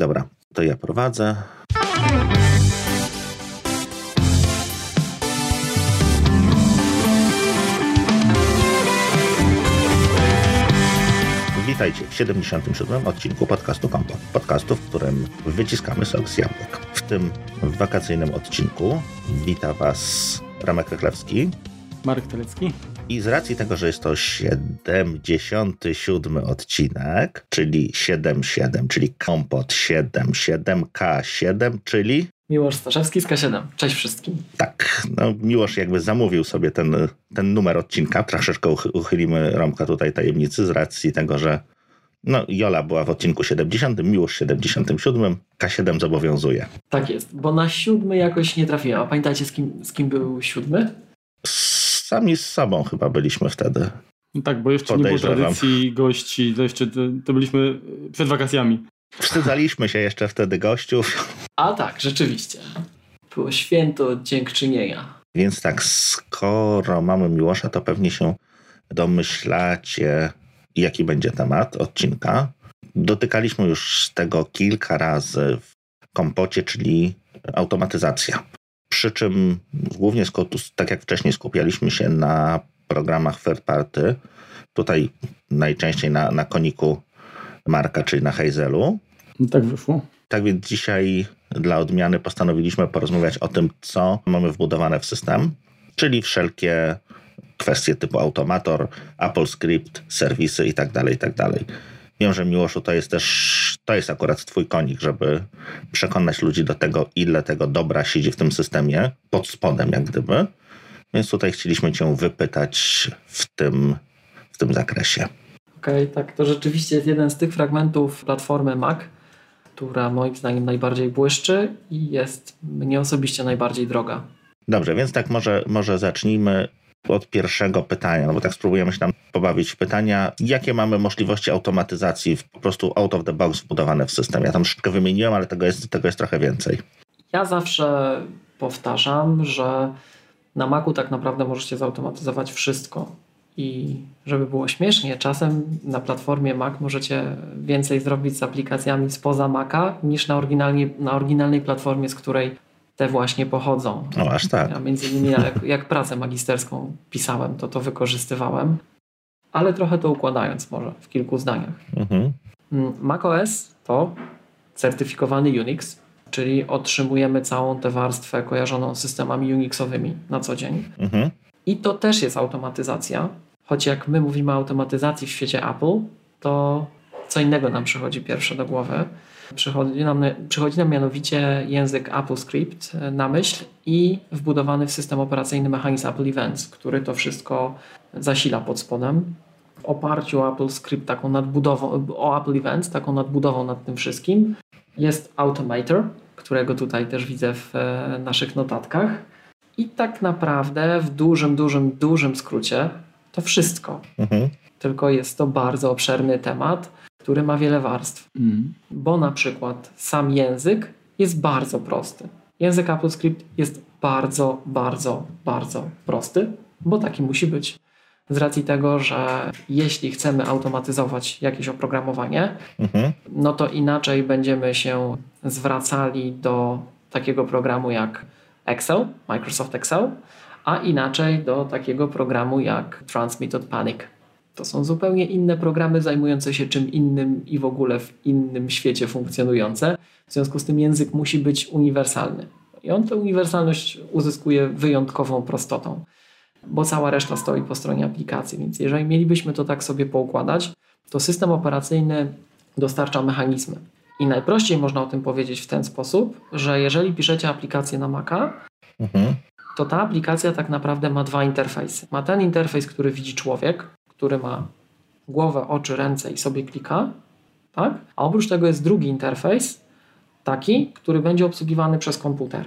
Dobra, to ja prowadzę. Witajcie w 77. odcinku podcastu Kompot. Podcastu, w którym wyciskamy sok z jabłek. W tym wakacyjnym odcinku wita Was Ramek Rychlewski. Marek Telecki. I z racji tego, że jest to 77 odcinek, czyli 77, czyli Kompot 7, 7K7, czyli Miłosz Staszewski z K7. Cześć wszystkim. tak, no Miłosz jakby zamówił sobie ten, ten numer odcinka. Troszeczkę uchy- uchylimy Romka tutaj tajemnicy z racji tego, że no, Jola była w odcinku 70, Miłosz 77, K7 zobowiązuje. Tak jest, bo na siódmy jakoś nie trafiłem. A pamiętacie z kim, z kim był siódmy? Sami z sobą chyba byliśmy wtedy. No tak, bo jeszcze nie było tradycji gości, to jeszcze to, to byliśmy przed wakacjami. Wstydzaliśmy się jeszcze wtedy gościów, A tak, rzeczywiście. Było święto dziękczynienia. więc tak, skoro mamy Miłosza, to pewnie się domyślacie, jaki będzie temat odcinka. Dotykaliśmy już tego kilka razy w kompocie, czyli automatyzacja. Przy czym głównie, tak jak wcześniej, skupialiśmy się na programach third party. Tutaj najczęściej na, na koniku Marka, czyli na Hazelu. No tak wyszło. Tak więc dzisiaj dla odmiany postanowiliśmy porozmawiać o tym, co mamy wbudowane w system, czyli wszelkie kwestie typu automator, Apple Script, serwisy i tak Wiem, że Miłoszu to jest też, to jest akurat twój konik, żeby przekonać ludzi do tego, ile tego dobra siedzi w tym systemie, pod spodem jak gdyby. Więc tutaj chcieliśmy cię wypytać w tym, w tym zakresie. Okej, tak, to rzeczywiście jest jeden z tych fragmentów platformy Mac, która moim zdaniem najbardziej błyszczy i jest mnie osobiście najbardziej droga. Dobrze, więc tak może, może zacznijmy od pierwszego pytania, no bo tak spróbujemy się tam pobawić w pytania. Jakie mamy możliwości automatyzacji po prostu out of the box wbudowane w system? Ja tam troszeczkę wymieniłem, ale tego jest, tego jest trochę więcej. Ja zawsze powtarzam, że na Macu tak naprawdę możecie zautomatyzować wszystko. I żeby było śmiesznie, czasem na platformie Mac możecie więcej zrobić z aplikacjami spoza Maca niż na, na oryginalnej platformie, z której te właśnie pochodzą. O, aż tak. Ja między innymi jak, jak pracę magisterską pisałem, to to wykorzystywałem, ale trochę to układając może w kilku zdaniach. Mhm. Mm, macOS to certyfikowany Unix, czyli otrzymujemy całą tę warstwę kojarzoną z systemami Unixowymi na co dzień. Mhm. I to też jest automatyzacja, choć jak my mówimy o automatyzacji w świecie Apple, to co innego nam przychodzi pierwsze do głowy. Przychodzi nam, przychodzi nam mianowicie język AppleScript e, na myśl i wbudowany w system operacyjny mechanizm Apple Events, który to wszystko zasila pod spodem. W oparciu o AppleScript, taką nadbudową, o Apple Events, taką nadbudową nad tym wszystkim jest Automator, którego tutaj też widzę w e, naszych notatkach. I tak naprawdę w dużym, dużym, dużym skrócie to wszystko. Mhm. Tylko jest to bardzo obszerny temat, który ma wiele warstw. Mm. Bo na przykład sam język jest bardzo prosty. Język AppleScript jest bardzo, bardzo, bardzo prosty, bo taki musi być. Z racji tego, że jeśli chcemy automatyzować jakieś oprogramowanie, Mhm. no to inaczej będziemy się zwracali do takiego programu jak Excel, Microsoft Excel, a inaczej do takiego programu jak Transmitted Panic. To są zupełnie inne programy zajmujące się czym innym i w ogóle w innym świecie funkcjonujące. W związku z tym język musi być uniwersalny. I on tę uniwersalność uzyskuje wyjątkową prostotą, bo cała reszta stoi po stronie aplikacji. Więc jeżeli mielibyśmy to tak sobie poukładać, to system operacyjny dostarcza mechanizmy. I najprościej można o tym powiedzieć w ten sposób, że jeżeli piszecie aplikację na Maca, Mhm. to ta aplikacja tak naprawdę ma dwa interfejsy. Ma ten interfejs, który widzi człowiek, który ma głowę, oczy, ręce i sobie klika, tak? A oprócz tego jest drugi interfejs, taki, który będzie obsługiwany przez komputer.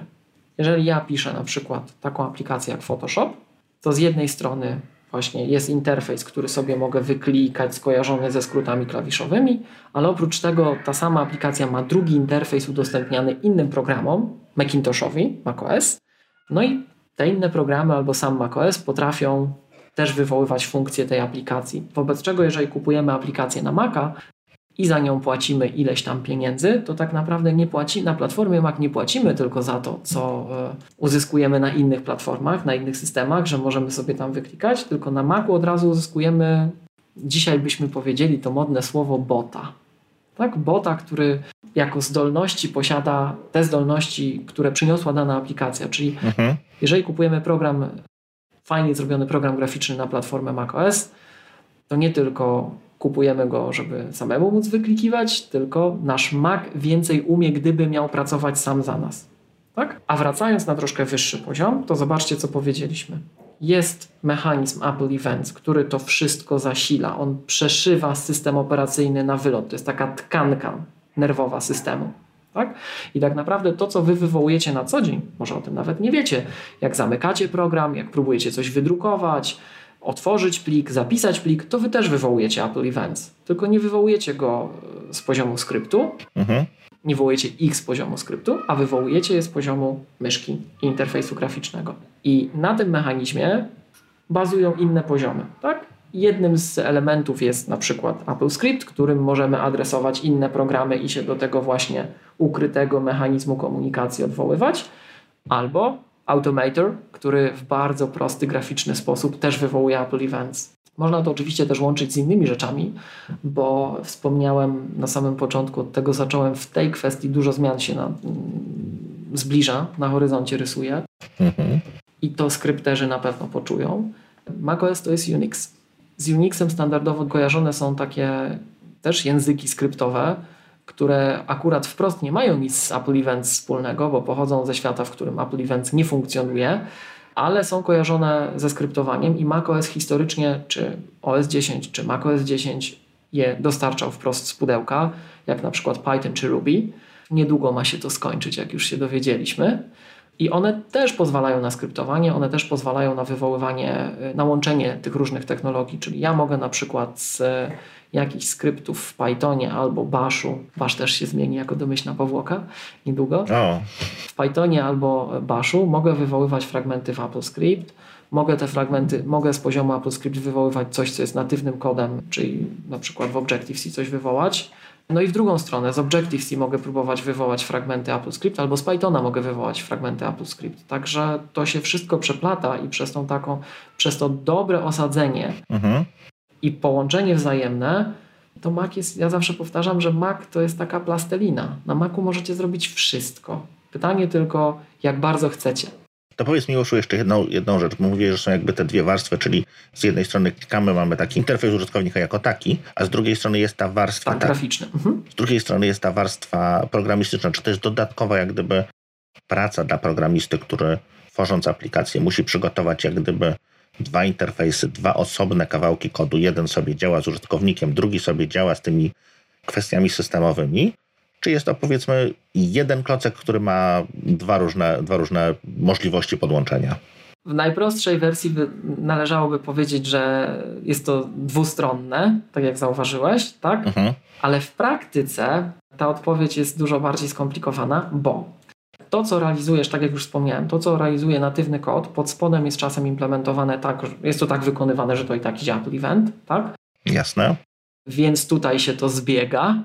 Jeżeli ja piszę na przykład taką aplikację jak Photoshop, to z jednej strony właśnie jest interfejs, który sobie mogę wyklikać, skojarzony ze skrótami klawiszowymi, ale oprócz tego ta sama aplikacja ma drugi interfejs udostępniany innym programom, Macintoshowi, macOS. No i te inne programy albo sam macOS potrafią też wywoływać funkcje tej aplikacji. Wobec czego, jeżeli kupujemy aplikację na Maca, i za nią płacimy ileś tam pieniędzy, to tak naprawdę nie płaci, na platformie Mac nie płacimy tylko za to, co e, uzyskujemy na innych platformach, na innych systemach, że możemy sobie tam wyklikać, tylko na Macu od razu uzyskujemy, dzisiaj byśmy powiedzieli to modne słowo bota. Tak, bota, który jako zdolności posiada te zdolności, które przyniosła dana aplikacja. Czyli mhm. jeżeli kupujemy program, fajnie zrobiony program graficzny na platformę macOS, to nie tylko kupujemy go, żeby samemu móc wyklikiwać, tylko nasz Mac więcej umie, gdyby miał pracować sam za nas. Tak? A wracając na troszkę wyższy poziom, to zobaczcie, co powiedzieliśmy. Jest mechanizm Apple Events, który to wszystko zasila. On przeszywa system operacyjny na wylot. To jest taka tkanka nerwowa systemu. Tak? I tak naprawdę to, co wy wywołujecie na co dzień, może o tym nawet nie wiecie, jak zamykacie program, jak próbujecie coś wydrukować, otworzyć plik, zapisać plik, to wy też wywołujecie Apple Events. Tylko nie wywołujecie go e, z poziomu skryptu, mhm. nie wywołujecie ich z poziomu skryptu, a wywołujecie je z poziomu myszki i interfejsu graficznego. I na tym mechanizmie bazują inne poziomy. Tak? Jednym z elementów jest na przykład Apple Script, którym możemy adresować inne programy i się do tego właśnie ukrytego mechanizmu komunikacji odwoływać, albo Automator, który w bardzo prosty, graficzny sposób też wywołuje Apple Events. Można to oczywiście też łączyć z innymi rzeczami, bo wspomniałem na samym początku, od tego zacząłem, w tej kwestii dużo zmian się na, zbliża, na horyzoncie rysuje mhm. i to skrypterzy na pewno poczują. macOS to jest Unix. Z Unixem standardowo kojarzone są takie też języki skryptowe, które akurat wprost nie mają nic z Apple Events wspólnego, bo pochodzą ze świata, w którym Apple Events nie funkcjonuje, ale są kojarzone ze skryptowaniem i macOS historycznie, czy OS 10, czy macOS 10 je dostarczał wprost z pudełka, jak na przykład Python czy Ruby. Niedługo ma się to skończyć, jak już się dowiedzieliśmy. I one też pozwalają na skryptowanie, one też pozwalają na wywoływanie, na łączenie tych różnych technologii. Czyli ja mogę na przykład z jakichś skryptów w Pythonie albo Bashu, Bash też się zmieni jako domyślna powłoka niedługo, oh. w Pythonie albo Bashu mogę wywoływać fragmenty w AppleScript, mogę te fragmenty, mogę z poziomu AppleScript wywoływać coś, co jest natywnym kodem, czyli na przykład w Objective-C coś wywołać. No i w drugą stronę, z Objective-C mogę próbować wywołać fragmenty AppleScript, albo z Pythona mogę wywołać fragmenty AppleScript. Także to się wszystko przeplata i przez tą taką, przez to dobre osadzenie mhm i połączenie wzajemne, to Mac jest, ja zawsze powtarzam, że Mac to jest taka plastelina. Na Macu możecie zrobić wszystko. Pytanie tylko, jak bardzo chcecie. To powiedz mi, Uszu, jeszcze jedną, jedną rzecz. Mówię, że są jakby te dwie warstwy, czyli z jednej strony klikamy, mamy taki interfejs użytkownika jako taki, a z drugiej strony jest ta warstwa... Tak, ta, graficzna. Mhm. Z drugiej strony jest ta warstwa programistyczna. Czy to jest dodatkowa jak gdyby praca dla programisty, który tworząc aplikację musi przygotować jak gdyby dwa interfejsy, dwa osobne kawałki kodu. Jeden sobie działa z użytkownikiem, drugi sobie działa z tymi kwestiami systemowymi. Czy jest to powiedzmy jeden klocek, który ma dwa różne, dwa różne możliwości podłączenia? W najprostszej wersji by, należałoby powiedzieć, że jest to dwustronne, tak jak zauważyłeś, tak? Mhm. Ale w praktyce ta odpowiedź jest dużo bardziej skomplikowana, bo to, co realizujesz, tak jak już wspomniałem, to, co realizuje natywny kod, pod spodem jest czasem implementowane tak, jest to tak wykonywane, że to i tak idzie Apple Event, tak? Jasne. Więc tutaj się to zbiega,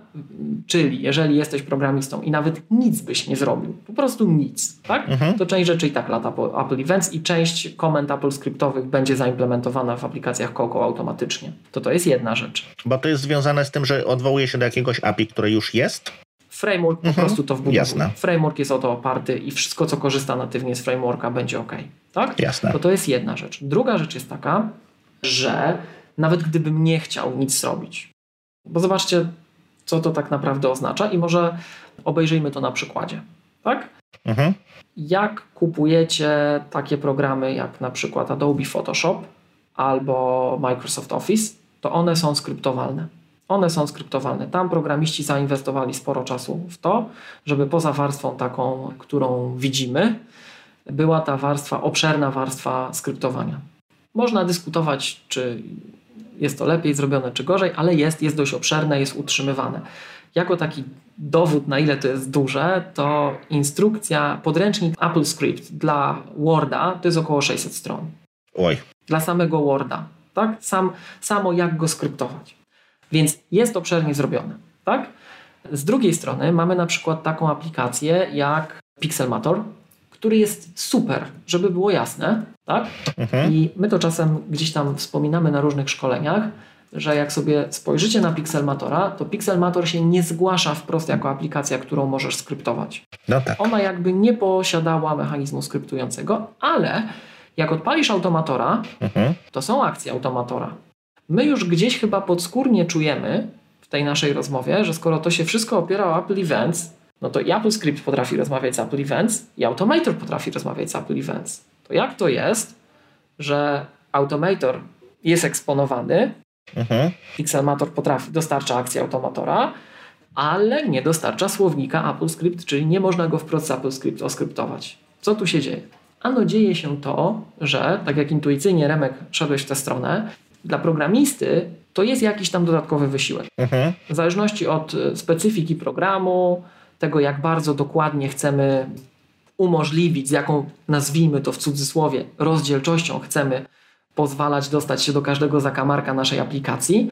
czyli jeżeli jesteś programistą i nawet nic byś nie zrobił, po prostu nic, tak? Mhm. To część rzeczy i tak lata po Apple Events i część komend Apple skryptowych będzie zaimplementowana w aplikacjach Coco automatycznie. To to jest jedna rzecz. Bo to jest związane z tym, że odwołuje się do jakiegoś API, które już jest? Framework po mhm. prostu to wbudowuje. Jasne. Framework jest o to oparty i wszystko, co korzysta natywnie z frameworka, będzie ok. Tak? Jasne. To to jest jedna rzecz. Druga rzecz jest taka, że nawet gdybym nie chciał nic zrobić, bo zobaczcie, co to tak naprawdę oznacza i może obejrzyjmy to na przykładzie. Tak? Mhm. Jak kupujecie takie programy jak na przykład Adobe Photoshop albo Microsoft Office, to one są skryptowalne. One są skryptowalne. Tam programiści zainwestowali sporo czasu w to, żeby poza warstwą taką, którą widzimy, była ta warstwa, obszerna warstwa skryptowania. Można dyskutować, czy jest to lepiej zrobione, czy gorzej, ale jest, jest dość obszerne, jest utrzymywane. Jako taki dowód, na ile to jest duże, to instrukcja, podręcznik Apple Script dla Worda to jest około 600 stron. Oj. Dla samego Worda, tak? Sam, samo jak go skryptować. Więc jest obszernie zrobione. tak? Z drugiej strony mamy na przykład taką aplikację jak Pixelmator, który jest super, żeby było jasne, tak? Mhm. I my to czasem gdzieś tam wspominamy na różnych szkoleniach, że jak sobie spojrzycie na Pixelmatora, to Pixelmator się nie zgłasza wprost jako aplikacja, którą możesz skryptować. No tak. Ona jakby nie posiadała mechanizmu skryptującego, ale jak odpalisz automatora, Mhm. to są akcje automatora. My już gdzieś chyba podskórnie czujemy w tej naszej rozmowie, że skoro to się wszystko opiera o Apple Events, no to i Apple Script potrafi rozmawiać z Apple Events i Automator potrafi rozmawiać z Apple Events. To jak to jest, że Automator jest eksponowany, Mhm. Pixelmator potrafi, dostarcza akcji automatora, ale nie dostarcza słownika AppleScript, czyli nie można go wprost z AppleScript oskryptować. Co tu się dzieje? Ano dzieje się to, że tak jak intuicyjnie Remek szedłeś w tę stronę, dla programisty to jest jakiś tam dodatkowy wysiłek. Mhm. W zależności od e, specyfiki programu, tego jak bardzo dokładnie chcemy umożliwić, z jaką nazwijmy to w cudzysłowie rozdzielczością chcemy pozwalać dostać się do każdego zakamarka naszej aplikacji,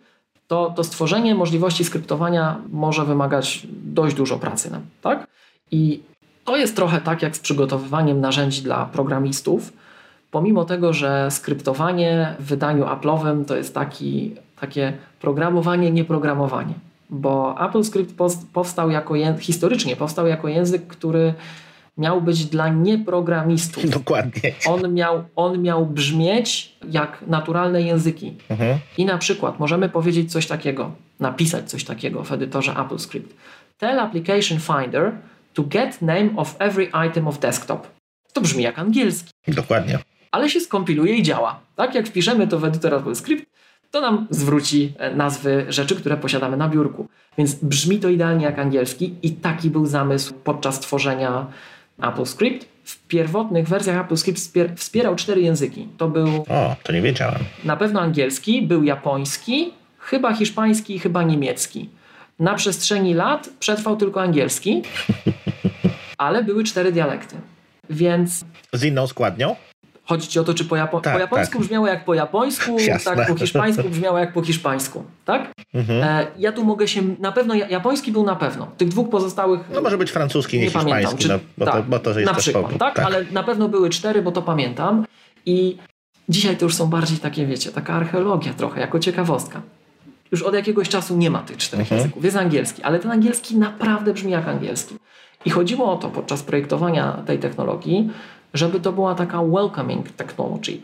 to, to stworzenie możliwości skryptowania może wymagać dość dużo pracy tak? I to jest trochę tak jak z przygotowywaniem narzędzi dla programistów. Pomimo tego, że skryptowanie w wydaniu Apple'owym to jest taki, takie programowanie, nieprogramowanie. Bo AppleScript powstał jako, historycznie powstał jako język, który miał być dla nieprogramistów. Dokładnie. On miał, on miał brzmieć jak naturalne języki. Mhm. I na przykład możemy powiedzieć coś takiego, napisać coś takiego w edytorze AppleScript. Tell Application Finder to get name of every item of desktop. To brzmi jak angielski, Dokładnie. Ale się skompiluje i działa. Tak jak wpiszemy to w edytor AppleScript, to nam zwróci e, nazwy rzeczy, które posiadamy na biurku. Więc brzmi to idealnie jak angielski i taki był zamysł podczas tworzenia AppleScript. W pierwotnych wersjach AppleScript wspier- wspierał cztery języki. To był O, to nie wiedziałem. na pewno angielski, był japoński, chyba hiszpański i chyba niemiecki. Na przestrzeni lat przetrwał tylko angielski, ale były cztery dialekty. Więc Z inną składnią? Chodzi ci o to, czy po, japo- Tak, po japońsku tak. brzmiało jak po japońsku, Jasne. tak po hiszpańsku brzmiało jak po hiszpańsku, tak? Mhm. E, ja tu mogę się, na pewno, ja- japoński był na pewno. Tych dwóch pozostałych No może być francuski, nie, nie pamiętam. hiszpański, Czy, no, bo, tak, to, bo to jest na przykład, powód. tak? Ale na pewno były cztery, bo to pamiętam. I dzisiaj to już są bardziej takie, wiecie, taka archeologia trochę, jako ciekawostka. Już od jakiegoś czasu nie ma tych czterech Mhm. języków. Jest angielski, ale ten angielski naprawdę brzmi jak angielski. I chodziło o to podczas projektowania tej technologii, żeby to była taka welcoming technology.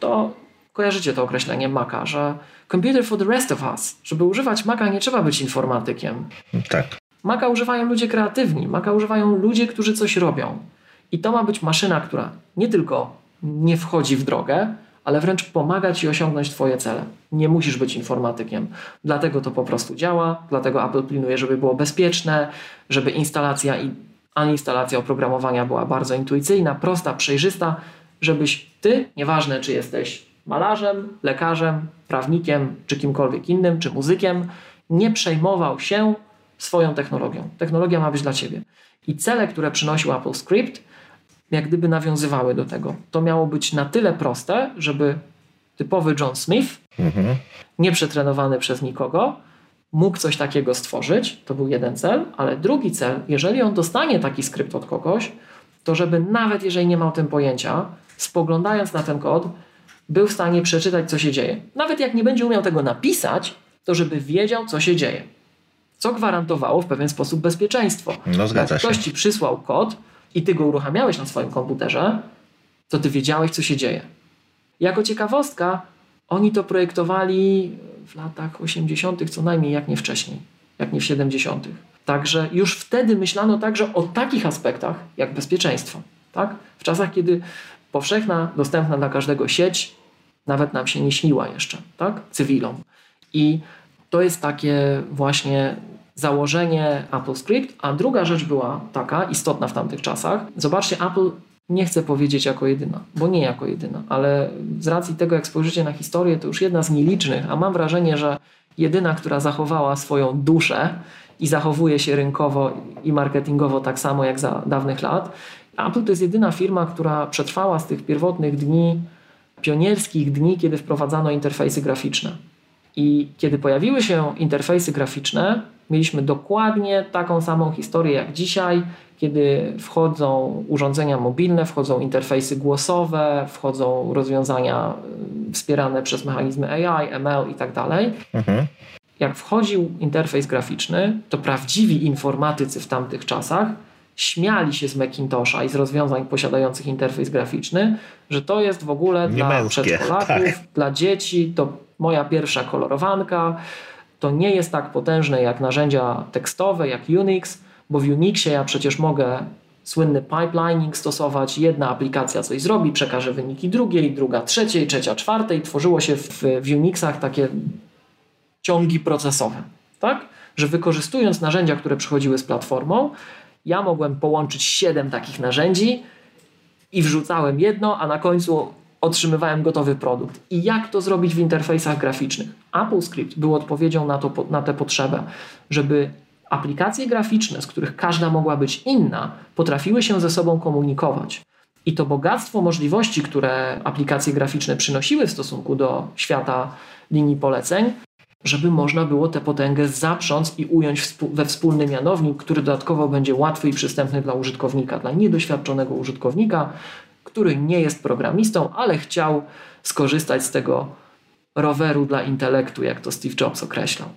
To kojarzycie to określenie Maca, że computer for the rest of us. Żeby używać Maca nie trzeba być informatykiem. Tak. Maca używają ludzie kreatywni, Maca używają ludzie, którzy coś robią. I to ma być maszyna, która nie tylko nie wchodzi w drogę, ale wręcz pomaga ci osiągnąć Twoje cele. Nie musisz być informatykiem. Dlatego to po prostu działa, dlatego Apple pilnuje, żeby było bezpieczne, żeby instalacja i uninstalacja oprogramowania była bardzo intuicyjna, prosta, przejrzysta, żebyś ty, nieważne czy jesteś malarzem, lekarzem, prawnikiem, czy kimkolwiek innym, czy muzykiem, nie przejmował się swoją technologią. Technologia ma być dla ciebie. I cele, które przynosił Apple Script, jak gdyby nawiązywały do tego. To miało być na tyle proste, żeby typowy John Smith, Mhm. nieprzetrenowany przez nikogo, mógł coś takiego stworzyć. To był jeden cel, ale drugi cel, jeżeli on dostanie taki skrypt od kogoś, to żeby nawet jeżeli nie ma o tym pojęcia, spoglądając na ten kod, był w stanie przeczytać, co się dzieje. Nawet jak nie będzie umiał tego napisać, to żeby wiedział, co się dzieje. Co gwarantowało w pewien sposób bezpieczeństwo. No zgadza jak się. ktoś ci przysłał kod i ty go uruchamiałeś na swoim komputerze, to ty wiedziałeś, co się dzieje. Jako ciekawostka, oni to projektowali w latach 80., co najmniej, jak nie wcześniej, jak nie w 70. Także już wtedy myślano także o takich aspektach jak bezpieczeństwo. Tak? W czasach, kiedy powszechna, dostępna dla każdego sieć nawet nam się nie śniła jeszcze, tak? cywilom. I to jest takie właśnie założenie AppleScript, a druga rzecz była taka istotna w tamtych czasach. Zobaczcie, Apple nie chcę powiedzieć jako jedyna, bo nie jako jedyna, ale z racji tego, jak spojrzycie na historię, to już jedna z nielicznych, a mam wrażenie, że jedyna, która zachowała swoją duszę i zachowuje się rynkowo i marketingowo tak samo jak za dawnych lat. Apple to jest jedyna firma, która przetrwała z tych pierwotnych dni, pionierskich dni, kiedy wprowadzano interfejsy graficzne. I kiedy pojawiły się interfejsy graficzne, Mieliśmy dokładnie taką samą historię jak dzisiaj, kiedy wchodzą urządzenia mobilne, wchodzą interfejsy głosowe, wchodzą rozwiązania y, wspierane przez mechanizmy AI, ML i tak dalej. Mhm. Jak wchodził interfejs graficzny, to prawdziwi informatycy w tamtych czasach śmiali się z Macintosha i z rozwiązań posiadających interfejs graficzny, że to jest w ogóle dla przedszkolaków, tak. dla dzieci, to moja pierwsza kolorowanka. To nie jest tak potężne jak narzędzia tekstowe, jak Unix, bo w Unixie ja przecież mogę słynny pipelining stosować. Jedna aplikacja coś zrobi, przekaże wyniki drugiej, druga trzeciej, trzecia czwartej. Tworzyło się w, w Unixach takie ciągi procesowe, tak? Że wykorzystując narzędzia, które przychodziły z platformą, ja mogłem połączyć siedem takich narzędzi i wrzucałem jedno, a na końcu otrzymywałem gotowy produkt. I jak to zrobić w interfejsach graficznych? AppleScript był odpowiedzią na, to, na tę potrzebę, żeby aplikacje graficzne, z których każda mogła być inna, potrafiły się ze sobą komunikować. I to bogactwo możliwości, które aplikacje graficzne przynosiły w stosunku do świata linii poleceń, żeby można było tę potęgę zaprząc i ująć we wspólny mianownik, który dodatkowo będzie łatwy i przystępny dla użytkownika, dla niedoświadczonego użytkownika, który nie jest programistą, ale chciał skorzystać z tego roweru dla intelektu, jak to Steve Jobs określał.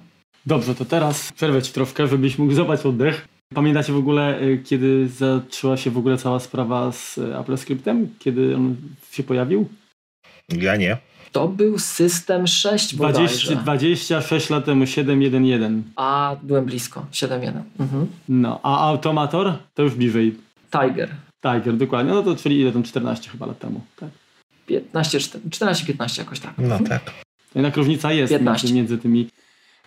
Dobrze, to teraz przerwę ci troszkę, żebyś mógł złapać oddech. Pamiętacie w ogóle, y, kiedy zaczęła się w ogóle cała sprawa z y, AppleScriptem? Kiedy on się pojawił? Ja nie. To był system 6 20, bodajże. 26 lat temu, 7.1.1. A byłem blisko, 7.1. Mhm. No, a Automator to już bliżej. Tiger. Tiger, dokładnie. No to czyli ile tam, 14 chyba lat temu. Tak. 15, 14-15 jakoś tak. No tak. Jednak różnica jest 15. między, między tymi,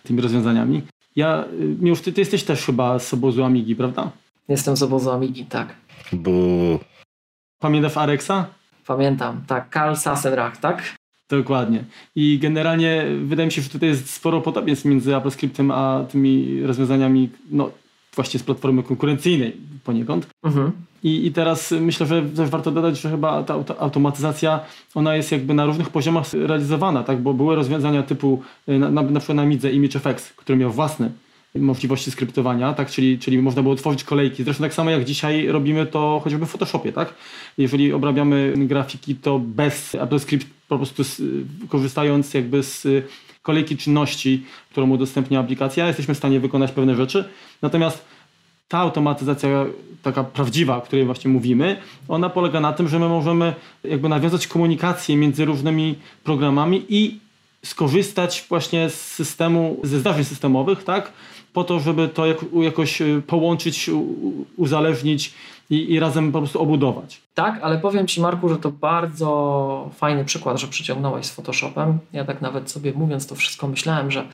tymi rozwiązaniami. Ja, y, Miłosz, ty, ty jesteś też chyba z obozu Amigi, prawda? Jestem z obozu Amigi, tak. Bu. Pamiętasz Arexa? Pamiętam, tak. Karl Sassenrach, tak? Dokładnie. I generalnie wydaje mi się, że tutaj jest sporo podobieństw między AppleScriptem a tymi rozwiązaniami, no właśnie z platformy konkurencyjnej poniekąd. Mhm. I, I teraz myślę, że też warto dodać, że chyba ta auto, automatyzacja, ona jest jakby na różnych poziomach realizowana, tak? Bo były rozwiązania typu y, na, na, na przykład na Midze ImageFX, który miał własne możliwości skryptowania, tak? Czyli, czyli można było tworzyć kolejki. Zresztą tak samo jak dzisiaj robimy to chociażby w Photoshopie, tak? Jeżeli obrabiamy grafiki, to bez AppleScript po prostu z, korzystając jakby z kolejki czynności, którą udostępnia aplikacja, jesteśmy w stanie wykonać pewne rzeczy. Natomiast ta automatyzacja taka prawdziwa, o której właśnie mówimy, ona polega na tym, że my możemy jakby nawiązać komunikację między różnymi programami i skorzystać właśnie z systemu, ze zdarzeń systemowych, tak? Po to, żeby to jak, jakoś y, połączyć, uzależnić i, i razem po prostu obudować. Tak, ale powiem Ci Marku, że to bardzo fajny przykład, że przyciągnąłeś z Photoshopem. Ja tak nawet sobie mówiąc to wszystko myślałem, że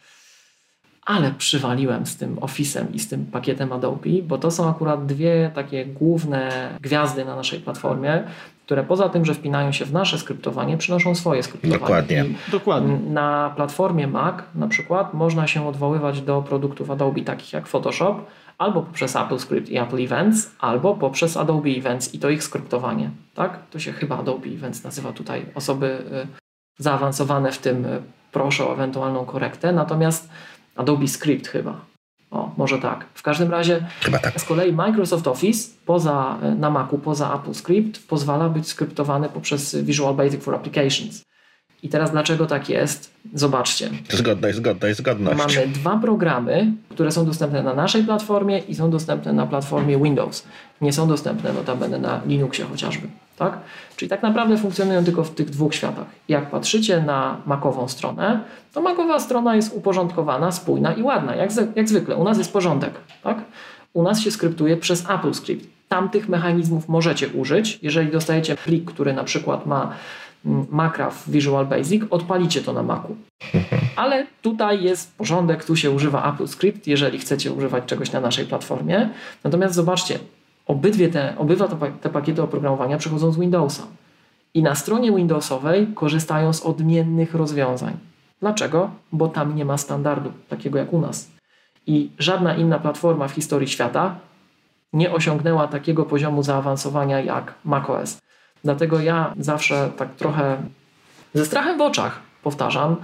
ale przywaliłem z tym Office'em i z tym pakietem Adobe, bo to są akurat dwie takie główne gwiazdy na naszej platformie, które poza tym, że wpinają się w nasze skryptowanie, przynoszą swoje skryptowanie. Dokładnie. I Dokładnie. na platformie Mac na przykład można się odwoływać do produktów Adobe takich jak Photoshop albo poprzez AppleScript i Apple Events, albo poprzez Adobe Events i to ich skryptowanie. Tak? To się chyba Adobe Events nazywa tutaj. Osoby y, zaawansowane w tym y, proszę o ewentualną korektę, natomiast Adobe Script chyba. O, może tak. W każdym razie Chyba tak. z kolei Microsoft Office poza, na Macu, poza AppleScript pozwala być skryptowany poprzez Visual Basic for Applications. I teraz dlaczego tak jest? Zobaczcie. Zgodność, zgodność, zgodność. Mamy dwa programy, które są dostępne na naszej platformie i są dostępne na platformie Windows. Nie są dostępne notabene na Linuxie chociażby. Tak? Czyli tak naprawdę funkcjonują tylko w tych dwóch światach. Jak patrzycie na makową stronę, to makowa strona jest uporządkowana, spójna i ładna, jak, z, jak zwykle. U nas jest porządek. Tak? U nas się skryptuje przez AppleScript. Tamtych mechanizmów możecie użyć. Jeżeli dostajecie plik, który na przykład ma makra w Visual Basic, odpalicie to na Macu. Ale tutaj jest porządek, tu się używa AppleScript, jeżeli chcecie używać czegoś na naszej platformie. Natomiast zobaczcie, obydwie te, obydwa te pakiety oprogramowania przychodzą z Windowsa. I na stronie Windowsowej korzystają z odmiennych rozwiązań. Dlaczego? Bo tam nie ma standardu, takiego jak u nas. I żadna inna platforma w historii świata nie osiągnęła takiego poziomu zaawansowania jak macOS. Dlatego ja zawsze tak trochę ze strachem w oczach powtarzam,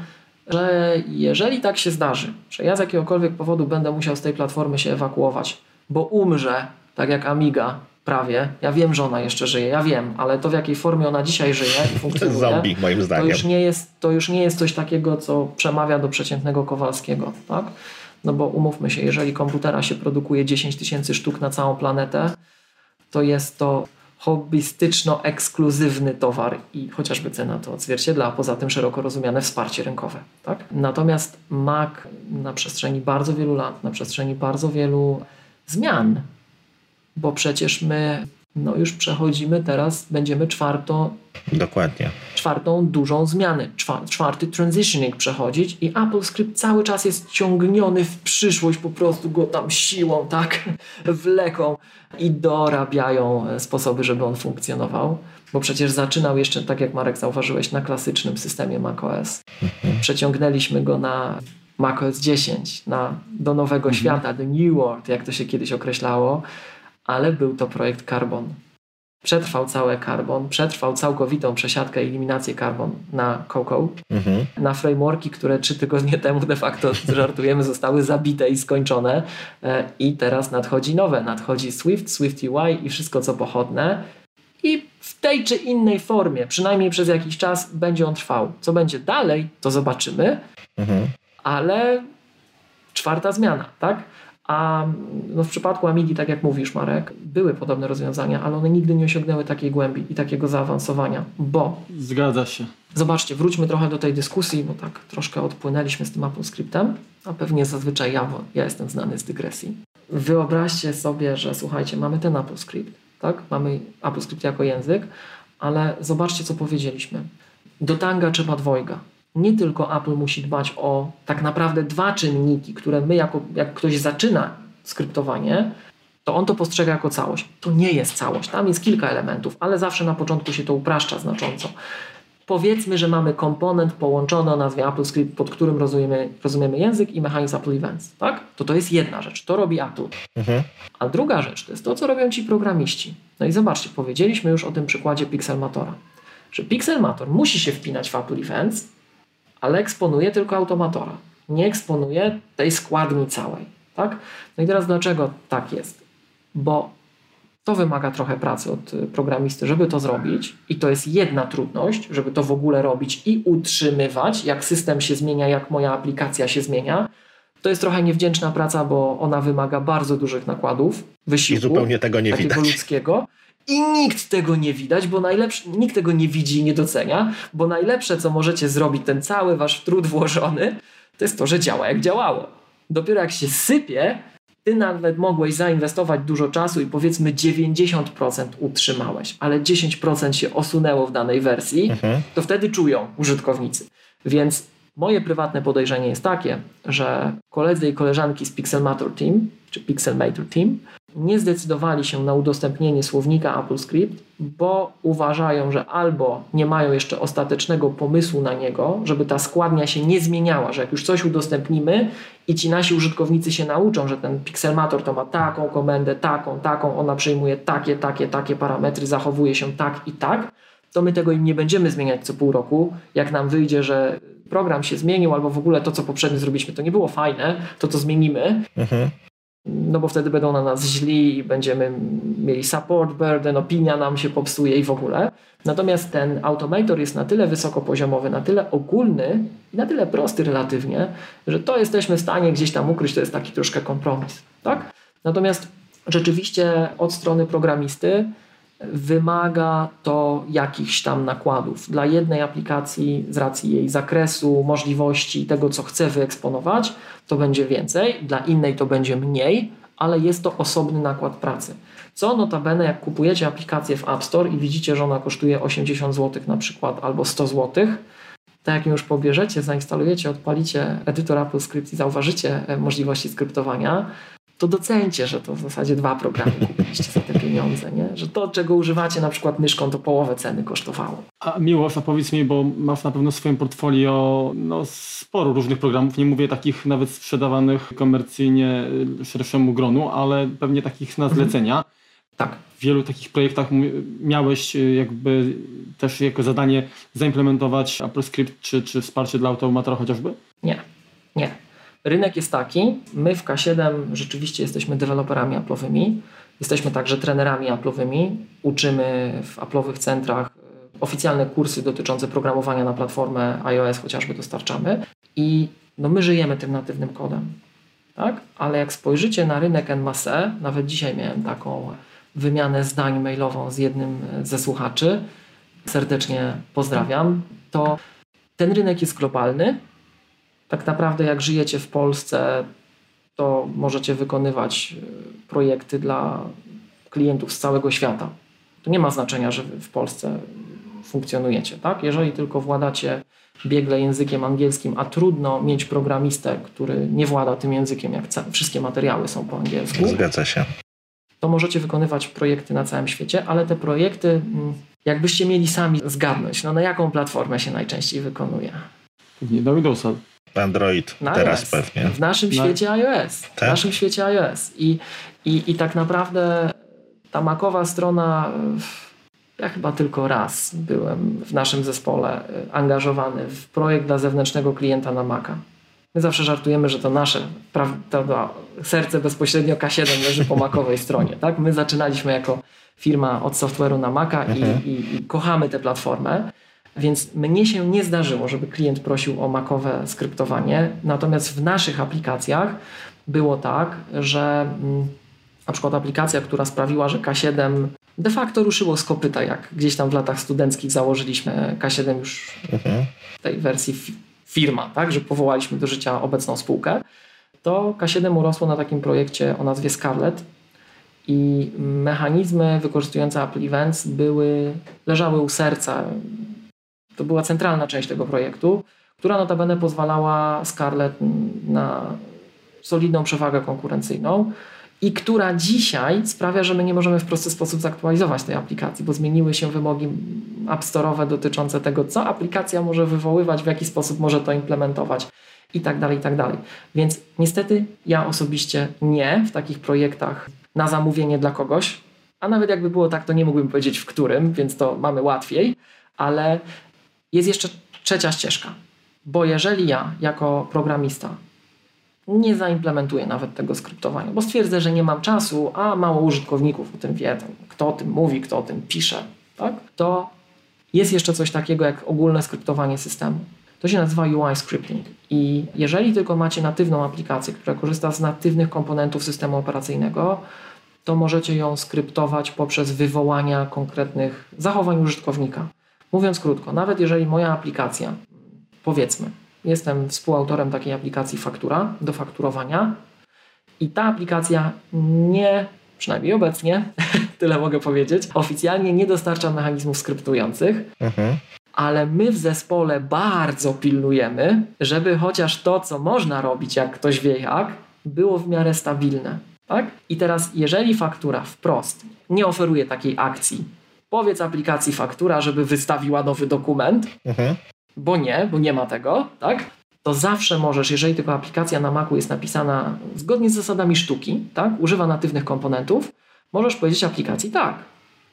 że jeżeli tak się zdarzy, że ja z jakiegokolwiek powodu będę musiał z tej platformy się ewakuować, bo umrze, tak jak Amiga prawie, ja wiem, że ona jeszcze żyje, ja wiem, ale to w jakiej formie ona dzisiaj żyje i funkcjonuje, Zombie, moim to zdaniem. już, nie jest, to już nie jest coś takiego, co przemawia do przeciętnego Kowalskiego, tak? No bo umówmy się, jeżeli komputera się produkuje 10 tysięcy sztuk na całą planetę, to jest to hobbystyczno-ekskluzywny towar i chociażby cena to odzwierciedla, a poza tym szeroko rozumiane wsparcie rynkowe. Tak? Natomiast Mac na przestrzeni bardzo wielu lat, na przestrzeni bardzo wielu zmian, bo przecież my no już przechodzimy teraz, będziemy czwarto, Dokładnie. czwartą dużą zmianę, czwa- czwarty transitioning przechodzić i AppleScript cały czas jest ciągniony w przyszłość, po prostu go tam siłą, tak, wleką i dorabiają e, sposoby, żeby on funkcjonował. Bo przecież zaczynał jeszcze, tak jak Marek zauważyłeś, na klasycznym systemie macOS. Przeciągnęliśmy go na macOS 10, na, do nowego świata, do New World, jak to się kiedyś określało, ale był to projekt Carbon. Przetrwał całe Carbon, przetrwał całkowitą przesiadkę, eliminację Carbon na Cocoa, Mhm. na frameworki, które trzy tygodnie temu de facto, żartujemy, zostały zabite i skończone E, i teraz nadchodzi nowe, nadchodzi Swift, Swift UI i wszystko co pochodne i w tej czy innej formie, przynajmniej przez jakiś czas będzie on trwał. Co będzie dalej, to zobaczymy, Mhm. ale czwarta zmiana, tak? A no w przypadku Amigi, tak jak mówisz, Marek, były podobne rozwiązania, ale one nigdy nie osiągnęły takiej głębi i takiego zaawansowania, bo Zgadza się. Zobaczcie, wróćmy trochę do tej dyskusji, bo tak troszkę odpłynęliśmy z tym AppleScriptem, a pewnie zazwyczaj ja, bo ja jestem znany z dygresji. Wyobraźcie sobie, że słuchajcie, mamy ten AppleScript, tak? Mamy AppleScript jako język, ale zobaczcie, co powiedzieliśmy. Do tanga trzeba dwojga. Nie tylko Apple musi dbać o tak naprawdę dwa czynniki, które my, jako, jak ktoś zaczyna skryptowanie, to on to postrzega jako całość. To nie jest całość, tam jest kilka elementów, ale zawsze na początku się to upraszcza znacząco. Powiedzmy, że mamy komponent połączony o nazwie AppleScript, pod którym rozumiemy, rozumiemy język i mechanizm Apple Events, tak? To to jest jedna rzecz, to robi Apple. Mhm. A druga rzecz to jest to, co robią ci programiści. No i zobaczcie, powiedzieliśmy już o tym przykładzie Pixelmatora, że Pixelmator musi się wpinać w Apple Events, ale eksponuje tylko automatora. Nie eksponuje tej składni całej, tak? No i teraz dlaczego tak jest? Bo to wymaga trochę pracy od y, programisty, żeby to zrobić, i to jest jedna trudność, żeby to w ogóle robić i utrzymywać, jak system się zmienia, jak moja aplikacja się zmienia. To jest trochę niewdzięczna praca, bo ona wymaga bardzo dużych nakładów, I wysiłku zupełnie tego nie takiego widać. ludzkiego. I nikt tego nie widać, bo najlepsze, nikt tego nie widzi i nie docenia, bo najlepsze, co możecie zrobić, ten cały wasz trud włożony, to jest to, że działa jak działało. Dopiero jak się sypie, ty nawet mogłeś zainwestować dużo czasu i powiedzmy 90% utrzymałeś, ale 10% się osunęło w danej wersji, Mhm. to wtedy czują użytkownicy. Więc moje prywatne podejrzenie jest takie, że koledzy i koleżanki z Pixelmator Team, czy Pixelmator Team, nie zdecydowali się na udostępnienie słownika AppleScript, bo uważają, że albo nie mają jeszcze ostatecznego pomysłu na niego, żeby ta składnia się nie zmieniała, że jak już coś udostępnimy i ci nasi użytkownicy się nauczą, że ten Pixelmator to ma taką komendę, taką, taką, ona przyjmuje takie, takie, takie parametry, zachowuje się tak i tak, to my tego im nie będziemy zmieniać co pół roku. Jak nam wyjdzie, że program się zmienił, albo w ogóle to, co poprzednio zrobiliśmy, to nie było fajne, to to zmienimy, Mhm. No bo wtedy będą na nas źli i będziemy mieli support burden, opinia nam się popsuje i w ogóle. Natomiast ten automator jest na tyle wysokopoziomowy, na tyle ogólny i na tyle prosty relatywnie, że to jesteśmy w stanie gdzieś tam ukryć, to jest taki troszkę kompromis. Tak? Natomiast rzeczywiście od strony programisty wymaga to jakichś tam nakładów. Dla jednej aplikacji, z racji jej zakresu, możliwości, tego co chce wyeksponować, to będzie więcej, dla innej to będzie mniej, ale jest to osobny nakład pracy. Co notabene, jak kupujecie aplikację w App Store i widzicie, że ona kosztuje 80 zł na przykład albo 100 zł, to jak już pobierzecie, zainstalujecie, odpalicie edytor AppleScript i zauważycie e, możliwości skryptowania, to docencie, że to w zasadzie dwa programy kupiliście pieniądze, nie? że to, czego używacie na przykład myszką, to połowę ceny kosztowało. A Miłosz, a powiedz mi, bo masz na pewno w swoim portfolio no, sporo różnych programów, nie mówię takich nawet sprzedawanych komercyjnie szerszemu gronu, ale pewnie takich na zlecenia. Tak. W wielu takich projektach miałeś y, jakby też jako zadanie zaimplementować AppleScript czy, czy wsparcie dla automatora chociażby? Nie, nie. Rynek jest taki, my w K7 rzeczywiście jesteśmy deweloperami Apple'owymi, jesteśmy także trenerami Apple'owymi, uczymy w Apple'owych centrach y, oficjalne kursy dotyczące programowania na platformę iOS chociażby dostarczamy i no my żyjemy tym natywnym kodem, tak? Ale jak spojrzycie na rynek NMASE, nawet dzisiaj miałem taką wymianę zdań mailową z jednym ze słuchaczy, serdecznie pozdrawiam, to ten rynek jest globalny. Tak naprawdę, jak żyjecie w Polsce, to możecie wykonywać e, projekty dla klientów z całego świata. To nie ma znaczenia, że w Polsce funkcjonujecie, tak? Jeżeli tylko władacie biegle językiem angielskim, a trudno mieć programistę, który nie włada tym językiem, jak wszystkie materiały są po angielsku. Zgadza się. To możecie wykonywać projekty na całym świecie, ale te projekty, mm, jakbyście mieli sami zgadnąć, no na jaką platformę się najczęściej wykonuje? Nie do Windowsa. Android na teraz iOS. pewnie. W naszym Na- świecie iOS. W Tak? naszym świecie iOS. I, i, I tak naprawdę ta makowa strona, ja chyba tylko raz byłem w naszym zespole y, angażowany w projekt dla zewnętrznego klienta na Maca. My zawsze żartujemy, że to nasze pra- to, to serce bezpośrednio K7 leży po makowej stronie. Tak? My zaczynaliśmy jako firma od software'u na Maca i, Mhm. i, i kochamy tę platformę. Więc mnie się nie zdarzyło, żeby klient prosił o makowe skryptowanie. Natomiast w naszych aplikacjach było tak, że mm, na przykład aplikacja, która sprawiła, że K7 de facto ruszyło z kopyta, jak gdzieś tam w latach studenckich założyliśmy K7 już Mhm. w tej wersji fi- firma, tak, że powołaliśmy do życia obecną spółkę, to K7 urosło na takim projekcie o nazwie Scarlet i mechanizmy wykorzystujące Apple Events były, leżały u serca. To była centralna część tego projektu, która notabene pozwalała Scarlet na solidną przewagę konkurencyjną i która dzisiaj sprawia, że my nie możemy w prosty sposób zaktualizować tej aplikacji, bo zmieniły się wymogi App Store'owe dotyczące tego, co aplikacja może wywoływać, w jaki sposób może to implementować i tak dalej, i tak dalej. Więc niestety ja osobiście nie w takich projektach na zamówienie dla kogoś, a nawet jakby było tak, to nie mógłbym powiedzieć w którym, więc to mamy łatwiej, ale jest jeszcze trzecia ścieżka. Bo jeżeli ja jako programista nie zaimplementuję nawet tego skryptowania, bo stwierdzę, że nie mam czasu, a mało użytkowników o tym wie, kto o tym mówi, kto o tym pisze, tak? to jest jeszcze coś takiego jak ogólne skryptowanie systemu. To się nazywa UI scripting i jeżeli tylko macie natywną aplikację, która korzysta z natywnych komponentów systemu operacyjnego, to możecie ją skryptować poprzez wywołania konkretnych zachowań użytkownika. Mówiąc krótko, nawet jeżeli moja aplikacja, powiedzmy, jestem współautorem takiej aplikacji faktura do fakturowania i ta aplikacja nie, przynajmniej obecnie, tyle mogę powiedzieć, oficjalnie nie dostarcza mechanizmów skryptujących, Mhm. ale my w zespole bardzo pilnujemy, żeby chociaż to, co można robić, jak ktoś wie jak, było w miarę stabilne. Tak? I teraz, jeżeli faktura wprost nie oferuje takiej akcji, powiedz aplikacji faktura, żeby wystawiła nowy dokument, Mhm. bo nie, bo nie ma tego, tak? To zawsze możesz, jeżeli tylko aplikacja na Macu jest napisana zgodnie z zasadami sztuki, tak? Używa natywnych komponentów, możesz powiedzieć aplikacji tak.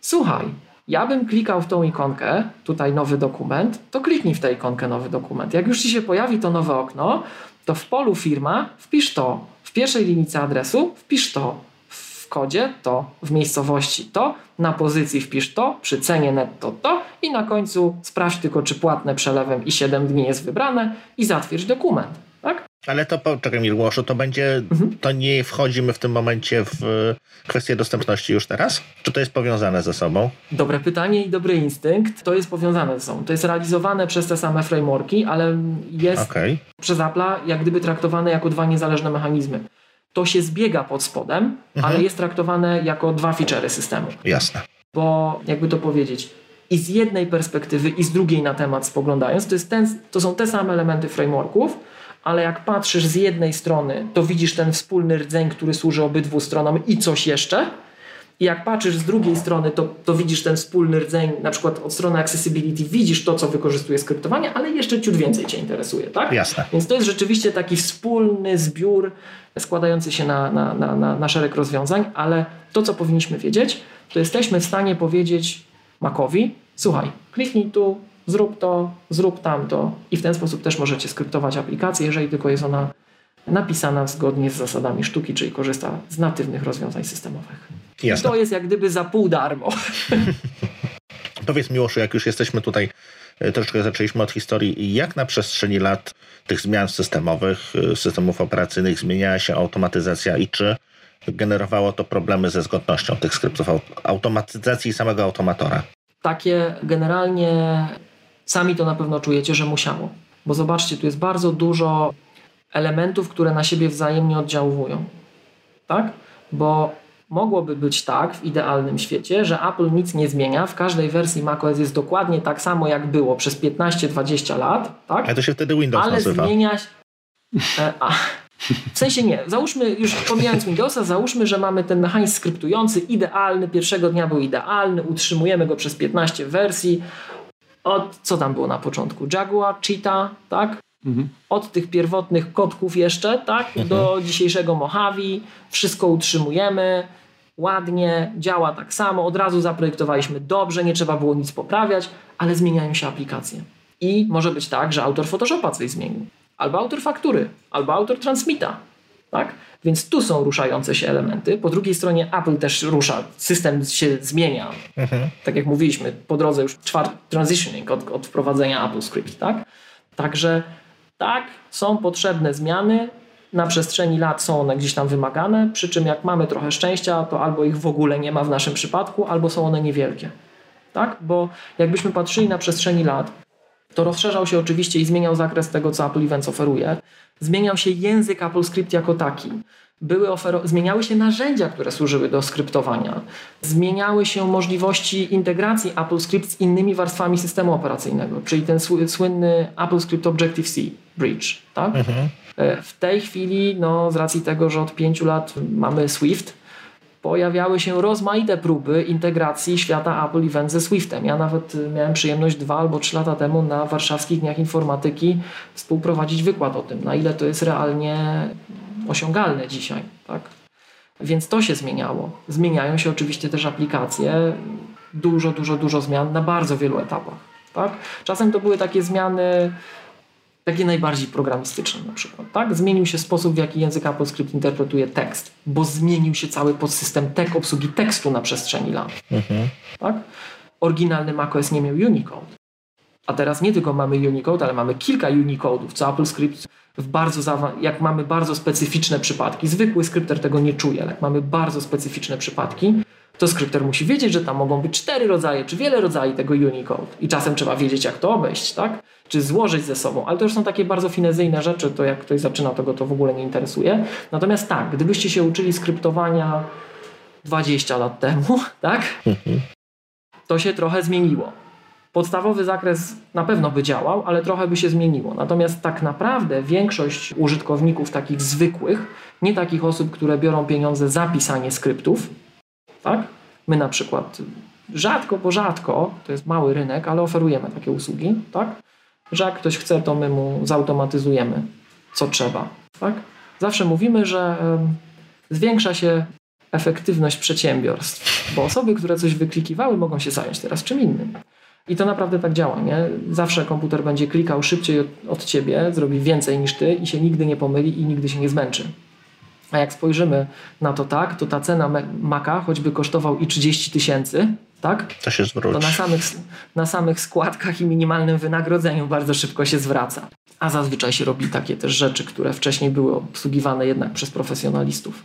Słuchaj, ja bym klikał w tą ikonkę, tutaj nowy dokument, to kliknij w tę ikonkę nowy dokument. Jak już ci się pojawi to nowe okno, to w polu firma wpisz to, w pierwszej linijce adresu wpisz to, kodzie to, w miejscowości to, na pozycji wpisz to, przy cenie netto to i na końcu sprawdź tylko, czy płatne przelewem i 7 dni jest wybrane i zatwierdź dokument. Tak? Ale to, poczekaj Mirłoszu, to będzie, Mhm. to nie wchodzimy w tym momencie w e, kwestię dostępności już teraz? Czy to jest powiązane ze sobą? Dobre pytanie i dobry instynkt. To jest powiązane ze sobą. To jest realizowane przez te same frameworki, ale jest Okej. przez Apple'a jak gdyby traktowane jako dwa niezależne mechanizmy. To się zbiega pod spodem, ale jest traktowane jako dwa feature'y systemu. Jasne. Bo jakby to powiedzieć, i z jednej perspektywy, i z drugiej na temat spoglądając, to, jest ten, to są te same elementy frameworków, ale jak patrzysz z jednej strony, to widzisz ten wspólny rdzeń, który służy obydwu stronom i coś jeszcze. I jak patrzysz z drugiej strony, to, to widzisz ten wspólny rdzeń, na przykład od strony accessibility, widzisz to, co wykorzystuje skryptowanie, ale jeszcze ciut więcej Cię interesuje, tak? Jasne. Więc to jest rzeczywiście taki wspólny zbiór składający się na, na, na, na, na szereg rozwiązań, ale to, co powinniśmy wiedzieć, to jesteśmy w stanie powiedzieć Macowi, słuchaj, kliknij tu, zrób to, zrób tamto i w ten sposób też możecie skryptować aplikację, jeżeli tylko jest ona napisana zgodnie z zasadami sztuki, czyli korzysta z natywnych rozwiązań systemowych. Jasne. To jest jak gdyby za pół darmo. Powiedz Miłoszu, jak już jesteśmy tutaj, e, troszeczkę zaczęliśmy od historii, jak na przestrzeni lat tych zmian systemowych, e, systemów operacyjnych zmieniała się automatyzacja i czy generowało to problemy ze zgodnością tych skryptów automatyzacji samego automatora? Takie generalnie sami to na pewno czujecie, że musiało. Bo zobaczcie, tu jest bardzo dużo elementów, które na siebie wzajemnie oddziałują. Tak? Bo mogłoby być tak w idealnym świecie, że Apple nic nie zmienia, w każdej wersji macOS jest dokładnie tak samo jak było przez 15-20 lat, tak? A to się wtedy Windows Ale nazywa. zmienia się... E, a, w sensie nie. Załóżmy, już pomijając Windowsa, załóżmy, że mamy ten mechanizm skryptujący idealny, pierwszego dnia był idealny, utrzymujemy go przez 15 wersji. Od, co tam było na początku? Jaguar, Cheetah, tak? Mhm. Od tych pierwotnych kotków jeszcze, tak? Do dzisiejszego Mojave. Wszystko utrzymujemy ładnie, działa tak samo. Od razu zaprojektowaliśmy dobrze, nie trzeba było nic poprawiać, ale zmieniają się aplikacje. I może być tak, że autor Photoshopa coś zmienił. Albo autor faktury, albo autor transmita. Tak? Więc tu są ruszające się elementy. Po drugiej stronie Apple też rusza, system się zmienia. Tak jak mówiliśmy, po drodze już czwarty transitioning od, od wprowadzenia Apple Script. Tak? Także tak, są potrzebne zmiany. Na przestrzeni lat są one gdzieś tam wymagane, przy czym jak mamy trochę szczęścia, to albo ich w ogóle nie ma w naszym przypadku, albo są one niewielkie. Tak? Bo jakbyśmy patrzyli na przestrzeni lat, to rozszerzał się oczywiście i zmieniał zakres tego, co Apple Events oferuje. Zmieniał się język AppleScript jako taki. Były ofero- zmieniały się narzędzia, które służyły do skryptowania. Zmieniały się możliwości integracji AppleScript z innymi warstwami systemu operacyjnego, czyli ten sły- słynny AppleScript Objective-C Bridge. Tak? E, W tej chwili, no, z racji tego, że od pięciu lat mamy Swift, pojawiały się rozmaite próby integracji świata Apple Event ze Swiftem. Ja nawet y, miałem przyjemność dwa albo trzy lata temu na warszawskich dniach informatyki współprowadzić wykład o tym, na ile to jest realnie osiągalne dzisiaj. Tak? Więc to się zmieniało. Zmieniają się oczywiście też aplikacje. Dużo, dużo, dużo zmian na bardzo wielu etapach. Tak? Czasem to były takie zmiany takie najbardziej programistyczne na przykład. Tak? Zmienił się sposób, w jaki język AppleScript interpretuje tekst, bo zmienił się cały podsystem tek obsługi tekstu na przestrzeni lat. Tak? Oryginalny macOS nie miał Unicode. A teraz nie tylko mamy Unicode, ale mamy kilka Unicode'ów, co AppleScript w bardzo jak mamy bardzo specyficzne przypadki, zwykły skrypter tego nie czuje, ale jak mamy bardzo specyficzne przypadki, to skrypter musi wiedzieć, że tam mogą być cztery rodzaje, czy wiele rodzajów tego Unicode. I czasem trzeba wiedzieć, jak to obejść, tak? Czy złożyć ze sobą. Ale to już są takie bardzo finezyjne rzeczy, to jak ktoś zaczyna, to go to w ogóle nie interesuje. Natomiast tak, gdybyście się uczyli skryptowania 20 lat temu, tak? To się trochę zmieniło. Podstawowy zakres na pewno by działał, ale trochę by się zmieniło. Natomiast tak naprawdę większość użytkowników takich zwykłych, nie takich osób, które biorą pieniądze za pisanie skryptów, tak? My na przykład rzadko, bo rzadko, to jest mały rynek, ale oferujemy takie usługi, tak? Że jak ktoś chce, to my mu zautomatyzujemy, co trzeba, tak? Zawsze mówimy, że zwiększa się efektywność przedsiębiorstw, bo osoby, które coś wyklikiwały, mogą się zająć teraz czym innym. I to naprawdę tak działa, nie? Zawsze komputer będzie klikał szybciej od, od ciebie, zrobi więcej niż ty i się nigdy nie pomyli i nigdy się nie zmęczy. A jak spojrzymy na to tak, to ta cena Maca, choćby kosztował i 30 tysięcy, tak? To się To zwróci. na samych, na samych składkach i minimalnym wynagrodzeniu bardzo szybko się zwraca. A zazwyczaj się robi takie też rzeczy, które wcześniej były obsługiwane jednak przez profesjonalistów.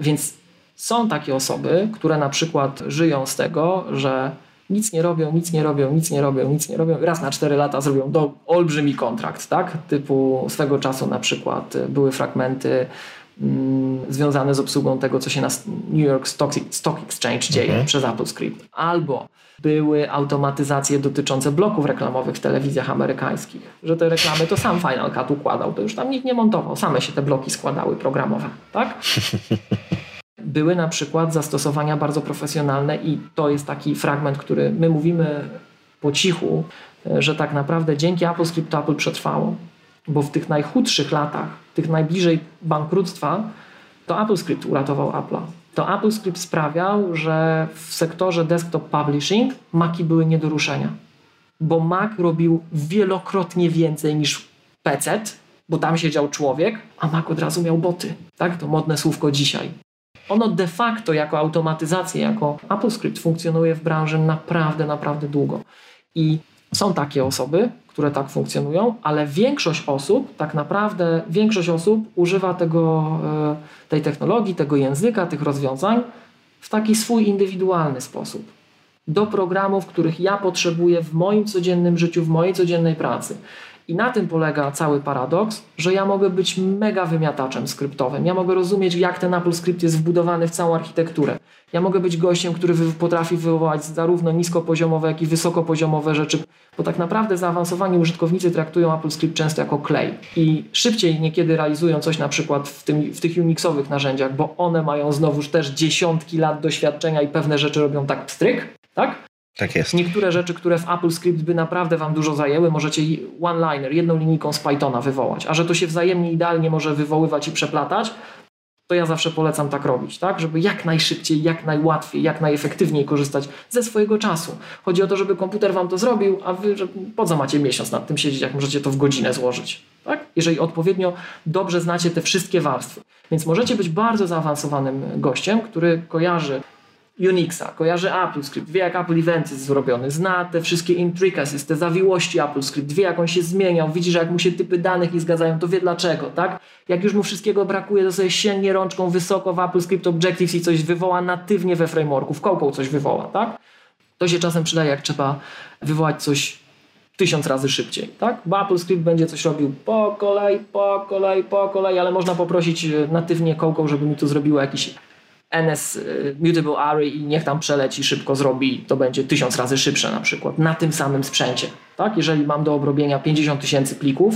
Więc są takie osoby, które na przykład żyją z tego, że nic nie robią, nic nie robią, nic nie robią, nic nie robią. Raz na 4 lata zrobią do, olbrzymi kontrakt, tak? Typu swego czasu na przykład były fragmenty związane z obsługą tego, co się na New York Stock, Stock Exchange dzieje przez AppleScript. Albo były automatyzacje dotyczące bloków reklamowych w telewizjach amerykańskich, że te reklamy to sam Final Cut układał, to już tam nikt nie montował, same się te bloki składały programowe, tak? Były na przykład zastosowania bardzo profesjonalne i to jest taki fragment, który my mówimy po cichu, e, że tak naprawdę dzięki AppleScript to Apple przetrwało, bo w tych najchudszych latach, tych najbliżej bankructwa, to AppleScript uratował Apple'a. to AppleScript sprawiał, że w sektorze desktop publishing Maci były nie do ruszenia. Bo Mac robił wielokrotnie więcej niż PC, bo tam siedział człowiek, a Mac od razu miał boty. Tak? To modne słówko dzisiaj. Ono de facto jako automatyzacja, jako AppleScript funkcjonuje w branży naprawdę, naprawdę długo. I są takie osoby, które tak funkcjonują, ale większość osób, tak naprawdę większość osób używa tego, e, tej technologii, tego języka, tych rozwiązań w taki swój indywidualny sposób. Do programów, których ja potrzebuję w moim codziennym życiu, w mojej codziennej pracy. I na tym polega cały paradoks, że ja mogę być mega wymiataczem skryptowym. Ja mogę rozumieć, jak ten Apple Script jest wbudowany w całą architekturę. Ja mogę być gościem, który potrafi wywołać zarówno niskopoziomowe, jak i wysokopoziomowe rzeczy, bo tak naprawdę zaawansowani użytkownicy traktują Apple Script często jako klej i szybciej niekiedy realizują coś na przykład w, tym, w tych Unixowych narzędziach, bo one mają znowuż też dziesiątki lat doświadczenia i pewne rzeczy robią tak pstryk, tak? Tak jest. Niektóre rzeczy, które w Apple Script by naprawdę Wam dużo zajęły, możecie one-liner, jedną linijką z Pythona wywołać. A że to się wzajemnie idealnie może wywoływać i przeplatać, to ja zawsze polecam tak robić, tak? Żeby jak najszybciej, jak najłatwiej, jak najefektywniej korzystać ze swojego czasu. Chodzi o to, żeby komputer Wam to zrobił, a Wy, że po co macie miesiąc nad tym siedzieć, jak możecie to w godzinę złożyć, tak? Jeżeli odpowiednio dobrze znacie te wszystkie warstwy. Więc możecie być bardzo zaawansowanym gościem, który kojarzy Unixa, kojarzy AppleScript, wie jak Apple Events jest zrobiony, zna te wszystkie intricacies, te zawiłości AppleScript, wie jak on się zmieniał, widzi, że jak mu się typy danych nie zgadzają, to wie dlaczego, tak? Jak już mu wszystkiego brakuje, to sobie sięgnie rączką wysoko w AppleScript Objectives i coś wywoła natywnie we frameworku, w kołką coś wywoła, tak? To się czasem przydaje, jak trzeba wywołać coś tysiąc razy szybciej, tak? Bo AppleScript będzie coś robił po kolei, po kolei, po kolei, ale można poprosić e, natywnie kołką, żeby mi tu zrobiło jakiś NS y, Mutable Array i niech tam przeleci, szybko zrobi, to będzie tysiąc razy szybsze na przykład na tym samym sprzęcie. Tak? Jeżeli mam do obrobienia 50 tysięcy plików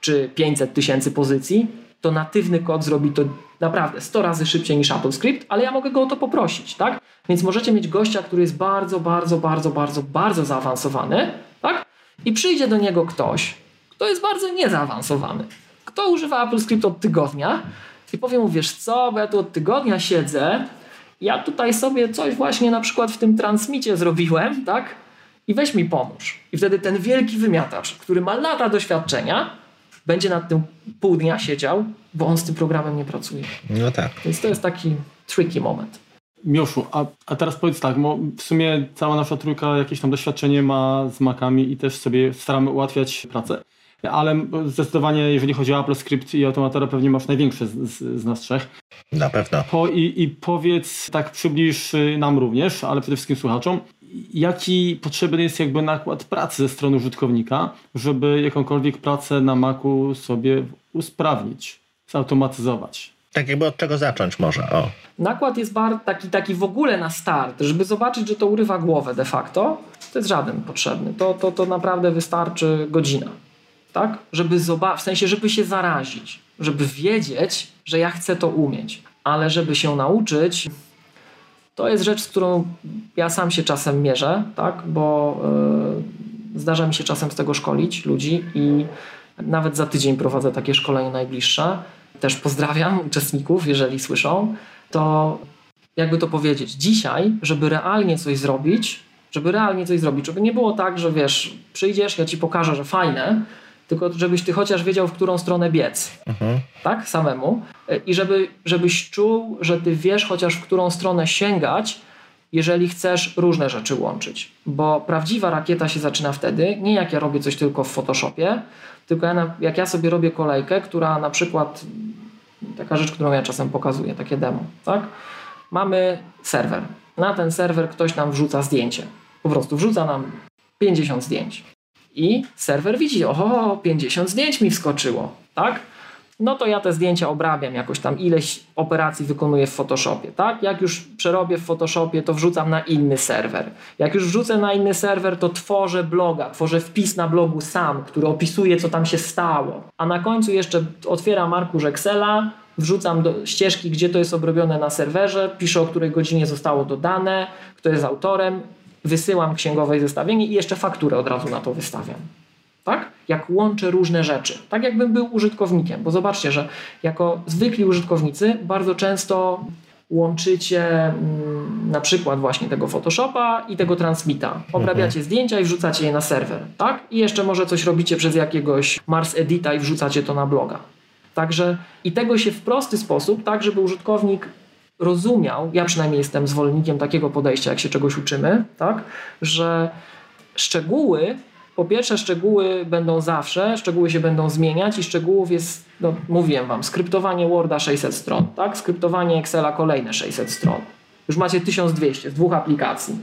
czy 500 tysięcy pozycji, to natywny kod zrobi to naprawdę 100 razy szybciej niż AppleScript, ale ja mogę go o to poprosić, tak? Więc możecie mieć gościa, który jest bardzo, bardzo, bardzo, bardzo, bardzo zaawansowany, tak? I przyjdzie do niego ktoś, kto jest bardzo niezaawansowany, kto używa AppleScript od tygodnia i powiem mu, wiesz co, bo ja tu od tygodnia siedzę, ja tutaj sobie coś właśnie na przykład w tym transmicie zrobiłem, tak? I weź mi pomóż. I wtedy ten wielki wymiatacz, który ma lata doświadczenia, będzie nad tym pół dnia siedział, bo on z tym programem nie pracuje. No tak. Więc to jest taki tricky moment. Mioszu, a, a teraz powiedz tak, bo w sumie cała nasza trójka jakieś tam doświadczenie ma z Macami i też sobie staramy ułatwiać pracę ale zdecydowanie jeżeli chodzi o AppleScript i Automatora pewnie masz największe z, z, z nas trzech. Na pewno. Po, i, I powiedz, tak przybliż nam również, ale przede wszystkim słuchaczom, jaki potrzebny jest jakby nakład pracy ze strony użytkownika, żeby jakąkolwiek pracę na Macu sobie usprawnić, zautomatyzować? Tak jakby od czego zacząć może, o. Nakład jest bar, taki, taki w ogóle na start, żeby zobaczyć, że to urywa głowę de facto, to jest żaden potrzebny. To, to, to naprawdę wystarczy godzina tak? Żeby zobaczyć, w sensie, żeby się zarazić, żeby wiedzieć, że ja chcę to umieć, ale żeby się nauczyć, to jest rzecz, z którą ja sam się czasem mierzę, tak? Bo yy, zdarza mi się czasem z tego szkolić ludzi i nawet za tydzień prowadzę takie szkolenie najbliższe. Też pozdrawiam uczestników, jeżeli słyszą. To jakby to powiedzieć, dzisiaj, żeby realnie coś zrobić, żeby realnie coś zrobić, żeby nie było tak, że wiesz, przyjdziesz, ja ci pokażę, że fajne, tylko żebyś ty chociaż wiedział, w którą stronę biec. Mhm. Tak, samemu. I żeby, żebyś czuł, że ty wiesz chociaż, w którą stronę sięgać, jeżeli chcesz różne rzeczy łączyć. Bo prawdziwa rakieta się zaczyna wtedy, nie jak ja robię coś tylko w Photoshopie, tylko ja, jak ja sobie robię kolejkę, która na przykład, taka rzecz, którą ja czasem pokazuję, takie demo, tak? Mamy serwer. Na ten serwer ktoś nam wrzuca zdjęcie. Po prostu wrzuca nam 50 zdjęć i serwer widzi, oho, 50 zdjęć mi wskoczyło, tak? No to ja te zdjęcia obrabiam, jakoś tam ileś operacji wykonuję w Photoshopie, tak? Jak już przerobię w Photoshopie, to wrzucam na inny serwer. Jak już wrzucę na inny serwer, to tworzę bloga, tworzę wpis na blogu sam, który opisuje, co tam się stało. A na końcu jeszcze otwieram arkusz Excela, wrzucam do ścieżki, gdzie to jest obrobione na serwerze, piszę, o której godzinie zostało dodane, kto jest autorem wysyłam księgowej zestawienie i jeszcze fakturę od razu na to wystawiam. Tak? Jak łączę różne rzeczy. Tak jakbym był użytkownikiem, bo zobaczcie, że jako zwykli użytkownicy bardzo często łączycie mm, na przykład właśnie tego Photoshopa i tego Transmita. Obrabiacie mhm. zdjęcia i wrzucacie je na serwer, tak? I jeszcze może coś robicie przez jakiegoś Mars Edita i wrzucacie to na bloga. Także i tego się w prosty sposób, tak żeby użytkownik rozumiał, ja przynajmniej jestem zwolennikiem takiego podejścia, jak się czegoś uczymy, tak? Że szczegóły po pierwsze, szczegóły będą zawsze, szczegóły się będą zmieniać i szczegółów jest, no, mówiłem Wam, skryptowanie Worda 600 stron, tak? skryptowanie Excela kolejne 600 stron. Już macie 1200 z dwóch aplikacji.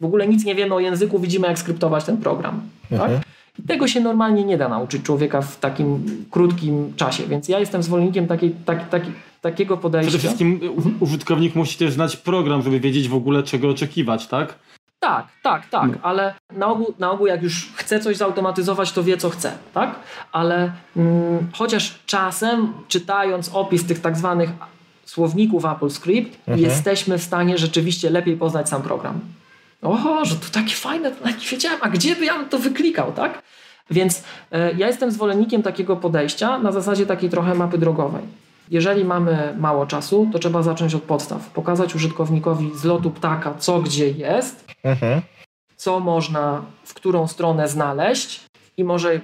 W ogóle nic nie wiemy o języku, widzimy jak skryptować ten program. Tak? I tego się normalnie nie da nauczyć człowieka w takim krótkim czasie, więc ja jestem zwolennikiem takiej, tak, taki, takiego podejścia. Przede wszystkim użytkownik musi też znać program, żeby wiedzieć w ogóle czego oczekiwać, tak? Tak, tak, tak, no. ale na ogół, na ogół jak już chce coś zautomatyzować, to wie co chce, tak? Ale mm, chociaż czasem czytając opis tych tak zwanych słowników AppleScript, mhm. jesteśmy w stanie rzeczywiście lepiej poznać sam program. Oho, że to takie fajne, to nie wiedziałem, a gdzie by ja to wyklikał, tak? Więc e, ja jestem zwolennikiem takiego podejścia na zasadzie takiej trochę mapy drogowej. Jeżeli mamy mało czasu, to trzeba zacząć od podstaw. Pokazać użytkownikowi z lotu ptaka, co gdzie jest, mhm. co można w którą stronę znaleźć i może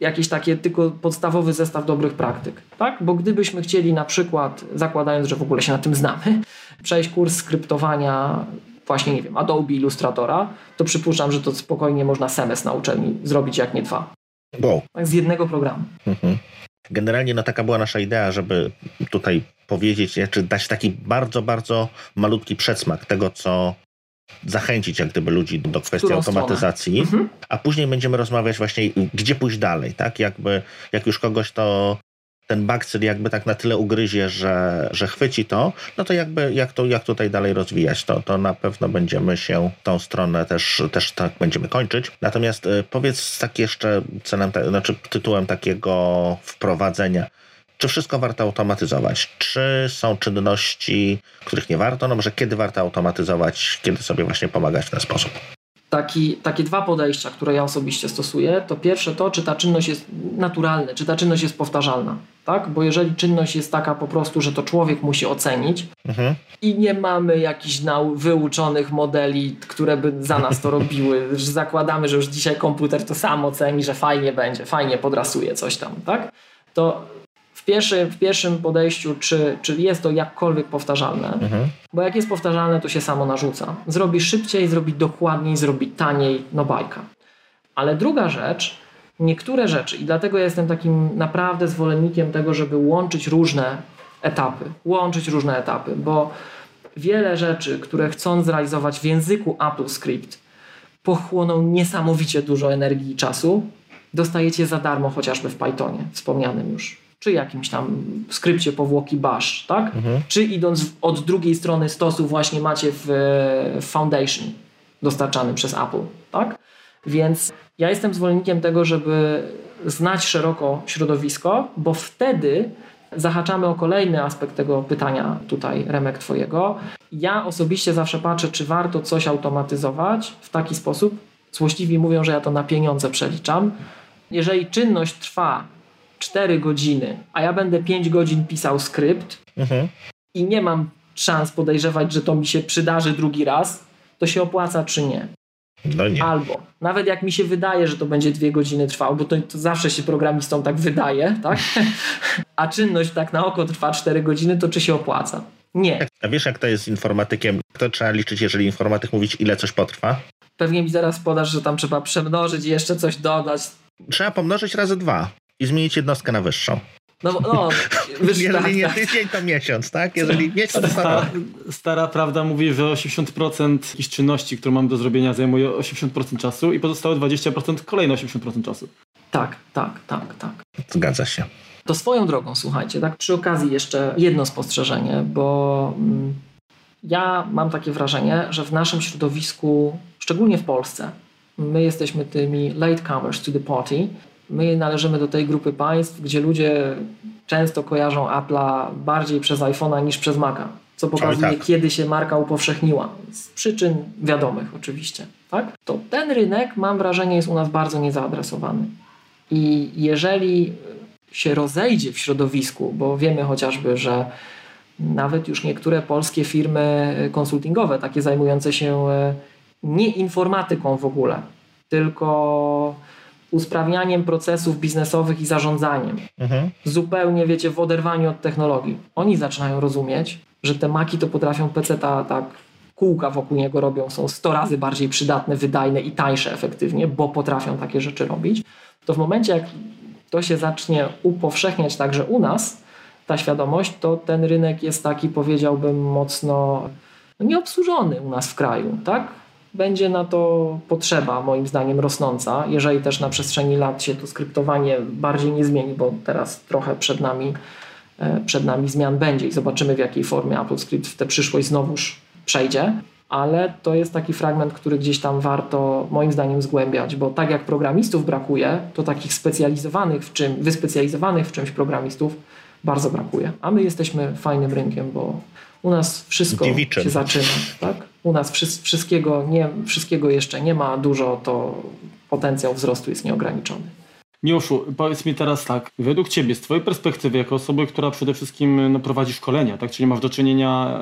jakiś taki tylko podstawowy zestaw dobrych praktyk. Tak? Bo gdybyśmy chcieli na przykład, zakładając, że w ogóle się na tym znamy, przejść kurs skryptowania właśnie, nie wiem, Adobe Illustratora, to przypuszczam, że to spokojnie można semestr na uczelni zrobić, jak nie dwa. Wow. Tak, z jednego programu. Mhm. Generalnie no, taka była nasza idea, żeby tutaj powiedzieć, czy dać taki bardzo, bardzo malutki przedsmak tego, co zachęcić jak gdyby ludzi do kwestii automatyzacji, mhm. a później będziemy rozmawiać właśnie, gdzie pójść dalej, tak? Jakby, jak już kogoś to ten bakcyl jakby tak na tyle ugryzie, że, że chwyci to, no to jakby jak, to, jak tutaj dalej rozwijać, to, to na pewno będziemy się tą stronę też, też tak będziemy kończyć. Natomiast y, powiedz tak jeszcze celem, znaczy tytułem takiego wprowadzenia, czy wszystko warto automatyzować? Czy są czynności, których nie warto? No może kiedy warto automatyzować, kiedy sobie właśnie pomagać w ten sposób? Taki, takie dwa podejścia, które ja osobiście stosuję, to pierwsze to, czy ta czynność jest naturalna, czy ta czynność jest powtarzalna. Tak? Bo jeżeli czynność jest taka po prostu, że to człowiek musi ocenić mhm. i nie mamy jakichś nau- wyuczonych modeli, które by za nas to robiły, że zakładamy, że już dzisiaj komputer to sam oceni, że fajnie będzie, fajnie podrasuje coś tam, tak? to w pierwszym, w pierwszym podejściu, czy, czy jest to jakkolwiek powtarzalne, mhm. bo jak jest powtarzalne, to się samo narzuca. Zrobi szybciej, zrobi dokładniej, zrobi taniej, no bajka. Ale druga rzecz, niektóre rzeczy, i dlatego ja jestem takim naprawdę zwolennikiem tego, żeby łączyć różne etapy, łączyć różne etapy, bo wiele rzeczy, które chcą zrealizować w języku AppleScript, pochłoną niesamowicie dużo energii i czasu, dostajecie za darmo chociażby w Pythonie, wspomnianym już czy jakimś tam skrypcie powłoki bash, tak? Mhm. Czy idąc od drugiej strony stosu właśnie macie w, w Foundation dostarczany przez Apple, tak? Więc ja jestem zwolennikiem tego, żeby znać szeroko środowisko, bo wtedy zahaczamy o kolejny aspekt tego pytania tutaj, Remek, Twojego. Ja osobiście zawsze patrzę, czy warto coś automatyzować w taki sposób. Złośliwi mówią, że ja to na pieniądze przeliczam. Jeżeli czynność trwa 4 godziny, a ja będę 5 godzin pisał skrypt mhm. i nie mam szans podejrzewać, że to mi się przydarzy drugi raz, to się opłaca czy nie. No nie. Albo nawet jak mi się wydaje, że to będzie dwie godziny trwało, bo to, to zawsze się programistom tak wydaje, tak? a czynność tak na oko trwa 4 godziny, to czy się opłaca? Nie. A wiesz, jak to jest z informatykiem? To trzeba liczyć, jeżeli informatyk mówić, ile coś potrwa? Pewnie mi zaraz podasz, że tam trzeba przemnożyć i jeszcze coś dodać. Trzeba pomnożyć razy dwa i zmienić jednostkę na wyższą. No, no Jeżeli tak, nie tak. tydzień, to miesiąc, tak? Jeżeli miesiąc, to stara, stara prawda mówi, że 80% jakichś czynności, które mam do zrobienia, zajmuje 80% czasu i pozostałe 20% kolejne 80% czasu. Tak, tak, tak, tak. Zgadza się. To swoją drogą, słuchajcie, tak przy okazji jeszcze jedno spostrzeżenie, bo mm, ja mam takie wrażenie, że w naszym środowisku, szczególnie w Polsce, my jesteśmy tymi latecomers to the party, My należymy do tej grupy państw, gdzie ludzie często kojarzą Apple'a bardziej przez iPhone'a niż przez Maca, co pokazuje, tak. kiedy się marka upowszechniła. Z przyczyn wiadomych oczywiście. Tak? To ten rynek, mam wrażenie, jest u nas bardzo niezaadresowany. I jeżeli się rozejdzie w środowisku, bo wiemy chociażby, że nawet już niektóre polskie firmy konsultingowe, takie zajmujące się e, nie informatyką w ogóle, tylko usprawnianiem procesów biznesowych i zarządzaniem. Mhm. Zupełnie, wiecie, w oderwaniu od technologii. Oni zaczynają rozumieć, że te maki to potrafią PC tak kółka wokół niego robią, są 100 razy bardziej przydatne, wydajne i tańsze efektywnie, bo potrafią takie rzeczy robić, to w momencie jak to się zacznie upowszechniać także u nas, ta świadomość, to ten rynek jest taki, powiedziałbym, mocno nieobsłużony u nas w kraju, tak? Będzie na to potrzeba, moim zdaniem, rosnąca, jeżeli też na przestrzeni lat się to skryptowanie bardziej nie zmieni, bo teraz trochę przed nami, e, przed nami zmian będzie i zobaczymy, w jakiej formie Apple Script w tę przyszłość znowuż przejdzie, ale to jest taki fragment, który gdzieś tam warto moim zdaniem zgłębiać, bo tak jak programistów brakuje, to takich specjalizowanych w czym, wyspecjalizowanych w czymś programistów bardzo brakuje. A my jesteśmy fajnym rynkiem, bo u nas wszystko się zaczyna. Tak? U nas wszystkiego, nie, wszystkiego jeszcze nie ma dużo, to potencjał wzrostu jest nieograniczony. Miłoszu, powiedz mi teraz tak, według Ciebie, z Twojej perspektywy, jako osoby, która przede wszystkim no, prowadzi szkolenia, tak, czyli masz do czynienia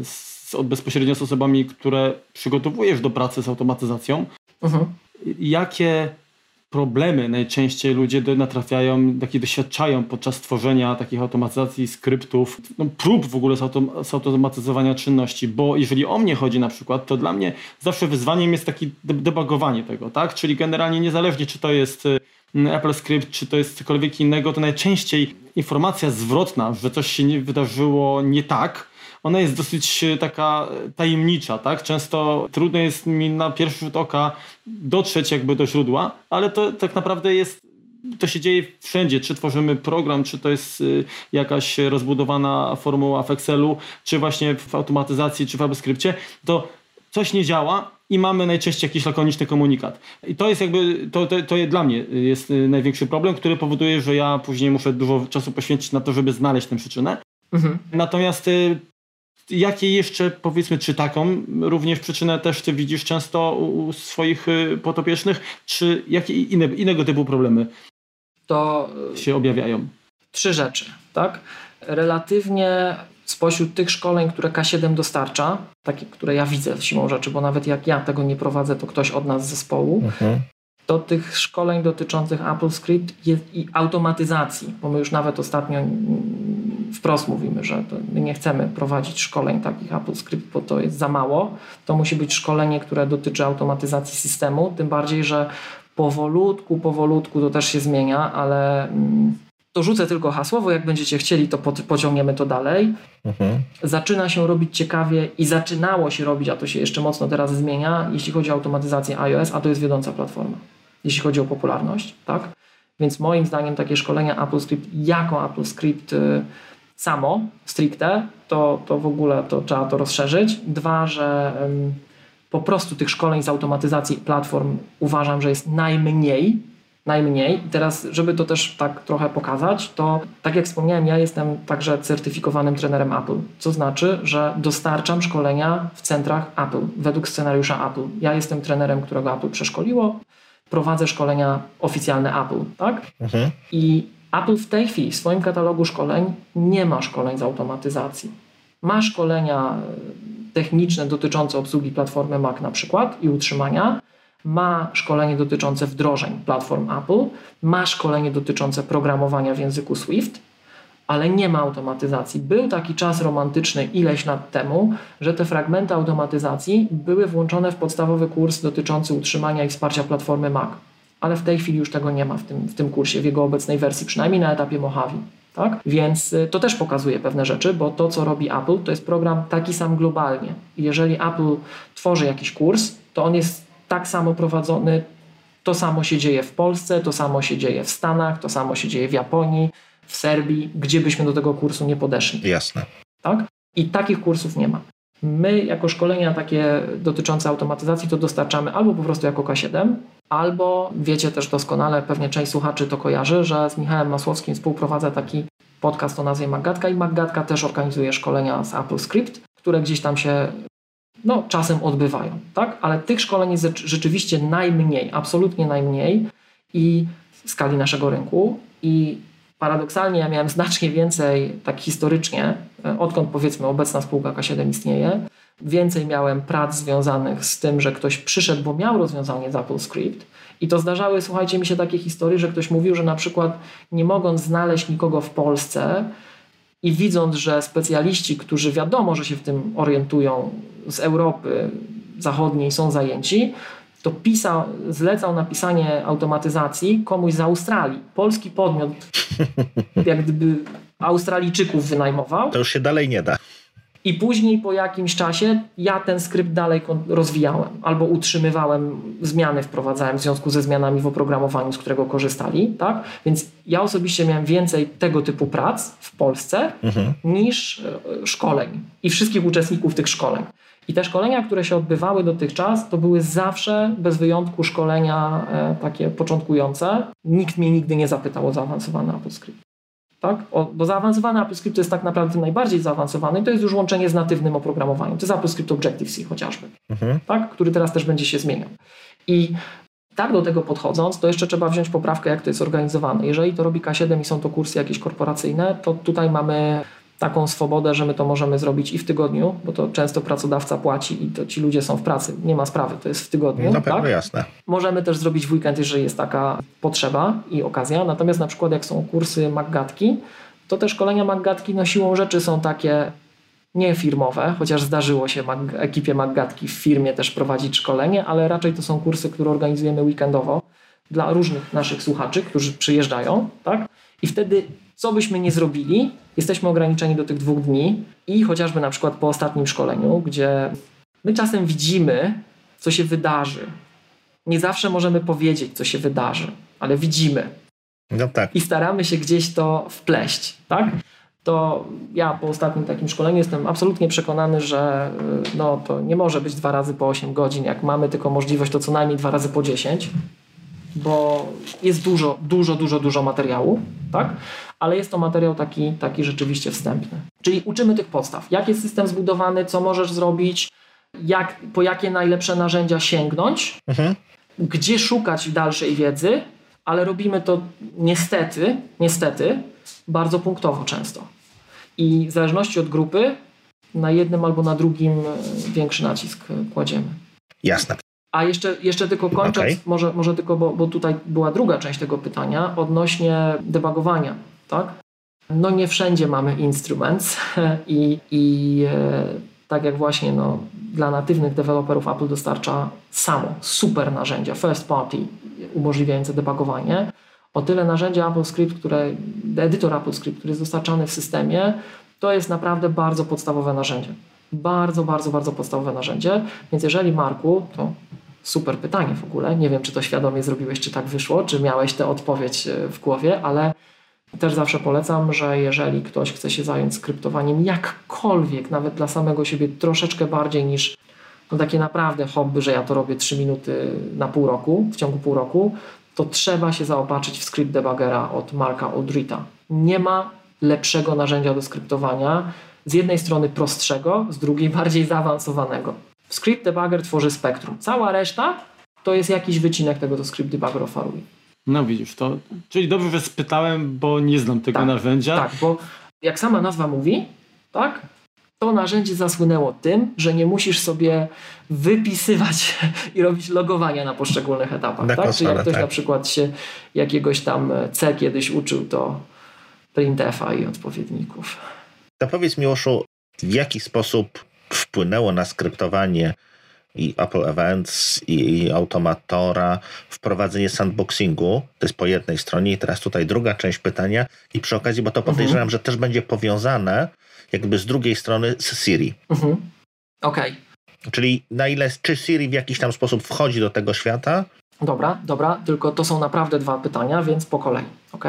y, z od bezpośrednio z osobami, które przygotowujesz do pracy z automatyzacją, mhm. jakie problemy najczęściej ludzie natrafiają, jakie doświadczają podczas tworzenia takich automatyzacji, skryptów, no, prób w ogóle z automatyzowania czynności, bo jeżeli o mnie chodzi na przykład, to dla mnie zawsze wyzwaniem jest takie debugowanie tego, tak? Czyli generalnie niezależnie czy to jest y, Apple Script, czy to jest cokolwiek innego, to najczęściej informacja zwrotna, że coś się nie wydarzyło nie tak, ona jest dosyć e, taka e, tajemnicza, tak? Często trudno jest mi na pierwszy rzut oka dotrzeć jakby do źródła, ale to tak naprawdę jest to się dzieje wszędzie, czy tworzymy program, czy to jest e, jakaś rozbudowana formuła w Excelu, czy właśnie w automatyzacji, czy w ABScriptie, to coś nie działa i mamy najczęściej jakiś lakoniczny komunikat. I to jest jakby, to, to, to dla mnie jest największy problem, który powoduje, że ja później muszę dużo czasu poświęcić na to, żeby znaleźć tę przyczynę. Mhm. Natomiast Jakie jeszcze, powiedzmy, czy taką również przyczynę też ty widzisz często u swoich y, potopiecznych, czy jakie inne, innego typu problemy to się objawiają? Trzy rzeczy, tak? Relatywnie spośród tych szkoleń, które K7 dostarcza, takie, które ja widzę siłą rzeczy, bo nawet jak ja tego nie prowadzę, to ktoś od nas z zespołu, mhm do tych szkoleń dotyczących AppleScript i automatyzacji, bo my już nawet ostatnio wprost mówimy, że my nie chcemy prowadzić szkoleń takich AppleScript, bo to jest za mało. To musi być szkolenie, które dotyczy automatyzacji systemu, tym bardziej, że powolutku, powolutku to też się zmienia, ale mm, to rzucę tylko hasłowo, jak będziecie chcieli, to pociągniemy to dalej. Mhm. Zaczyna się robić ciekawie i zaczynało się robić, a to się jeszcze mocno teraz zmienia, jeśli chodzi o automatyzację iOS, a to jest wiodąca platforma jeśli chodzi o popularność, tak? Więc moim zdaniem takie szkolenia AppleScript jako AppleScript y, samo, stricte, to, to w ogóle to trzeba to rozszerzyć. Dwa, że po prostu tych szkoleń z automatyzacji platform uważam, że jest najmniej, najmniej. I teraz, żeby to też tak trochę pokazać, to tak jak wspomniałem, ja jestem także certyfikowanym trenerem Apple, co znaczy, że dostarczam szkolenia w centrach Apple, według scenariusza Apple. Ja jestem trenerem, którego Apple przeszkoliło, prowadzę szkolenia oficjalne Apple, tak? Mhm. I Apple w tej chwili w swoim katalogu szkoleń nie ma szkoleń z automatyzacji. Ma szkolenia e, techniczne dotyczące obsługi platformy Mac na przykład i utrzymania, ma szkolenie dotyczące wdrożeń platform Apple, ma szkolenie dotyczące programowania w języku Swift, ale nie ma automatyzacji. Był taki czas romantyczny ileś lat temu, że te fragmenty automatyzacji były włączone w podstawowy kurs dotyczący utrzymania i wsparcia platformy Mac. Ale w tej chwili już tego nie ma w tym, w tym kursie, w jego obecnej wersji, przynajmniej na etapie Mojave. Tak? Więc y, to też pokazuje pewne rzeczy, bo to, co robi Apple, to jest program taki sam globalnie. Jeżeli Apple tworzy jakiś kurs, to on jest tak samo prowadzony, to samo się dzieje w Polsce, to samo się dzieje w Stanach, to samo się dzieje w Japonii, w Serbii, gdzie byśmy do tego kursu nie podeszli. Jasne. Tak? I takich kursów nie ma. My jako szkolenia takie dotyczące automatyzacji to dostarczamy albo po prostu jako K7, albo wiecie też doskonale, pewnie część słuchaczy to kojarzy, że z Michałem Masłowskim współprowadzę taki podcast o nazwie Maggatka i Maggatka też organizuje szkolenia z Apple Script, które gdzieś tam się no, czasem odbywają, tak? Ale tych szkoleń jest rzeczywiście najmniej, absolutnie najmniej i w skali naszego rynku i paradoksalnie ja miałem znacznie więcej, tak historycznie, e, odkąd powiedzmy obecna spółka K7 istnieje, więcej miałem prac związanych z tym, że ktoś przyszedł, bo miał rozwiązanie z AppleScript i to zdarzały, słuchajcie, mi się takie historie, że ktoś mówił, że na przykład nie mogąc znaleźć nikogo w Polsce i widząc, że specjaliści, którzy wiadomo, że się w tym orientują z Europy Zachodniej są zajęci, to pisał, zlecał napisanie automatyzacji komuś z Australii. Polski podmiot, jak gdyby Australijczyków wynajmował. To już się dalej nie da. I później po jakimś czasie ja ten skrypt dalej rozwijałem albo utrzymywałem, zmiany wprowadzałem w związku ze zmianami w oprogramowaniu, z którego korzystali. Tak? Więc ja osobiście miałem więcej tego typu prac w Polsce mhm. niż e, szkoleń i wszystkich uczestników tych szkoleń. I te szkolenia, które się odbywały dotychczas, to były zawsze bez wyjątku szkolenia e, takie początkujące. Nikt mnie nigdy nie zapytał o zaawansowany AppleScript. Tak? O, bo zaawansowany AppleScript to jest tak naprawdę najbardziej zaawansowany i to jest już łączenie z natywnym oprogramowaniem. To jest AppleScript Objective-C chociażby, mhm. tak? który teraz też będzie się zmieniał. I tak do tego podchodząc, to jeszcze trzeba wziąć poprawkę, jak to jest organizowane. Jeżeli to robi K7 i są to kursy jakieś korporacyjne, to tutaj mamy taką swobodę, że my to możemy zrobić i w tygodniu, bo to często pracodawca płaci i to ci ludzie są w pracy. Nie ma sprawy, to jest w tygodniu. Na pewno tak? jasne. Możemy też zrobić w weekend, jeżeli jest taka potrzeba i okazja. Natomiast na przykład jak są kursy Maggatki, to te szkolenia Maggatki no siłą rzeczy są takie nie firmowe, chociaż zdarzyło się mag ekipie Maggatki w firmie też prowadzić szkolenie, ale raczej to są kursy, które organizujemy weekendowo dla różnych naszych słuchaczy, którzy przyjeżdżają, tak? I wtedy co byśmy nie zrobili, jesteśmy ograniczeni do tych dwóch dni i chociażby na przykład po ostatnim szkoleniu, gdzie my czasem widzimy, co się wydarzy. Nie zawsze możemy powiedzieć, co się wydarzy, ale widzimy. No tak. I staramy się gdzieś to wpleść, tak? To ja po ostatnim takim szkoleniu jestem absolutnie przekonany, że y, no, to nie może być dwa razy po 8 godzin. Jak mamy tylko możliwość, to co najmniej dwa razy po 10 bo jest dużo, dużo, dużo, dużo materiału, tak? Ale jest to materiał taki, taki rzeczywiście wstępny. Czyli uczymy tych podstaw. Jak jest system zbudowany, co możesz zrobić, jak, po jakie najlepsze narzędzia sięgnąć, mhm. gdzie szukać dalszej wiedzy, ale robimy to niestety, niestety, bardzo punktowo często. I w zależności od grupy, na jednym albo na drugim e, większy nacisk kładziemy. Jasne. A jeszcze, jeszcze tylko kończąc, okay. może, może tylko, bo, bo tutaj była druga część tego pytania odnośnie debugowania, tak? No nie wszędzie mamy instruments i, i e, tak jak właśnie no, dla natywnych deweloperów Apple dostarcza samo super narzędzia, first party umożliwiające debugowanie, o tyle narzędzie AppleScript, które, edytor AppleScript, który jest dostarczany w systemie, to jest naprawdę bardzo podstawowe narzędzie. Bardzo, bardzo, bardzo podstawowe narzędzie. Więc jeżeli Marku, to super pytanie w ogóle. Nie wiem, czy to świadomie zrobiłeś, czy tak wyszło, czy miałeś tę odpowiedź e, w głowie, ale też zawsze polecam, że jeżeli ktoś chce się zająć skryptowaniem jakkolwiek, nawet dla samego siebie troszeczkę bardziej niż no takie naprawdę hobby, że ja to robię 3 minuty na pół roku, w ciągu pół roku, to trzeba się zaopatrzyć w script debugera od Marka Odrita. Nie ma lepszego narzędzia do skryptowania, z jednej strony prostszego, z drugiej bardziej zaawansowanego. Script debugger tworzy spektrum. Cała reszta to jest jakiś wycinek tego, co script debugger oferuje. No widzisz, to czyli dobrze, że spytałem, bo nie znam tego tak, narzędzia. Tak, bo jak sama nazwa mówi, tak, to narzędzie zasłynęło tym, że nie musisz sobie wypisywać i robić logowania na poszczególnych etapach. Na tak? Czy jak ktoś tak. na przykład się jakiegoś tam C kiedyś uczył, to printf i odpowiedników. To powiedz Miłoszu, w jaki sposób wpłynęło na skryptowanie i Apple Events i, Automatora wprowadzenie sandboxingu, to jest po jednej stronie i teraz tutaj druga część pytania i przy okazji, bo to mhm. podejrzewam, mhm. że też będzie powiązane jakby z drugiej strony z Siri. Mhm. Okej. Okay. Czyli na ile, czy Siri w jakiś tam sposób wchodzi do tego świata? Dobra, dobra, tylko to są naprawdę dwa pytania, więc po kolei, ok?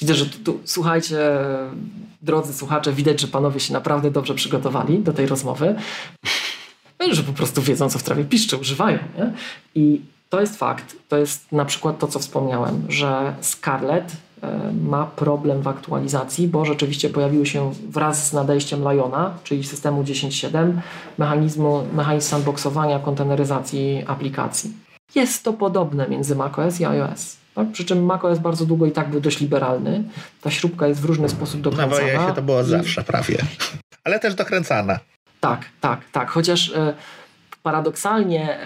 Widzę, że tu, tu, słuchajcie, drodzy słuchacze, widać, że panowie się naprawdę dobrze przygotowali do tej rozmowy. Że po prostu wiedzą, co w trawie piszczy, używają. Nie? I to jest fakt. To jest na przykład to, co wspomniałem, że Scarlett e, ma problem w aktualizacji, bo rzeczywiście pojawiły się wraz z nadejściem Liona, czyli systemu 10.7, mechanizmu, mechanizm sandboxowania, konteneryzacji aplikacji. Jest to podobne między macOS i iOS. Tak? Przy czym macOS bardzo długo i tak był dość liberalny. Ta śrubka jest w różny sposób dokręcana. Na iOSie to było i... zawsze prawie. Ale też dokręcana. Tak, tak, tak. Chociaż e, paradoksalnie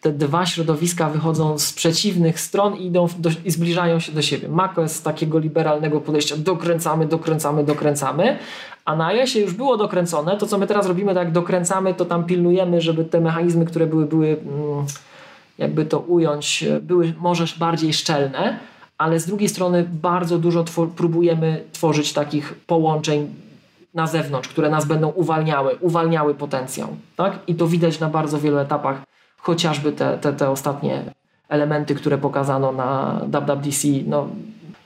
te dwa środowiska wychodzą z przeciwnych stron i, idą do, i zbliżają się do siebie. macOS z takiego liberalnego podejścia dokręcamy, dokręcamy, dokręcamy, a na iOSie już było dokręcone. To, co my teraz robimy, tak jak dokręcamy, to tam pilnujemy, żeby te mechanizmy, które były, były mm, jakby to ująć, były może bardziej szczelne, ale z drugiej strony bardzo dużo twor próbujemy tworzyć takich połączeń na zewnątrz, które nas będą uwalniały, uwalniały potencjał. Tak? I to widać na bardzo wielu etapach, chociażby te, te, te ostatnie elementy, które pokazano na WWDC. No,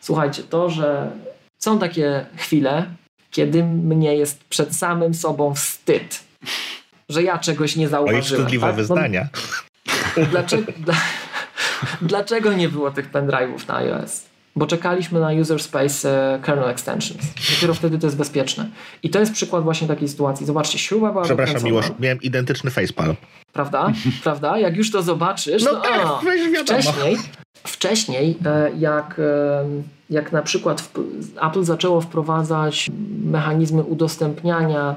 słuchajcie, to, że są takie chwile, kiedy mnie jest przed samym sobą wstyd, że ja czegoś nie zauważyłem. Oj, wstydliwe tak? wyznania. No, dlaczego, dlaczego nie było tych pendrive'ów na iOS? Bo czekaliśmy na user space e, kernel extensions. Dopiero wtedy to jest bezpieczne. I to jest przykład właśnie takiej sytuacji. Zobaczcie, śruba była Przepraszam, Miłosz, miałem identyczny facepalm. Prawda? Prawda? Jak już to zobaczysz, no to tak, a, wcześniej, wcześniej e, jak, e, jak na przykład Apple zaczęło wprowadzać mechanizmy udostępniania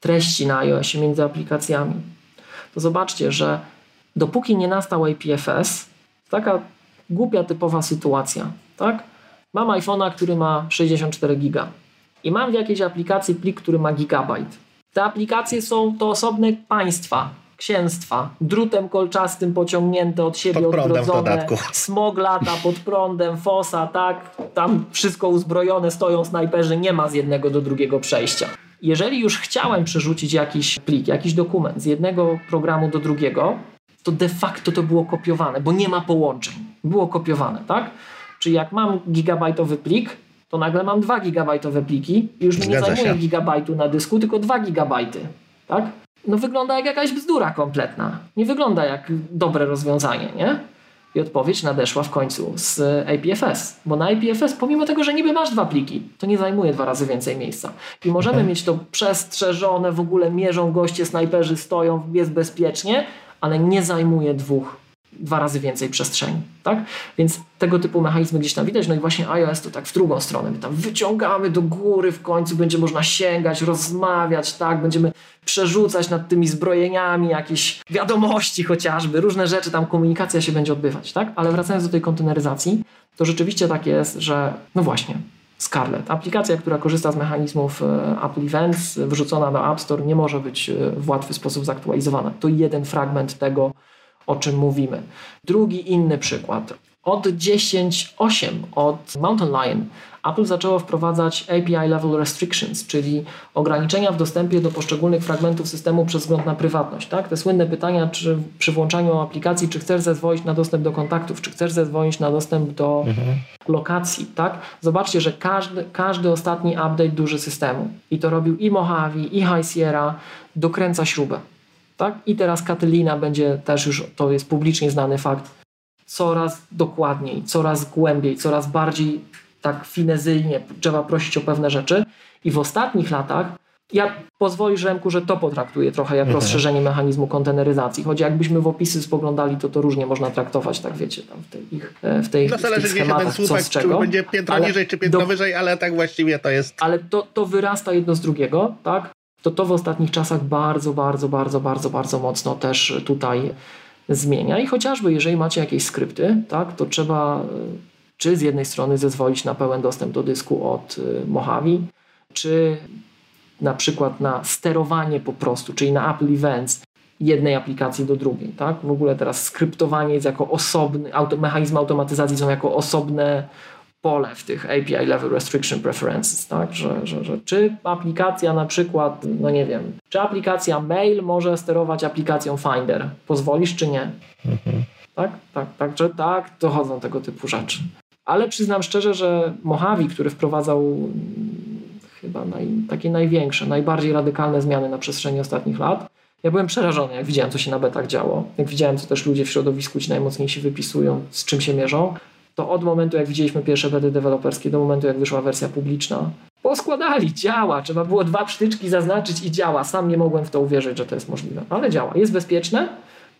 treści na iOSie między aplikacjami, to zobaczcie, że dopóki nie nastał APFS, taka głupia typowa sytuacja, tak? Mam iPhone'a, który ma 64 giga i mam w jakiejś aplikacji plik, który ma gigabajt. Te aplikacje są to osobne państwa, księstwa, drutem kolczastym pociągnięte od siebie, pod odgrodzone, smog lata pod prądem, fosa, tak, tam wszystko uzbrojone, stoją snajperzy, nie ma z jednego do drugiego przejścia. Jeżeli już chciałem przerzucić jakiś plik, jakiś dokument z jednego programu do drugiego, to de facto to było kopiowane, bo nie ma połączeń. Było kopiowane, tak? Czyli jak mam gigabajtowy plik, to nagle mam 2 gigabajtowe pliki i już mi nie zajmuje gigabajtu na dysku, tylko 2 gigabajty, tak? No wygląda jak jakaś bzdura kompletna. Nie wygląda jak dobre rozwiązanie, nie? I odpowiedź nadeszła w końcu z APFS, bo na APFS, pomimo tego, że niby masz dwa pliki, to nie zajmuje dwa razy więcej miejsca. I możemy mhm. mieć to przestrzeżone, w ogóle mierzą goście, snajperzy stoją, jest bezpiecznie, ale nie zajmuje dwóch, dwa razy więcej przestrzeni. Tak? Więc tego typu mechanizmy gdzieś tam widać. No i właśnie iOS to tak w drugą stronę. My tam wyciągamy do góry, w końcu będzie można sięgać, rozmawiać, tak? Będziemy przerzucać nad tymi zbrojeniami jakieś wiadomości chociażby, różne rzeczy, tam komunikacja się będzie odbywać, tak? Ale wracając do tej konteneryzacji, to rzeczywiście tak jest, że no właśnie, Scarlet. Aplikacja, która korzysta z mechanizmów e, Apple Events, wrzucona na App Store, nie może być e, w łatwy sposób zaktualizowana. To jeden fragment tego, o czym mówimy. Drugi inny przykład. Od 10.8, od Mountain Lion, Apple zaczęło wprowadzać API Level Restrictions, czyli ograniczenia w dostępie do poszczególnych fragmentów systemu przez wzgląd na prywatność. Tak? Te słynne pytania czy przy włączaniu aplikacji, czy chcesz zezwolić na dostęp do kontaktów, czy chcesz zezwolić na dostęp do mhm. lokacji. Tak? Zobaczcie, że każdy, każdy ostatni update duży systemu i to robił i Mojave, i High Sierra, dokręca śrubę. Tak? I teraz Catalina będzie też już, to jest publicznie znany fakt, coraz dokładniej, coraz głębiej, coraz bardziej tak finezyjnie trzeba prosić o pewne rzeczy. I w ostatnich latach ja pozwolisz Remku, że to potraktuję trochę jak mhm. rozszerzenie mechanizmu konteneryzacji. Choć jakbyśmy w opisy spoglądali, to to różnie można traktować, tak wiecie, tam w tej ich, e, w tej No zależy gdzie się ten słupek, czy będzie piętro ale niżej, czy piętro do, wyżej, ale tak właściwie to jest... Ale to, to wyrasta jedno z drugiego, tak? To to w ostatnich czasach bardzo, bardzo, bardzo, bardzo, bardzo mocno też tutaj zmienia i chociażby jeżeli macie jakieś skrypty, tak, to trzeba czy z jednej strony zezwolić na pełen dostęp do dysku od y, Mojave, czy na przykład na sterowanie po prostu, czyli na Apple Events jednej aplikacji do drugiej. Tak? W ogóle teraz skryptowanie jest jako osobny, auto, mechanizmy automatyzacji są jako osobne pole w tych API Level Restriction Preferences, tak? Że, że, że czy aplikacja na przykład, no nie wiem, czy aplikacja mail może sterować aplikacją Finder? Pozwolisz czy nie? Mhm. Tak, tak, tak, że tak, dochodzą tego typu rzeczy. Ale przyznam szczerze, że Mojave, który wprowadzał mm, chyba naj, takie największe, najbardziej radykalne zmiany na przestrzeni ostatnich lat, ja byłem przerażony, jak widziałem, co się na betach działo. Jak widziałem, co też ludzie w środowisku ci najmocniejsi wypisują, z czym się mierzą, to od momentu, jak widzieliśmy pierwsze bety deweloperskie, do momentu, jak wyszła wersja publiczna, poskładali, działa. Trzeba było dwa przytyczki zaznaczyć i działa. Sam nie mogłem w to uwierzyć, że to jest możliwe, ale działa. Jest bezpieczne,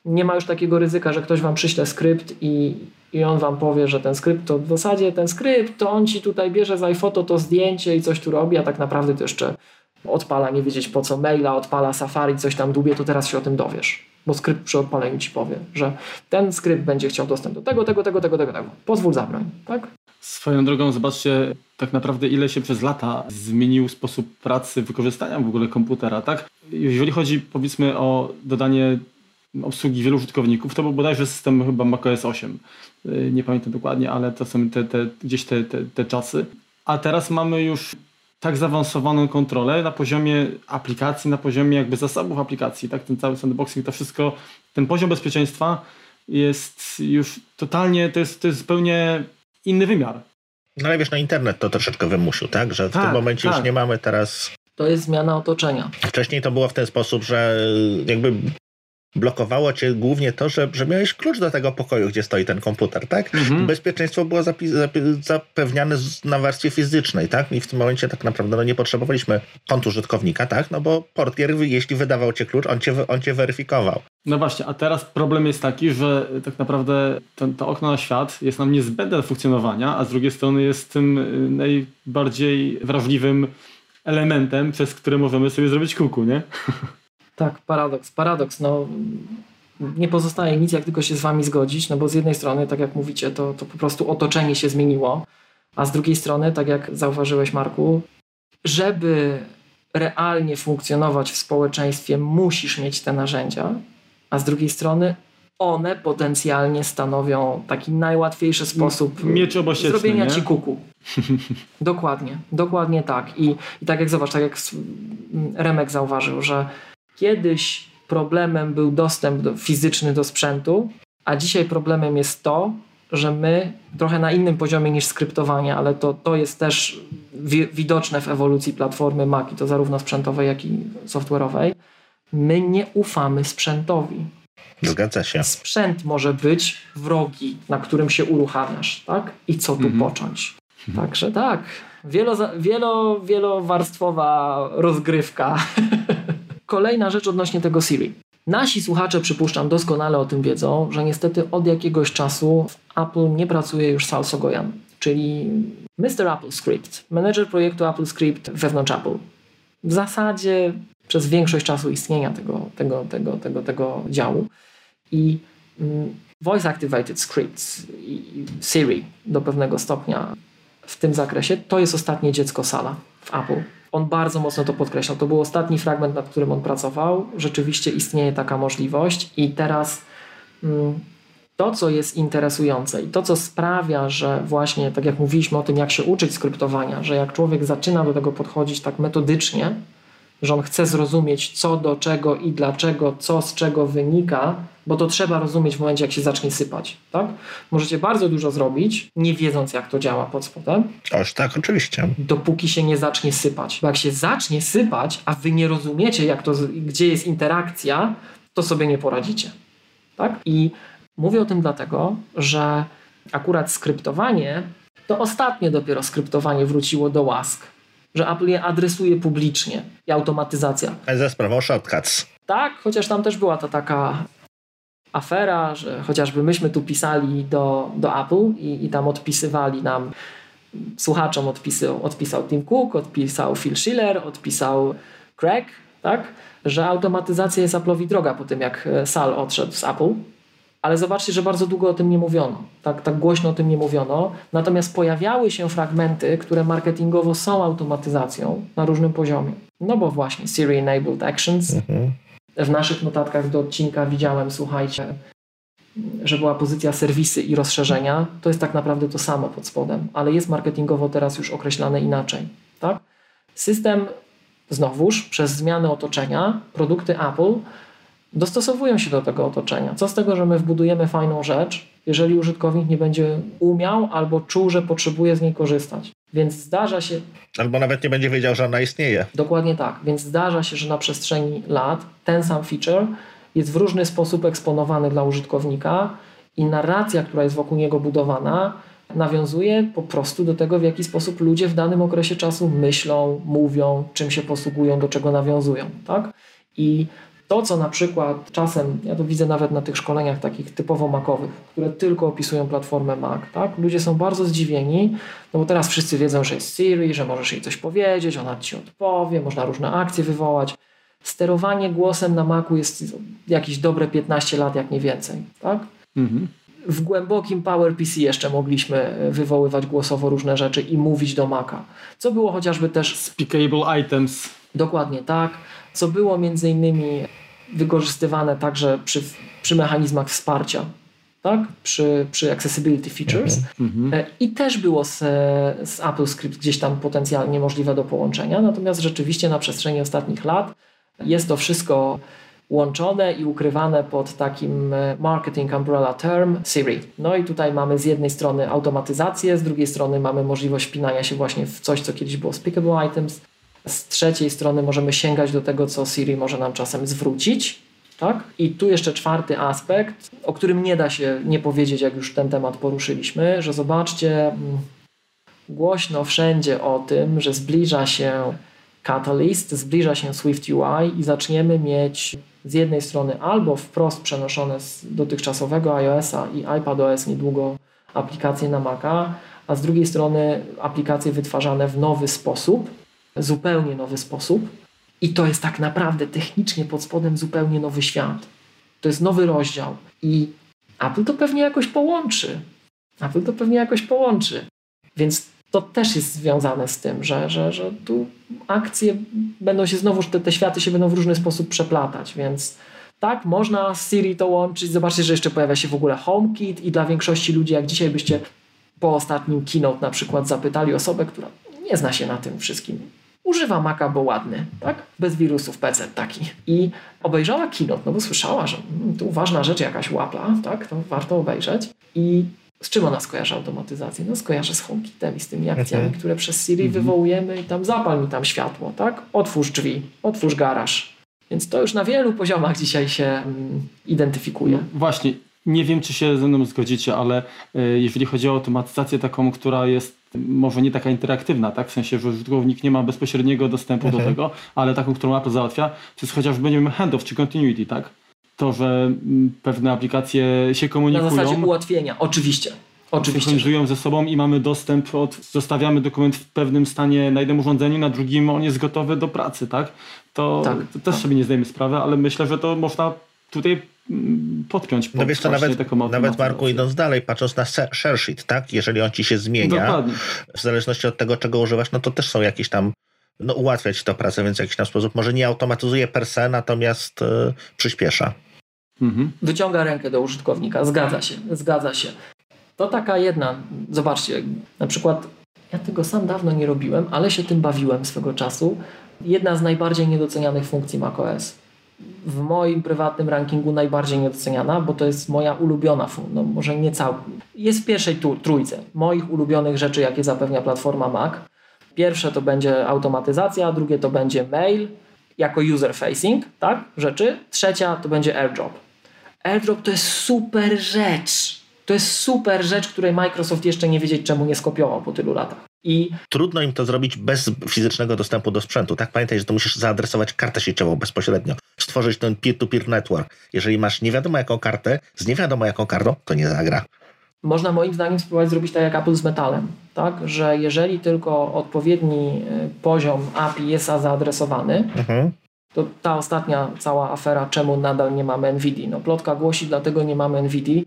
nie ma już takiego ryzyka, że ktoś wam przyśle skrypt i, i on wam powie, że ten skrypt to w zasadzie ten skrypt, to on ci tutaj bierze z iPhoto to zdjęcie i coś tu robi, a tak naprawdę to jeszcze odpala nie wiedzieć po co maila, odpala Safari, coś tam dłubie, to teraz się o tym dowiesz. Bo skrypt przy odpaleniu ci powie, że ten skrypt będzie chciał dostęp do tego, tego, tego, tego, tego, tego. Pozwól zabroń, tak? Swoją drogą, zobaczcie tak naprawdę ile się przez lata zmienił sposób pracy, wykorzystania w ogóle komputera, tak? Jeżeli chodzi powiedzmy o dodanie obsługi wielu użytkowników, to był bodajże system chyba macOS 8. Y, nie pamiętam dokładnie, ale to są te, te, gdzieś te, te, te czasy. A teraz mamy już tak zaawansowaną kontrolę na poziomie aplikacji, na poziomie jakby zasobów aplikacji, tak? Ten cały sandboxing, to wszystko, ten poziom bezpieczeństwa jest już totalnie, to jest, to jest zupełnie inny wymiar. No ale wiesz, no internet to troszeczkę wymusił, tak? Że w Tak, tym momencie tak. już nie mamy teraz... To jest zmiana otoczenia. Wcześniej to było w ten sposób, że jakby blokowało cię głównie to, że, że miałeś klucz do tego pokoju, gdzie stoi ten komputer, tak? Mhm. Bezpieczeństwo było zapewniane na warstwie fizycznej, tak? I w tym momencie tak naprawdę no, nie potrzebowaliśmy kontu użytkownika, tak? No bo portier, jeśli wydawał cię klucz, on cię, on cię weryfikował. No właśnie, a teraz problem jest taki, że tak naprawdę to, to okno na świat jest nam niezbędne do funkcjonowania, a z drugiej strony jest tym y, najbardziej wrażliwym elementem, przez który możemy sobie zrobić kuku, nie? Tak, paradoks, paradoks. No, nie pozostaje nic, jak tylko się z wami zgodzić, no bo z jednej strony, tak jak mówicie, to, to po prostu otoczenie się zmieniło, a z drugiej strony, tak jak zauważyłeś, Marku, żeby realnie funkcjonować w społeczeństwie, musisz mieć te narzędzia, a z drugiej strony one potencjalnie stanowią taki najłatwiejszy sposób Miecz zrobienia nie? ci kuku. dokładnie, dokładnie tak. I, I tak jak zobacz, tak jak Remek zauważył, że kiedyś problemem był dostęp do, fizyczny do sprzętu, a dzisiaj problemem jest to, że my trochę na innym poziomie niż skryptowanie, ale to, to jest też wi- widoczne w ewolucji platformy Mac i to zarówno sprzętowej, jak i software'owej. My nie ufamy sprzętowi Zgadza się. sprzęt może być wrogi, na którym się uruchamiasz, tak? I co tu Mhm. począć? Także tak, wielo, wielo, wielowarstwowa rozgrywka. Kolejna rzecz odnośnie tego Siri. Nasi słuchacze, przypuszczam, doskonale o tym wiedzą, że niestety od jakiegoś czasu w Apple nie pracuje już Sal Sogoyan, czyli Mr. Apple Script, menedżer projektu Apple Script wewnątrz Apple. W zasadzie przez większość czasu istnienia tego, tego, tego, tego, tego działu. I mm, voice activated scripts i Siri do pewnego stopnia w tym zakresie to jest ostatnie dziecko Sala w Apple. On bardzo mocno to podkreślał. To był ostatni fragment, nad którym on pracował. Rzeczywiście istnieje taka możliwość i teraz mm, to, co jest interesujące i to, co sprawia, że właśnie, tak jak mówiliśmy o tym, jak się uczyć skryptowania, że jak człowiek zaczyna do tego podchodzić tak metodycznie, że on chce zrozumieć, co do czego i dlaczego, co z czego wynika, bo to trzeba rozumieć w momencie, jak się zacznie sypać. Tak? Możecie bardzo dużo zrobić, nie wiedząc, jak to działa pod spodem, Oż tak, oczywiście. dopóki się nie zacznie sypać. Bo jak się zacznie sypać, a wy nie rozumiecie, jak to, gdzie jest interakcja, to sobie nie poradzicie. Tak? I mówię o tym dlatego, że akurat skryptowanie, to ostatnio dopiero skryptowanie wróciło do łask. Że Apple je adresuje publicznie i automatyzacja. Ze sprawą shortcuts. Tak, chociaż tam też była ta taka afera, że chociażby myśmy tu pisali do, do Apple i, i tam odpisywali nam, słuchaczom odpisał, odpisał Tim Cook, odpisał Phil Schiller, odpisał Craig, tak, że automatyzacja jest Apple'owi droga po tym, jak e, Sal odszedł z Apple. Ale zobaczcie, że bardzo długo o tym nie mówiono. Tak, tak głośno o tym nie mówiono. Natomiast pojawiały się fragmenty, które marketingowo są automatyzacją na różnym poziomie. No bo właśnie Siri Enabled Actions. Mhm. W naszych notatkach do odcinka widziałem, słuchajcie, że była pozycja serwisy i rozszerzenia. To jest tak naprawdę to samo pod spodem, ale jest marketingowo teraz już określane inaczej. Tak? System, znowuż przez zmianę otoczenia, produkty Apple dostosowują się do tego otoczenia. Co z tego, że my wbudujemy fajną rzecz, jeżeli użytkownik nie będzie umiał albo czuł, że potrzebuje z niej korzystać. Więc zdarza się, Albo nawet nie będzie wiedział, że ona istnieje. Dokładnie tak. Więc zdarza się, że na przestrzeni lat ten sam feature jest w różny sposób eksponowany dla użytkownika i narracja, która jest wokół niego budowana, nawiązuje po prostu do tego, w jaki sposób ludzie w danym okresie czasu myślą, mówią, czym się posługują, do czego nawiązują. Tak? I To, co na przykład czasem, ja to widzę nawet na tych szkoleniach takich typowo makowych, które tylko opisują platformę Mac, tak? Ludzie są bardzo zdziwieni, no bo teraz wszyscy wiedzą, że jest Siri, że możesz jej coś powiedzieć, ona ci odpowie, można różne akcje wywołać. Sterowanie głosem na Macu jest jakieś dobre 15 lat, jak nie więcej, tak? Mhm. W głębokim PowerPC jeszcze mogliśmy wywoływać głosowo różne rzeczy i mówić do Maca. Co było chociażby też. Speakable items. Dokładnie tak. Co było między innymi wykorzystywane także przy, przy mechanizmach wsparcia, tak? przy, przy accessibility features. Mhm. E, I też było z, z AppleScript gdzieś tam potencjalnie możliwe do połączenia. Natomiast rzeczywiście na przestrzeni ostatnich lat jest to wszystko łączone i ukrywane pod takim e, marketing umbrella term Siri. No i tutaj mamy z jednej strony automatyzację, z drugiej strony mamy możliwość wpinania się właśnie w coś, co kiedyś było speakable items. Z trzeciej strony możemy sięgać do tego, co Siri może nam czasem zwrócić. Tak? I tu jeszcze czwarty aspekt, o którym nie da się nie powiedzieć, jak już ten temat poruszyliśmy, że zobaczcie mm, głośno wszędzie o tym, że zbliża się Catalyst, zbliża się Swift UI i zaczniemy mieć z jednej strony albo wprost przenoszone z dotychczasowego iOS-a i iPadOS niedługo aplikacje na Maca, a z drugiej strony aplikacje wytwarzane w nowy sposób, zupełnie nowy sposób. I to jest tak naprawdę technicznie pod spodem zupełnie nowy świat. To jest nowy rozdział i Apple to pewnie jakoś połączy. Apple to pewnie jakoś połączy. Więc to też jest związane z tym, że, że, że tu akcje będą się znowu, te, te światy się będą w różny sposób przeplatać, więc tak, można z Siri to łączyć. Zobaczcie, że jeszcze pojawia się w ogóle HomeKit i dla większości ludzi, jak dzisiaj byście po ostatnim keynote na przykład zapytali osobę, która nie zna się na tym wszystkim, używa Maca, bo ładny, tak? Bez wirusów PC taki. I obejrzała keynote, no bo słyszała, że mm, tu ważna rzecz jakaś łapla, tak? To warto obejrzeć. I z czym ona skojarzy automatyzację? No skojarzy z HomeKitem i z tymi akcjami, okay. które przez Siri mm -hmm. wywołujemy i tam zapal mi tam światło, tak? Otwórz drzwi, otwórz garaż. Więc to już na wielu poziomach dzisiaj się um, identyfikuje. No, właśnie, nie wiem, czy się ze mną zgodzicie, ale y, jeżeli chodzi o automatyzację taką, która jest może nie taka interaktywna, tak? W sensie, że użytkownik nie ma bezpośredniego dostępu do mhm. tego, ale taką, którą Apple załatwia, to jest chociażby, nie wiem, handoff czy continuity, tak? To, że mm, pewne aplikacje się komunikują. Na zasadzie ułatwienia, oczywiście. Oczywiście. Synchronizują ze sobą i mamy dostęp od, zostawiamy dokument w pewnym stanie na jednym urządzeniu, na drugim on jest gotowy do pracy, tak? To, tak, to też tak. sobie nie zdajemy sprawy, ale myślę, że to można tutaj podpiąć pod No wiesz co, nawet, nawet Marku idąc dalej, patrząc na share sheet, tak? Jeżeli on ci się zmienia, Dokładnie. w zależności od tego, czego używasz, no to też są jakieś tam no, ułatwia ci to pracę, więc w jakiś tam sposób może nie automatyzuje per se, natomiast yy, przyspiesza. Mhm. Wyciąga rękę do użytkownika, zgadza się, zgadza się. To taka jedna, zobaczcie, na przykład ja tego sam dawno nie robiłem, ale się tym bawiłem swego czasu. Jedna z najbardziej niedocenianych funkcji macOS. W moim prywatnym rankingu najbardziej niedoceniana, bo to jest moja ulubiona no może nie całkiem. Jest w pierwszej trójce moich ulubionych rzeczy, jakie zapewnia platforma Mac. Pierwsze to będzie automatyzacja, drugie to będzie mail jako user facing, tak, rzeczy. Trzecia to będzie AirDrop. AirDrop to jest super rzecz. To jest super rzecz, której Microsoft jeszcze nie wiedzieć, czemu nie skopiował po tylu latach. I Trudno im to zrobić bez fizycznego dostępu do sprzętu. Tak, pamiętaj, że to musisz zaadresować kartę sieciową bezpośrednio, stworzyć ten peer-to-peer network. Jeżeli masz nie wiadomo jaką kartę, z nie wiadomo jaką kartą, to nie zagra. Można moim zdaniem spróbować zrobić tak jak Apple z metalem, tak? że jeżeli tylko odpowiedni e, poziom API jest zaadresowany, mhm. To ta ostatnia cała afera, czemu nadal nie mamy NVIDII. No, plotka głosi, dlatego nie mamy NVIDII,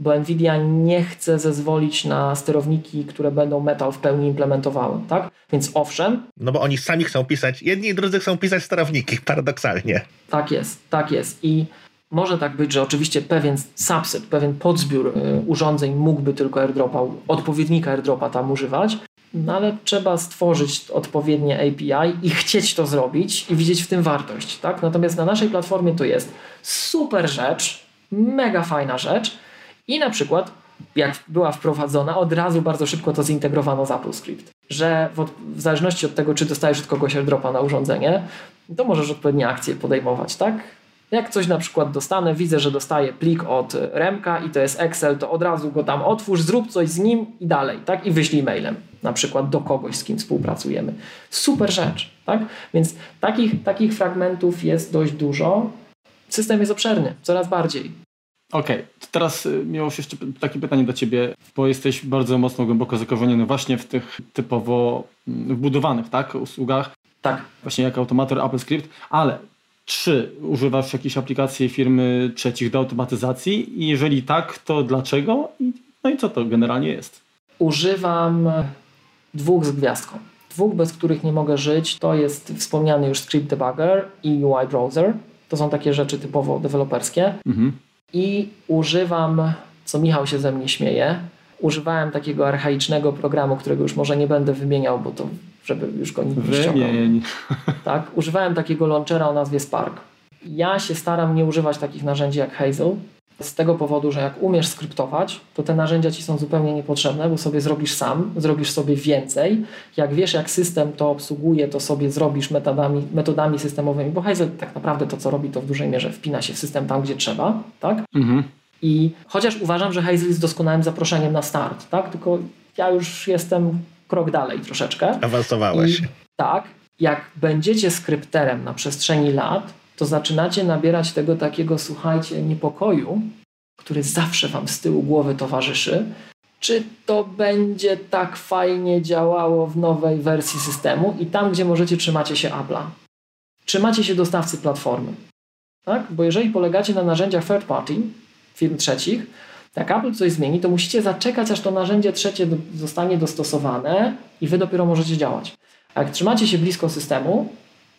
bo Nvidia nie chce zezwolić na sterowniki, które będą metal w pełni implementowały, tak? Więc owszem. No bo oni sami chcą pisać, jedni i drudzy chcą pisać sterowniki, paradoksalnie. Tak jest, tak jest. I może tak być, że oczywiście pewien subset, pewien podzbiór y, urządzeń mógłby tylko airdropa, odpowiednika airdropa tam używać, no ale trzeba stworzyć odpowiednie API i chcieć to zrobić i widzieć w tym wartość. Tak? Natomiast na naszej platformie to jest super rzecz, mega fajna rzecz i na przykład jak była wprowadzona, od razu bardzo szybko to zintegrowano z AppleScript. Że w, w zależności od tego, czy dostajesz od kogoś airdropa na urządzenie, to możesz odpowiednie akcje podejmować, tak? Jak coś na przykład dostanę, widzę, że dostaję plik od Remka i to jest Excel, to od razu go tam otwórz, zrób coś z nim i dalej, tak? I wyślij mailem, na przykład do kogoś, z kim współpracujemy. Super rzecz, tak? Więc takich, takich fragmentów jest dość dużo. system jest obszerny, coraz bardziej. Okej, okay. teraz y, miało się jeszcze takie pytanie do Ciebie, bo jesteś bardzo mocno głęboko zakorzeniony właśnie w tych typowo mm, wbudowanych tak, usługach. Tak. Właśnie jak automator AppleScript, ale czy używasz jakiejś aplikacji firmy trzecich do automatyzacji? I jeżeli tak, to dlaczego? No i co to generalnie jest? Używam dwóch z gwiazdką. Dwóch, bez których nie mogę żyć, to jest wspomniany już Script Debugger i UI Browser. To są takie rzeczy typowo deweloperskie. Mhm. I używam, co Michał się ze mnie śmieje, używałem takiego archaicznego programu, którego już może nie będę wymieniał, bo to żeby już go nikt nie ściągał. Tak, używałem takiego launchera o nazwie Spark. Ja się staram nie używać takich narzędzi jak Hazel, z tego powodu, że jak umiesz skryptować, to te narzędzia ci są zupełnie niepotrzebne, bo sobie zrobisz sam, zrobisz sobie więcej. Jak wiesz, jak system to obsługuje, to sobie zrobisz metodami, metodami systemowymi, bo Hazel tak naprawdę to, co robi, to w dużej mierze wpina się w system tam, gdzie trzeba, tak? Mhm. I chociaż uważam, że Hazel jest doskonałym zaproszeniem na start, tak? Tylko ja już jestem krok dalej troszeczkę. Awansowałeś. I, tak. Jak będziecie skrypterem na przestrzeni lat, to zaczynacie nabierać tego takiego, słuchajcie, niepokoju, który zawsze wam z tyłu głowy towarzyszy. Czy to będzie tak fajnie działało w nowej wersji systemu i tam, gdzie możecie, trzymacie się Apple'a. Trzymacie się dostawcy platformy. Tak? Bo jeżeli polegacie na narzędziach third party, firm trzecich, jak Apple coś zmieni, to musicie zaczekać, aż to narzędzie trzecie zostanie dostosowane i wy dopiero możecie działać. A jak trzymacie się blisko systemu,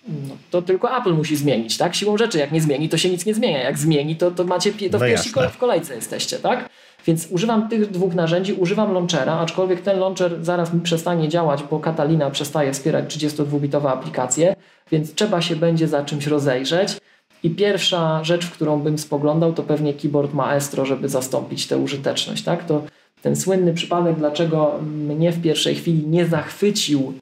no, to tylko Apple musi zmienić, tak? Siłą rzeczy, jak nie zmieni, to się nic nie zmienia. Jak zmieni, to, to macie to w no pierwszej w kolejce jesteście, tak? Więc używam tych dwóch narzędzi, używam launchera, aczkolwiek ten launcher zaraz mi przestanie działać, bo Catalina przestaje wspierać 32-bitowe aplikacje, więc trzeba się będzie za czymś rozejrzeć. I pierwsza rzecz, w którą bym spoglądał, to pewnie keyboard Maestro, żeby zastąpić tę użyteczność. Tak? To ten słynny przypadek, dlaczego mnie w pierwszej chwili nie zachwycił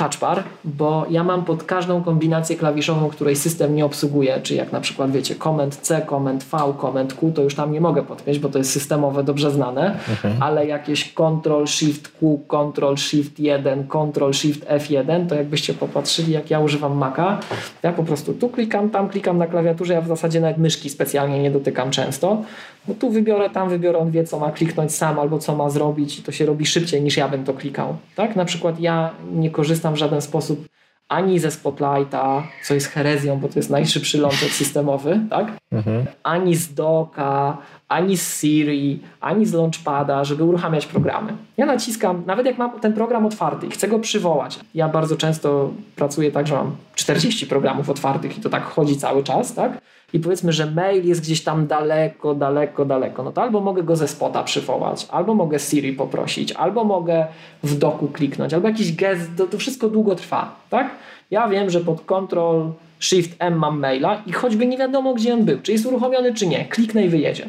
touchbar, bo ja mam pod każdą kombinację klawiszową, której system nie obsługuje, czy jak na przykład wiecie, Command C, Command V, Command Q, to już tam nie mogę podpiąć, bo to jest systemowe, dobrze znane, ale jakieś Ctrl Shift Q, Ctrl Shift 1, Ctrl Shift F1, to jakbyście popatrzyli, jak ja używam Maca, ja po prostu tu klikam, tam klikam na klawiaturze, ja w zasadzie nawet myszki specjalnie nie dotykam często, bo tu wybiorę, tam wybiorę, on wie, co ma kliknąć sam albo co ma zrobić i to się robi szybciej niż ja bym to klikał. Tak? Na przykład ja nie korzystam w żaden sposób ani ze Spotlighta, co jest herezją, bo to jest najszybszy launcher systemowy, tak? Mhm. ani z Doka, ani z Siri, ani z Launchpada, żeby uruchamiać programy. Ja naciskam, nawet jak mam ten program otwarty i chcę go przywołać. Ja bardzo często pracuję tak, że mam 40 programów otwartych i to tak chodzi cały czas, tak? I powiedzmy, że mail jest gdzieś tam daleko, daleko, daleko, no to albo mogę go ze spota przywołać, albo mogę Siri poprosić, albo mogę w doku kliknąć, albo jakiś gest, to, to wszystko długo trwa, tak? Ja wiem, że pod Ctrl Shift M mam maila i choćby nie wiadomo, gdzie on był, czy jest uruchomiony, czy nie, kliknę i wyjedzie.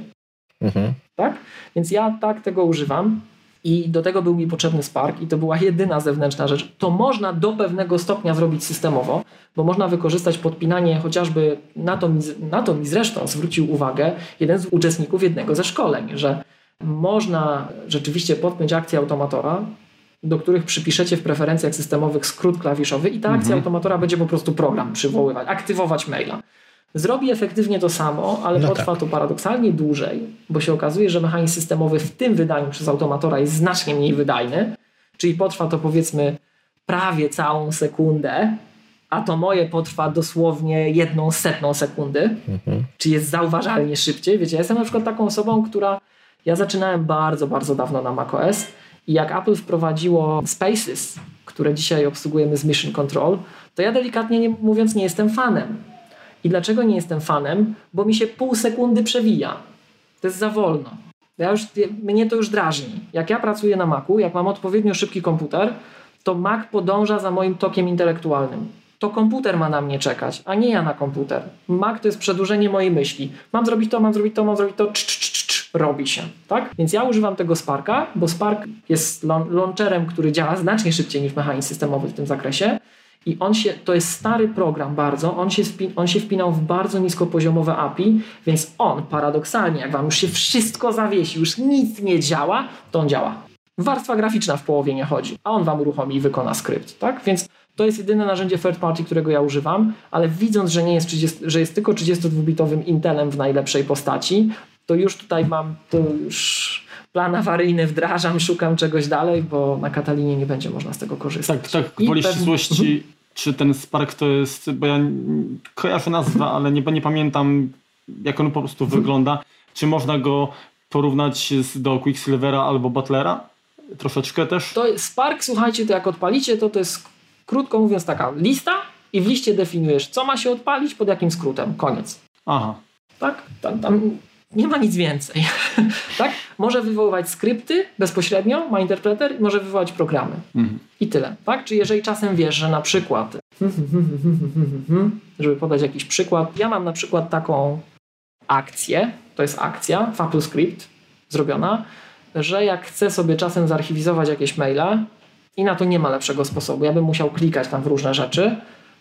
Mhm. Tak? Więc ja tak tego używam. I do tego był mi potrzebny Spark i to była jedyna zewnętrzna rzecz. To można do pewnego stopnia zrobić systemowo, bo można wykorzystać podpinanie chociażby, na to mi, na to mi zresztą zwrócił uwagę jeden z uczestników jednego ze szkoleń, że można rzeczywiście podpiąć akcję automatora, do których przypiszecie w preferencjach systemowych skrót klawiszowy i ta akcja mhm. automatora będzie po prostu program przywoływać, aktywować maila. Zrobi efektywnie to samo, ale no potrwa tak. to paradoksalnie dłużej, bo się okazuje, że mechanizm systemowy w tym wydaniu przez automatora jest znacznie mniej wydajny, czyli potrwa to powiedzmy prawie całą sekundę, a to moje potrwa dosłownie jedną setną sekundy, mhm. czyli jest zauważalnie szybciej. Wiecie, ja jestem na przykład taką osobą, która ja zaczynałem bardzo, bardzo dawno na macOS i jak Apple wprowadziło Spaces, które dzisiaj obsługujemy z Mission Control, to ja delikatnie nie, mówiąc nie jestem fanem i dlaczego nie jestem fanem? Bo mi się pół sekundy przewija. To jest za wolno. Ja już, mnie to już drażni. Jak ja pracuję na Macu, jak mam odpowiednio szybki komputer, to Mac podąża za moim tokiem intelektualnym. To komputer ma na mnie czekać, a nie ja na komputer. Mac to jest przedłużenie mojej myśli. Mam zrobić to, mam zrobić to, mam zrobić to, cz, cz, cz, robi się. Tak? Więc ja używam tego Sparka, bo Spark jest launcherem, który działa znacznie szybciej niż mechanizm systemowy w tym zakresie i on się, to jest stary program bardzo, on się, wpi, on się wpinał w bardzo niskopoziomowe API, więc on paradoksalnie, jak wam już się wszystko zawiesi, już nic nie działa, to on działa. Warstwa graficzna w połowie nie chodzi, a on wam uruchomi i wykona skrypt, tak? Więc To jest jedyne narzędzie third party, którego ja używam, ale widząc, że nie jest 30, że jest tylko 32-bitowym Intelem w najlepszej postaci, to już tutaj mam to już plan awaryjny wdrażam, szukam czegoś dalej, bo na Katalinie nie będzie można z tego korzystać. Tak, tak, woli ścisłości, czy ten Spark to jest, bo ja kojarzę nazwę, ale nie, nie pamiętam jak on po prostu mhm. wygląda. Czy można go porównać do Quicksilvera albo Butlera? Troszeczkę też? To Spark, słuchajcie, to jak odpalicie, to to jest krótko mówiąc taka lista i w liście definiujesz, co ma się odpalić, pod jakim skrótem. Koniec. Aha. Tak? Tam, tam nie ma nic więcej. tak? Może wywoływać skrypty bezpośrednio, ma interpreter, może wywołać programy. Mhm. I tyle. Tak? Czy jeżeli czasem wiesz, że na przykład, żeby podać jakiś przykład, ja mam na przykład taką akcję, to jest akcja w AppleScript zrobiona, że jak chcę sobie czasem zarchiwizować jakieś maile i na to nie ma lepszego sposobu, ja bym musiał klikać tam w różne rzeczy,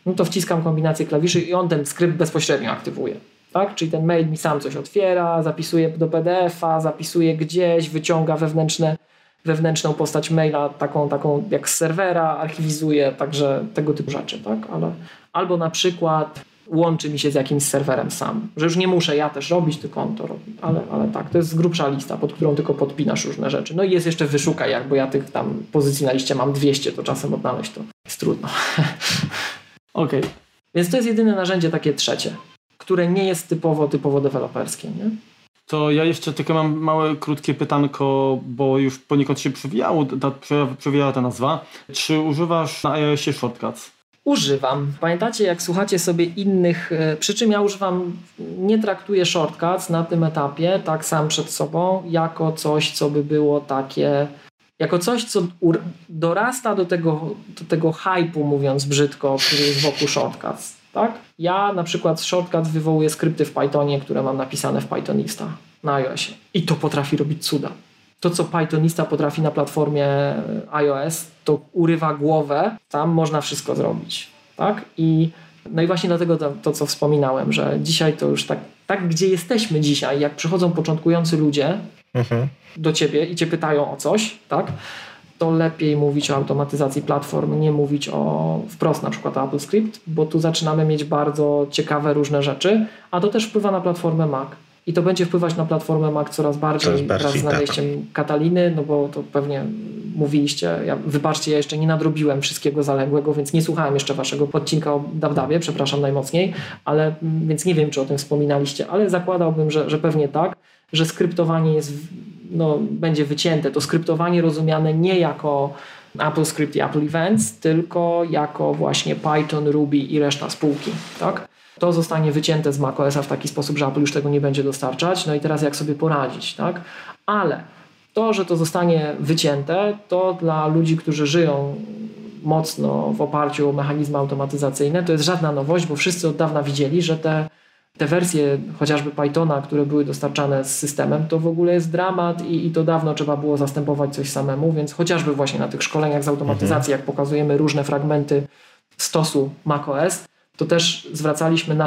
no to wciskam kombinację klawiszy i on ten skrypt bezpośrednio aktywuje. Tak? Czyli ten mail mi sam coś otwiera, zapisuje do PDF-a, zapisuje gdzieś, wyciąga wewnętrzne, wewnętrzną postać maila, taką, taką jak z serwera, archiwizuje, także tego typu rzeczy. Tak? Ale, albo na przykład łączy mi się z jakimś serwerem sam, że już nie muszę ja też robić, tylko on to robi. Ale, ale tak, to jest grubsza lista, pod którą tylko podpinasz różne rzeczy. No i jest jeszcze wyszukaj, jak, bo ja tych tam pozycji na liście mam 200, to czasem odnaleźć to jest trudno. Okej. Okay. Więc to jest jedyne narzędzie takie trzecie które nie jest typowo, typowo deweloperskie. Nie? To ja jeszcze tylko mam małe, krótkie pytanko, bo już poniekąd się przewijało, ta, przewijała ta nazwa. Czy używasz na iOSie shortcuts? Używam. Pamiętacie, jak słuchacie sobie innych, e, przy czym ja używam, nie traktuję shortcuts na tym etapie, tak sam przed sobą, jako coś, co by było takie, jako coś, co dorasta do tego, do tego hypu, mówiąc brzydko, który jest wokół shortcuts. Tak? Ja na przykład z shortcut wywołuję skrypty w Pythonie, które mam napisane w Pythonista na iOSie. I to potrafi robić cuda. To, co Pythonista potrafi na platformie iOS, to urywa głowę. Tam można wszystko zrobić. Tak? I no i właśnie dlatego to, to, co wspominałem, że dzisiaj to już tak, tak, gdzie jesteśmy dzisiaj, jak przychodzą początkujący ludzie mhm. do ciebie i cię pytają o coś, tak? To lepiej mówić o automatyzacji platform, nie mówić o wprost na przykład o AppleScript, bo tu zaczynamy mieć bardzo ciekawe różne rzeczy, a to też wpływa na platformę Mac. I to będzie wpływać na platformę Mac coraz bardziej, coraz bardziej wraz z tak. nadejściem Kataliny, no bo to pewnie mówiliście, ja, wybaczcie, ja jeszcze nie nadrobiłem wszystkiego zaległego, więc nie słuchałem jeszcze waszego odcinka o DawDawie, przepraszam najmocniej, ale mm, więc nie wiem, czy o tym wspominaliście, ale zakładałbym, że, że pewnie tak, że skryptowanie jest no, będzie wycięte. To skryptowanie rozumiane nie jako AppleScript i Apple Events, tylko jako właśnie Python, Ruby i reszta spółki. Tak? To zostanie wycięte z macOSa w taki sposób, że Apple już tego nie będzie dostarczać. No i teraz jak sobie poradzić, tak? Ale to, że to zostanie wycięte, to dla ludzi, którzy żyją mocno w oparciu o mechanizmy automatyzacyjne, to jest żadna nowość, bo wszyscy od dawna widzieli, że te te wersje chociażby Pythona, które były dostarczane z systemem, to w ogóle jest dramat i, i to dawno trzeba było zastępować coś samemu, więc chociażby właśnie na tych szkoleniach z automatyzacji, mhm. jak pokazujemy różne fragmenty stosu macOS, to też zwracaliśmy na,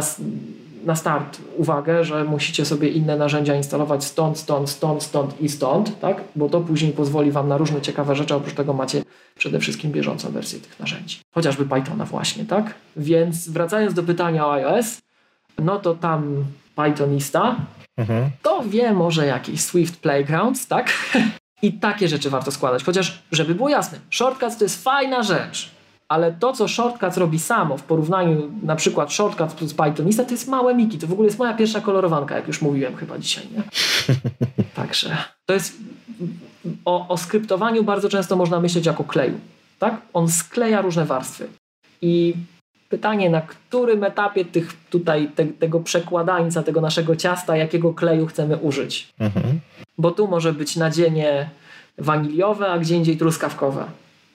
na start uwagę, że musicie sobie inne narzędzia instalować stąd, stąd, stąd, stąd i stąd, tak? bo to później pozwoli Wam na różne ciekawe rzeczy, oprócz tego macie przede wszystkim bieżącą wersję tych narzędzi. Chociażby Pythona właśnie, tak? Więc wracając do pytania o iOS, no to tam Pythonista, mhm. to wie może jakiś Swift Playgrounds, tak? I takie rzeczy warto składać. Chociaż, żeby było jasne, shortcuts to jest fajna rzecz, ale to, co shortcuts robi samo w porównaniu na przykład shortcuts plus Pythonista, to jest małe miki. To w ogóle jest moja pierwsza kolorowanka, jak już mówiłem chyba dzisiaj, nie? Także to jest... O, o skryptowaniu bardzo często można myśleć jako kleju, tak? On skleja różne warstwy. I pytanie, na którym etapie tych tutaj te, tego przekładańca, tego naszego ciasta, jakiego kleju chcemy użyć. Mhm. Bo tu może być nadzienie waniliowe, a gdzie indziej truskawkowe.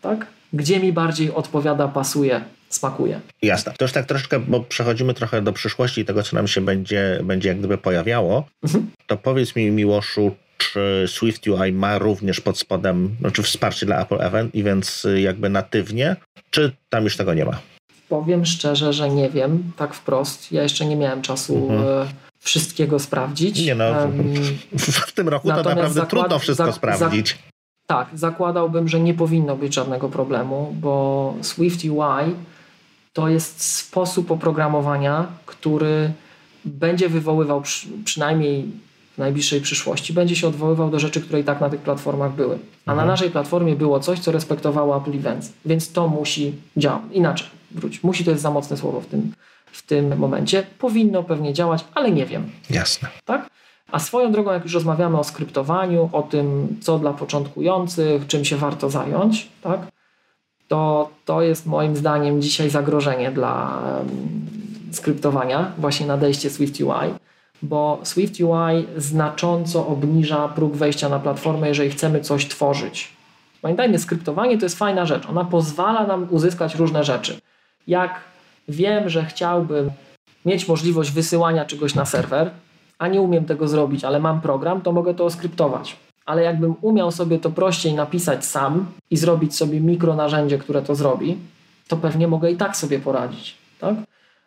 Tak? Gdzie mi bardziej odpowiada, pasuje, smakuje. Jasne. To już tak troszeczkę, bo przechodzimy trochę do przyszłości i tego, co nam się będzie, będzie jak gdyby pojawiało. Mhm. To powiedz mi, Miłoszu, czy Swift UI ma również pod spodem, znaczy wsparcie dla Apple Event, więc jakby natywnie, czy tam już tego nie ma? Powiem szczerze, że nie wiem tak wprost. Ja jeszcze nie miałem czasu mhm. E, wszystkiego sprawdzić. Nie no, w tym roku to naprawdę zakład, trudno wszystko sprawdzić. Tak, zakładałbym, że nie powinno być żadnego problemu, bo Swift UI to jest sposób oprogramowania, który będzie wywoływał przy, przynajmniej w najbliższej przyszłości, będzie się odwoływał do rzeczy, które i tak na tych platformach były. A na naszej platformie było coś, co respektowało Apple Events, więc to musi działać. Inaczej, wróć. Musi to jest za mocne słowo w tym, w tym momencie. Powinno pewnie działać, ale nie wiem. Jasne. Tak? A swoją drogą, jak już rozmawiamy o skryptowaniu, o tym, co dla początkujących, czym się warto zająć, tak? to to jest moim zdaniem dzisiaj zagrożenie dla um, skryptowania, właśnie nadejście Swift UI, bo Swift UI znacząco obniża próg wejścia na platformę, jeżeli chcemy coś tworzyć. Pamiętajmy, skryptowanie to jest fajna rzecz. Ona pozwala nam uzyskać różne rzeczy. Jak wiem, że chciałbym mieć możliwość wysyłania czegoś na serwer, a nie umiem tego zrobić, ale mam program, to mogę to oskryptować. Ale jakbym umiał sobie to prościej napisać sam i zrobić sobie mikro narzędzie, które to zrobi, to pewnie mogę i tak sobie poradzić. Tak?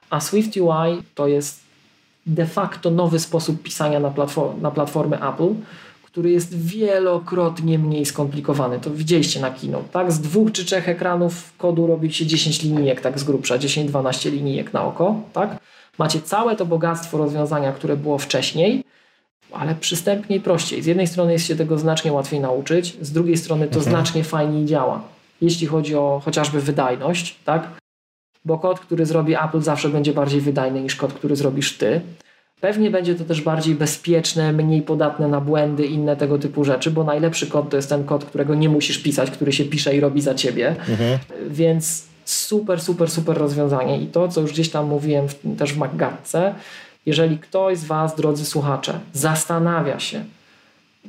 A Swift UI to jest de facto nowy sposób pisania na, platform, na Apple, który jest wielokrotnie mniej skomplikowany. To widzieliście na kino. Tak? Z dwóch czy trzech ekranów kodu robi się 10 linijek, tak z grubsza, 10-12 linijek na oko. Tak? Macie całe to bogactwo rozwiązania, które było wcześniej, ale przystępniej, prościej. Z jednej strony jest się tego znacznie łatwiej nauczyć, z drugiej strony to mhm. znacznie fajniej działa. Jeśli chodzi o chociażby wydajność, tak? Bo kod, który zrobi Apple zawsze będzie bardziej wydajny niż kod, który zrobisz ty. Pewnie będzie to też bardziej bezpieczne, mniej podatne na błędy, inne tego typu rzeczy, bo najlepszy kod to jest ten kod, którego nie musisz pisać, który się pisze i robi za ciebie. Mhm. Więc super, super, super rozwiązanie. I to, co już gdzieś tam mówiłem w, też w MacGatce, jeżeli ktoś z Was, drodzy słuchacze, zastanawia się,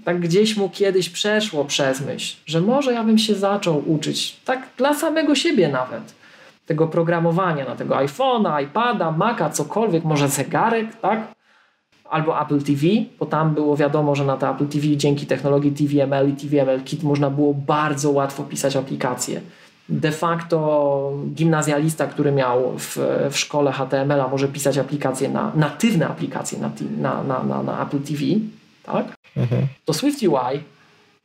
tak gdzieś mu kiedyś przeszło przez myśl, że może ja bym się zaczął uczyć, tak dla samego siebie nawet, tego programowania na tego iPhone'a, iPada, Maca, cokolwiek, może zegarek, tak? Albo Apple TV, bo tam było wiadomo, że na to Apple TV dzięki technologii TVML i TVML Kit można było bardzo łatwo pisać aplikacje de facto gimnazjalista, który miał w, w szkole HTML-a może pisać aplikacje na natywne aplikacje na, na, na, na, na Apple TV, tak? Mhm. To Swift UI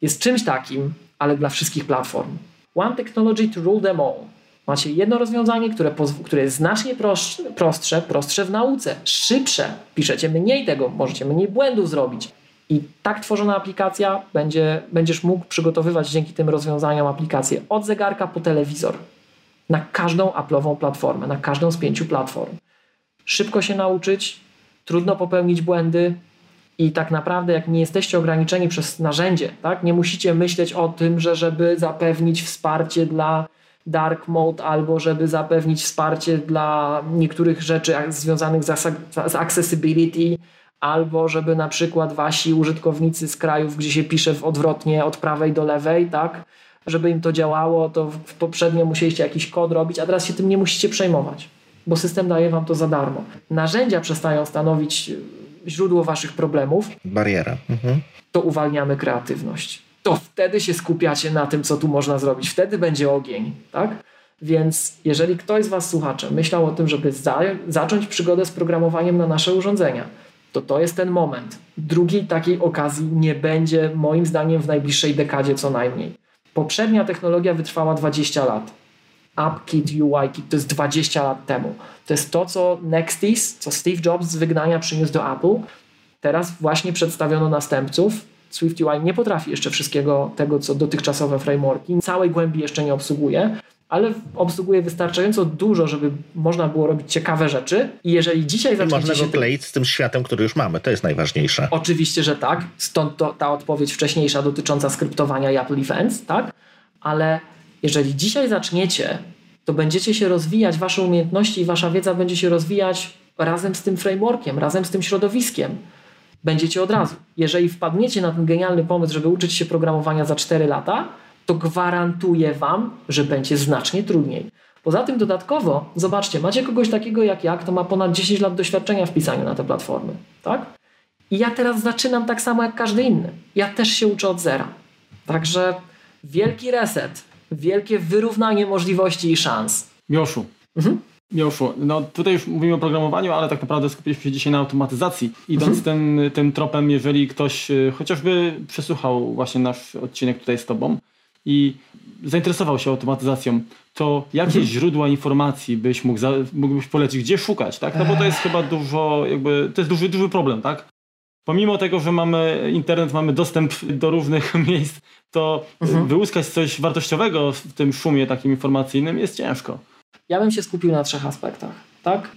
jest czymś takim, ale dla wszystkich platform. One technology to rule them all. Macie jedno rozwiązanie, które, które jest znacznie prostsze, prostsze, w nauce, szybsze. Piszecie mniej tego, możecie mniej błędów zrobić. I tak tworzona aplikacja będzie, będziesz mógł przygotowywać dzięki tym rozwiązaniom aplikacje od zegarka po telewizor na każdą Apple'ową platformę, na każdą z pięciu platform. Szybko się nauczyć, trudno popełnić błędy i tak naprawdę jak nie jesteście ograniczeni przez narzędzie, tak, nie musicie myśleć o tym, że żeby zapewnić wsparcie dla dark mode albo żeby zapewnić wsparcie dla niektórych rzeczy związanych z accessibility, albo żeby na przykład wasi użytkownicy z krajów, gdzie się pisze w odwrotnie od prawej do lewej, tak, żeby im to działało, to w poprzednio musieliście jakiś kod robić, a teraz się tym nie musicie przejmować, bo system daje wam to za darmo. Narzędzia przestają stanowić źródło waszych problemów. Bariera. Mhm. To uwalniamy kreatywność. To wtedy się skupiacie na tym, co tu można zrobić. Wtedy będzie ogień, tak? Więc jeżeli ktoś z Was, słuchacze, myślał o tym, żeby za zacząć przygodę z programowaniem na nasze urządzenia, to to jest ten moment. Drugiej takiej okazji nie będzie, moim zdaniem, w najbliższej dekadzie co najmniej. Poprzednia technologia wytrwała 20 lat. AppKit, UIKit to jest 20 lat temu. To jest to, co Nextis, co Steve Jobs z wygnania przyniósł do Apple. Teraz właśnie przedstawiono następców. Swift UI nie potrafi jeszcze wszystkiego tego, co dotychczasowe frameworki. Całej głębi jeszcze nie obsługuje, ale obsługuje wystarczająco dużo, żeby można było robić ciekawe rzeczy. I jeżeli dzisiaj zaczniecie Można go kleić z tym światem, który już mamy, to jest najważniejsze. Oczywiście, że tak. Stąd to, ta odpowiedź wcześniejsza dotycząca skryptowania i Apple Events, tak? Ale jeżeli dzisiaj zaczniecie, to będziecie się rozwijać, wasze umiejętności i wasza wiedza będzie się rozwijać razem z tym frameworkiem, razem z tym środowiskiem. Będziecie od razu. Jeżeli wpadniecie na ten genialny pomysł, żeby uczyć się programowania za 4 lata, to gwarantuję Wam, że będzie znacznie trudniej. Poza tym dodatkowo, zobaczcie, macie kogoś takiego jak ja, kto ma ponad 10 lat doświadczenia w pisaniu na te platformy, tak? I ja teraz zaczynam tak samo jak każdy inny. Ja też się uczę od zera. Także wielki reset, wielkie wyrównanie możliwości i szans. Joszu, mhm. Miałszu, no tutaj już mówimy o programowaniu, ale tak naprawdę skupiliśmy się dzisiaj na automatyzacji. Idąc mhm. tym, tym tropem, jeżeli ktoś y, chociażby przesłuchał właśnie nasz odcinek tutaj z Tobą i zainteresował się automatyzacją, to jakie mhm. źródła informacji byś mógł za, mógłbyś polecić, gdzie szukać, tak? No bo to jest chyba dużo, jakby, to jest duży, duży problem, tak? Pomimo tego, że mamy internet, mamy dostęp do różnych miejsc, to mhm. wyłuskać coś wartościowego w tym szumie takim informacyjnym jest ciężko. Ja bym się skupił na trzech aspektach, tak?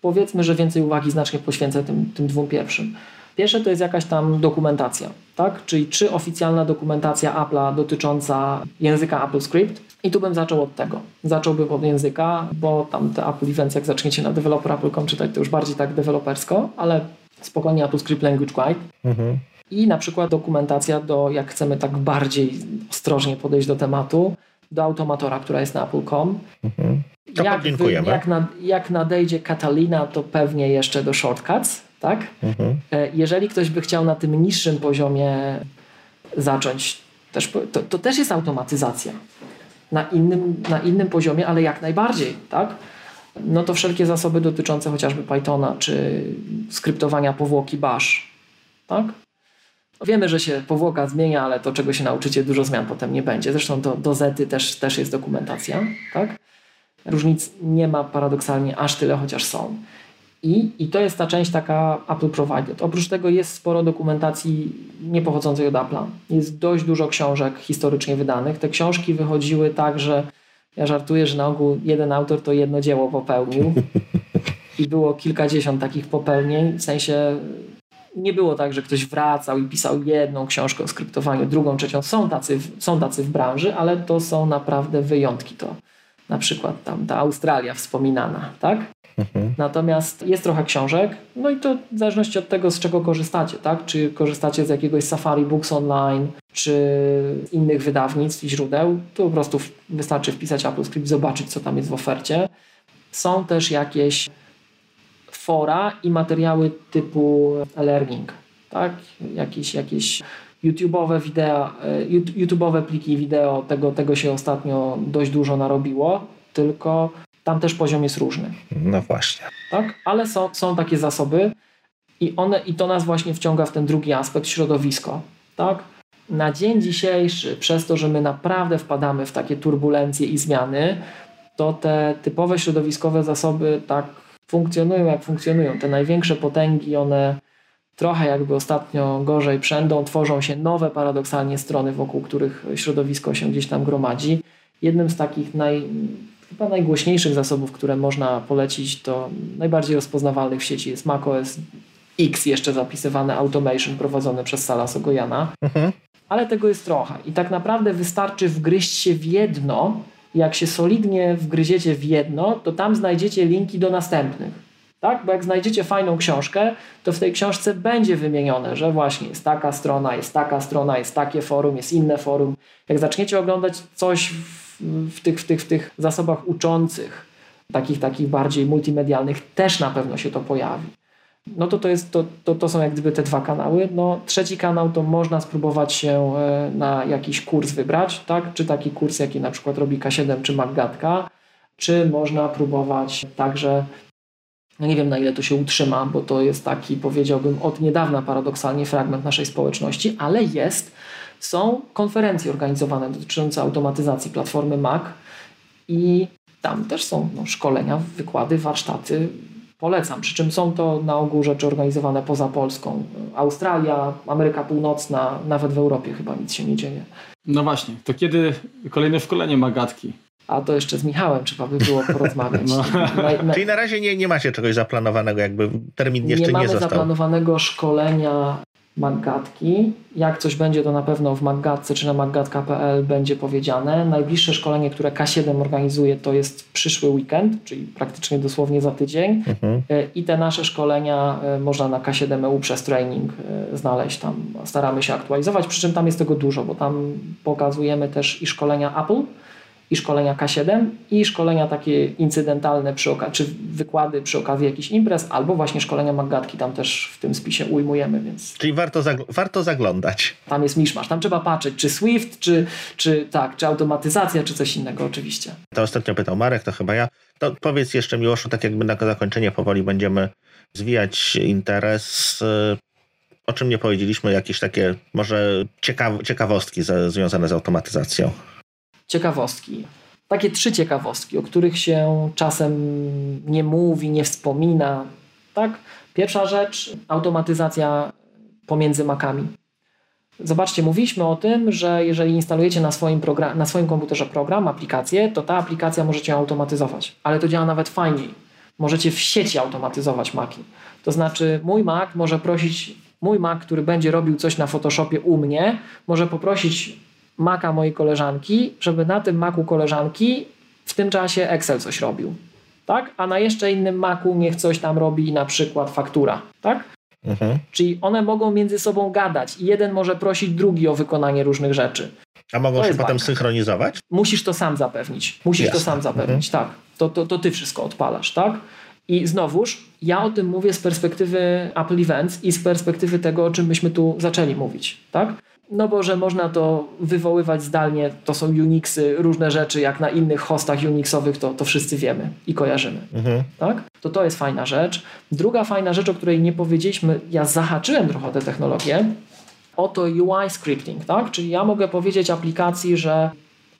Powiedzmy, że więcej uwagi znacznie poświęcę tym, tym dwóm pierwszym. Pierwsze to jest jakaś tam dokumentacja, tak? Czyli czy oficjalna dokumentacja Apple'a dotycząca języka AppleScript. I tu bym zaczął od tego. Zacząłbym od języka, bo tam te Apple Events, jak zaczniecie na developer.apple.com czytać, to już bardziej tak dewelopersko, ale spokojnie AppleScript Language Guide. Mhm. I na przykład dokumentacja do, jak chcemy tak bardziej ostrożnie podejść do tematu, do automatora, która jest na apple.com. Mhm. Jak, jak, jak nadejdzie Catalina, to pewnie jeszcze do shortcuts, tak? Mhm. E, jeżeli ktoś by chciał na tym niższym poziomie zacząć, też, to, to też jest automatyzacja. Na innym, na innym poziomie, ale jak najbardziej, tak? No to wszelkie zasoby dotyczące chociażby Pythona, czy skryptowania powłoki bash, tak? Wiemy, że się powłoka zmienia, ale to, czego się nauczycie, dużo zmian potem nie będzie. Zresztą do, do Zety też, też jest dokumentacja, tak? Różnic nie ma paradoksalnie aż tyle, chociaż są. I, I to jest ta część taka Apple Provided. Oprócz tego jest sporo dokumentacji nie pochodzącej od Apple'a. Jest dość dużo książek historycznie wydanych. Te książki wychodziły tak, że ja żartuję, że na ogół jeden autor to jedno dzieło popełnił i było kilkadziesiąt takich popełnień. W sensie nie było tak, że ktoś wracał i pisał jedną książkę o skryptowaniu, drugą, trzecią. Są tacy, są tacy w branży, ale to są naprawdę wyjątki. To na przykład tam ta Australia wspominana, tak? Mhm. Natomiast jest trochę książek, no i to w zależności od tego, z czego korzystacie, tak? Czy korzystacie z jakiegoś Safari Books Online, czy innych wydawnictw i źródeł, to po prostu wystarczy wpisać AppleScript, zobaczyć, co tam jest w ofercie. Są też jakieś fora i materiały typu learning, tak? Jakieś, jakieś YouTube'owe wideo, e, YouTube'owe pliki wideo, tego, tego się ostatnio dość dużo narobiło, tylko tam też poziom jest różny. No właśnie. Tak? Ale są, są takie zasoby i, one, i to nas właśnie wciąga w ten drugi aspekt, środowisko. Tak? Na dzień dzisiejszy, przez to, że my naprawdę wpadamy w takie turbulencje i zmiany, to te typowe środowiskowe zasoby tak funkcjonują, jak funkcjonują. Te największe potęgi, one trochę jakby ostatnio gorzej przędą, tworzą się nowe paradoksalnie strony, wokół których środowisko się gdzieś tam gromadzi. Jednym z takich naj, chyba najgłośniejszych zasobów, które można polecić, to najbardziej rozpoznawalnych w sieci jest macOS X, jeszcze zapisywane Automation prowadzone przez Sala Sogojana. Mhm. Ale tego jest trochę. I tak naprawdę wystarczy wgryźć się w jedno. Jak się solidnie wgryziecie w jedno, to tam znajdziecie linki do następnych. Tak? Bo jak znajdziecie fajną książkę, to w tej książce będzie wymienione, że właśnie jest taka strona, jest taka strona, jest takie forum, jest inne forum. Jak zaczniecie oglądać coś w, w, tych, w, tych, w tych zasobach uczących, takich, takich bardziej multimedialnych, też na pewno się to pojawi. No to to, jest, to, to, to są jak gdyby te dwa kanały. No, trzeci kanał to można spróbować się e, na jakiś kurs wybrać, tak? czy taki kurs, jaki na przykład robi K7 czy Maggatka, czy można próbować także no nie wiem na ile to się utrzyma, bo to jest taki, powiedziałbym, od niedawna paradoksalnie fragment naszej społeczności, ale jest. Są konferencje organizowane dotyczące automatyzacji platformy Mac i tam też są no, szkolenia, wykłady, warsztaty. Polecam. Przy czym są to na ogół rzeczy organizowane poza Polską. Australia, Ameryka Północna, nawet w Europie chyba nic się nie dzieje. No właśnie, to kiedy kolejne szkolenie Magatki? a to jeszcze z Michałem trzeba by było porozmawiać. No. Na, na... Czyli na razie nie, nie macie czegoś zaplanowanego, jakby termin jeszcze nie, nie został. Nie mamy zaplanowanego szkolenia Maggatki. Jak coś będzie, to na pewno w Maggatce czy na maggatka.pl będzie powiedziane. Najbliższe szkolenie, które K7 organizuje, to jest przyszły weekend, czyli praktycznie dosłownie za tydzień. Mhm. E, I te nasze szkolenia e, można na K7EU przez training e, znaleźć tam. Staramy się aktualizować, przy czym tam jest tego dużo, bo tam pokazujemy też i szkolenia Apple, i szkolenia K7 i szkolenia takie incydentalne przy okazji, czy wykłady przy okazji jakichś imprez, albo właśnie szkolenia Maggatki tam też w tym spisie ujmujemy, więc... Czyli warto, zagl- warto zaglądać. Tam jest miszmasz, tam trzeba patrzeć, czy Swift, czy, czy tak, czy automatyzacja, czy coś innego oczywiście. To ostatnio pytał Marek, to chyba ja. To powiedz jeszcze Miłoszu, tak jakby na zakończenie powoli będziemy zwijać interes. O czym nie powiedzieliśmy, jakieś takie może ciekaw- ciekawostki związane z automatyzacją. Ciekawostki. Takie trzy ciekawostki, o których się czasem nie mówi, nie wspomina. Tak? Pierwsza rzecz, automatyzacja pomiędzy makami. Zobaczcie, mówiliśmy o tym, że jeżeli instalujecie na swoim, na swoim komputerze program, aplikację, to ta aplikacja możecie automatyzować, ale to działa nawet fajniej. Możecie w sieci automatyzować maki. To znaczy, mój Mac może prosić, mój Mac, który będzie robił coś na Photoshopie u mnie, może poprosić Maca mojej koleżanki, żeby na tym Macu koleżanki w tym czasie Excel coś robił. Tak? A na jeszcze innym Macu niech coś tam robi na przykład faktura. Tak? Mhm. Czyli one mogą między sobą gadać i jeden może prosić drugi o wykonanie różnych rzeczy. A mogą się potem bajka. synchronizować? Musisz to sam zapewnić. Musisz Jasne. to sam zapewnić, tak. To, to, to ty wszystko odpalasz, tak? I znowuż, ja o tym mówię z perspektywy Apple Events i z perspektywy tego, o czym myśmy tu zaczęli mówić, tak? No bo, że można to wywoływać zdalnie, to są Unixy, różne rzeczy, jak na innych hostach Unixowych, to, to wszyscy wiemy i kojarzymy Mhm. tak? To to jest fajna rzecz. Druga fajna rzecz, o której nie powiedzieliśmy, ja zahaczyłem trochę tę technologię, oto UI scripting, tak? Czyli ja mogę powiedzieć aplikacji, że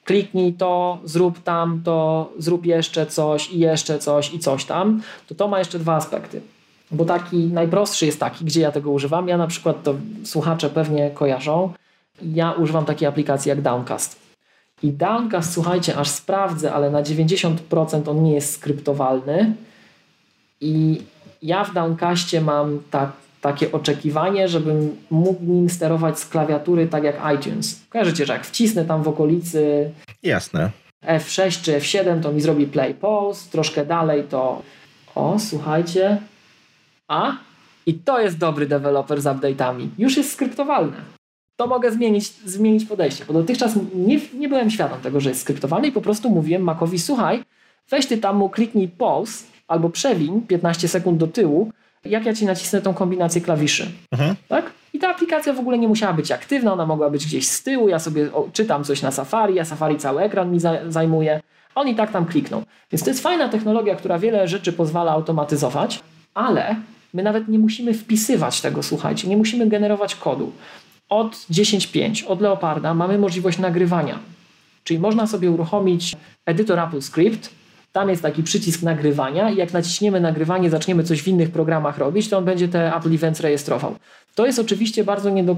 kliknij to, zrób tam to, zrób jeszcze coś i jeszcze coś i coś tam, to to ma jeszcze dwa aspekty. Bo taki najprostszy jest taki, gdzie ja tego używam. Ja na przykład, to słuchacze pewnie kojarzą, ja używam takiej aplikacji jak Downcast. I Downcast, słuchajcie, aż sprawdzę, ale na 90% on nie jest skryptowalny. I ja w Downcastie mam tak, takie oczekiwanie, żebym mógł nim sterować z klawiatury tak jak iTunes. Kojarzycie, że jak wcisnę tam w okolicy Jasne. F6 czy F7, to mi zrobi play pause, troszkę dalej to o, słuchajcie, a i to jest dobry deweloper z update'ami. Już jest skryptowalne. To mogę zmienić, zmienić podejście, bo dotychczas nie, nie byłem świadom tego, że jest skryptowalny i po prostu mówiłem Macowi, słuchaj, weź ty tam mu kliknij pause albo przewiń 15 sekund do tyłu, jak ja ci nacisnę tą kombinację klawiszy. Mhm. Tak? I ta aplikacja w ogóle nie musiała być aktywna, ona mogła być gdzieś z tyłu, ja sobie czytam coś na Safari, a Safari cały ekran mi za, zajmuje, a on i tak tam kliknął. Więc to jest fajna technologia, która wiele rzeczy pozwala automatyzować, ale my nawet nie musimy wpisywać tego, słuchajcie, nie musimy generować kodu. Od 10.5, od Leoparda mamy możliwość nagrywania. Czyli można sobie uruchomić edytor AppleScript, tam jest taki przycisk nagrywania i jak naciśniemy nagrywanie, zaczniemy coś w innych programach robić, to on będzie te Apple Events rejestrował. To jest oczywiście bardzo niedo...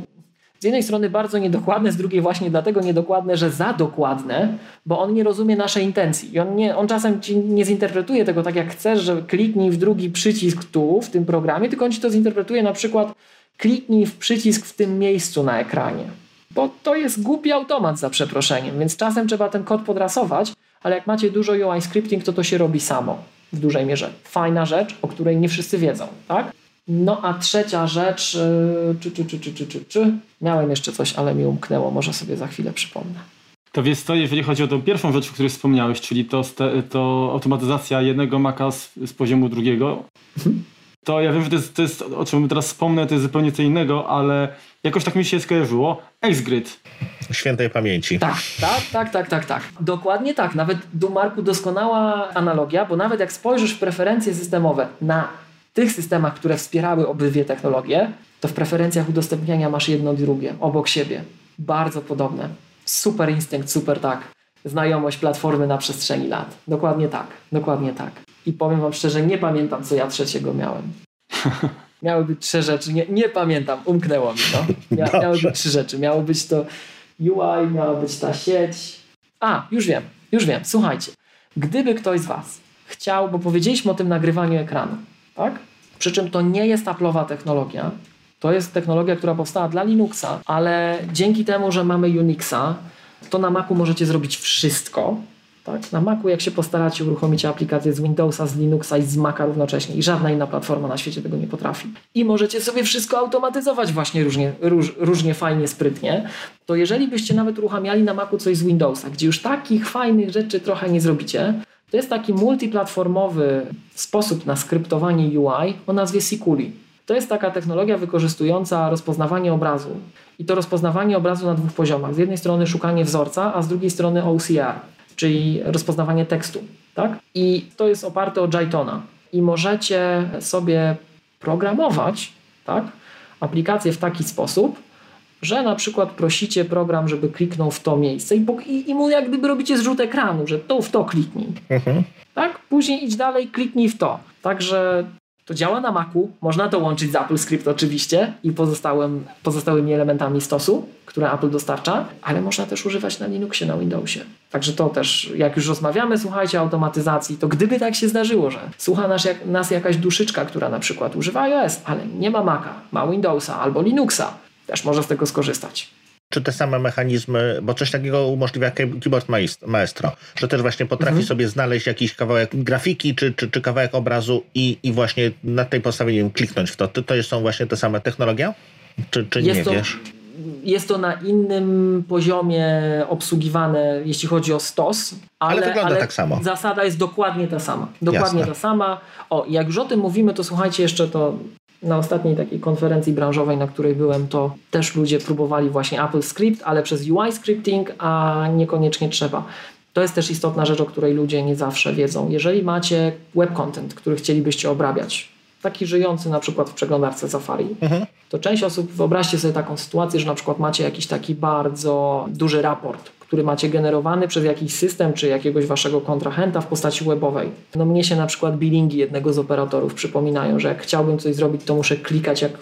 z jednej strony bardzo niedokładne, z drugiej właśnie dlatego niedokładne, że za dokładne, bo on nie rozumie naszej intencji i on, nie, on czasem ci nie zinterpretuje tego tak jak chcesz, że kliknij w drugi przycisk tu w tym programie, tylko on ci to zinterpretuje na przykład kliknij w przycisk w tym miejscu na ekranie. Bo to jest głupi automat za przeproszeniem, więc czasem trzeba ten kod podrasować, ale jak macie dużo UI scripting, to to się robi samo w dużej mierze. Fajna rzecz, o której nie wszyscy wiedzą, tak? No a trzecia rzecz, yy, czy, czy, czy, czy, czy, czy, czy, miałem jeszcze coś, ale mi umknęło, może sobie za chwilę przypomnę. To wiesz co, jeżeli chodzi o tą pierwszą rzecz, o której wspomniałeś, czyli to, to automatyzacja jednego maka z, z poziomu drugiego, to ja wiem, że to jest, to jest, o czym teraz wspomnę, to jest zupełnie co innego, ale jakoś tak mi się skojarzyło. Xgrid. Świętej pamięci. Tak, tak, tak, tak, tak, tak. Dokładnie tak. Nawet du Marku doskonała analogia, bo nawet jak spojrzysz w preferencje systemowe na tych systemach, które wspierały obydwie technologie, to w preferencjach udostępniania masz jedno drugie obok siebie. Bardzo podobne. Super instynkt, super tak. Znajomość platformy na przestrzeni lat. Dokładnie tak, dokładnie tak. I powiem wam szczerze, nie pamiętam, co ja trzeciego miałem. Miały być trzy rzeczy, nie, nie pamiętam, umknęło mi to. Mia, Dobrze. miały być trzy rzeczy. Miało być to UI, miała być ta sieć. A, już wiem, już wiem. Słuchajcie, gdyby ktoś z Was chciał, bo powiedzieliśmy o tym nagrywaniu ekranu, tak? Przy czym to nie jest Apple'owa technologia, to jest technologia, która powstała dla Linuxa, ale dzięki temu, że mamy Unixa, to na Macu możecie zrobić wszystko Tak? Na Macu jak się postaracie uruchomicie aplikację z Windowsa, z Linuxa i z Maca równocześnie i żadna inna platforma na świecie tego nie potrafi. I możecie sobie wszystko automatyzować właśnie różnie, róż, różnie fajnie, sprytnie. To jeżeli byście nawet uruchamiali na Macu coś z Windowsa, gdzie już takich fajnych rzeczy trochę nie zrobicie, to jest taki multiplatformowy sposób na skryptowanie UI o nazwie Sikuli. To jest taka technologia wykorzystująca rozpoznawanie obrazu. I to rozpoznawanie obrazu na dwóch poziomach. Z jednej strony szukanie wzorca, a z drugiej strony OCR, czyli rozpoznawanie tekstu. Tak? I to jest oparte o Jytona. I możecie sobie programować tak, aplikację w taki sposób, że na przykład prosicie program, żeby kliknął w to miejsce i, i, i mu jak gdyby robicie zrzut ekranu, że to w to kliknij. Mhm. Tak? Później idź dalej, kliknij w to. Także to działa na Macu, można to łączyć z Apple Script oczywiście i pozostałym, pozostałymi elementami stosu, które Apple dostarcza, ale można też używać na Linuxie, na Windowsie. Także to też, jak już rozmawiamy, słuchajcie, automatyzacji, to gdyby tak się zdarzyło, że słucha nas, jak, nas jakaś duszyczka, która na przykład używa iOS, ale nie ma Maca, ma Windowsa albo Linuxa, też może z tego skorzystać czy te same mechanizmy, bo coś takiego umożliwia Keyboard Maestro, że też właśnie potrafi mhm. sobie znaleźć jakiś kawałek grafiki czy, czy, czy kawałek obrazu i, i właśnie na tej podstawie nie wiem, kliknąć w to. To są właśnie te same technologie? Czy, czy nie to, wiesz? Jest to na innym poziomie obsługiwane, jeśli chodzi o stos, ale, ale wygląda ale tak samo. Zasada jest dokładnie ta sama. Dokładnie Jasne. ta sama. O, jak już o tym mówimy, to słuchajcie jeszcze to na ostatniej takiej konferencji branżowej, na której byłem, to też ludzie próbowali właśnie Apple Script, ale przez UI scripting, a niekoniecznie trzeba. To jest też istotna rzecz, o której ludzie nie zawsze wiedzą. Jeżeli macie web content, który chcielibyście obrabiać, taki żyjący na przykład w przeglądarce Safari, mhm. to część osób, wyobraźcie sobie taką sytuację, że na przykład macie jakiś taki bardzo duży raport, który macie generowany przez jakiś system czy jakiegoś waszego kontrahenta w postaci webowej. No mnie się na przykład billingi jednego z operatorów przypominają, że jak chciałbym coś zrobić, to muszę klikać jak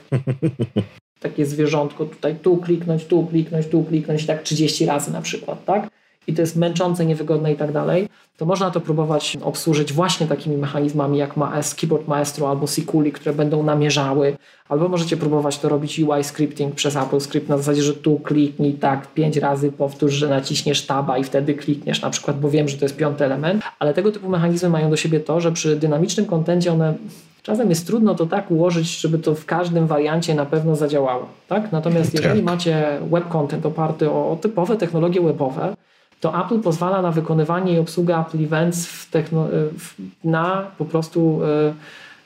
takie zwierzątko, tutaj tu kliknąć, tu kliknąć, tu kliknąć, tak 30 razy na przykład, tak? I to jest męczące, niewygodne i tak dalej, to można to próbować obsłużyć właśnie takimi mechanizmami jak Maes, Keyboard Maestro albo Sikuli, które będą namierzały, albo możecie próbować to robić UI scripting przez Apple Script na zasadzie, że tu kliknij tak pięć razy, powtórz, że naciśniesz taba i wtedy klikniesz na przykład, bo wiem, że to jest piąty element, ale tego typu mechanizmy mają do siebie to, że przy dynamicznym kontencie one Czasem jest trudno to tak ułożyć, żeby to w każdym wariancie na pewno zadziałało. Tak? Natomiast jeżeli tak. macie web content oparty o typowe technologie webowe, to Apple pozwala na wykonywanie i obsługę Apple Events w techno, w, na po prostu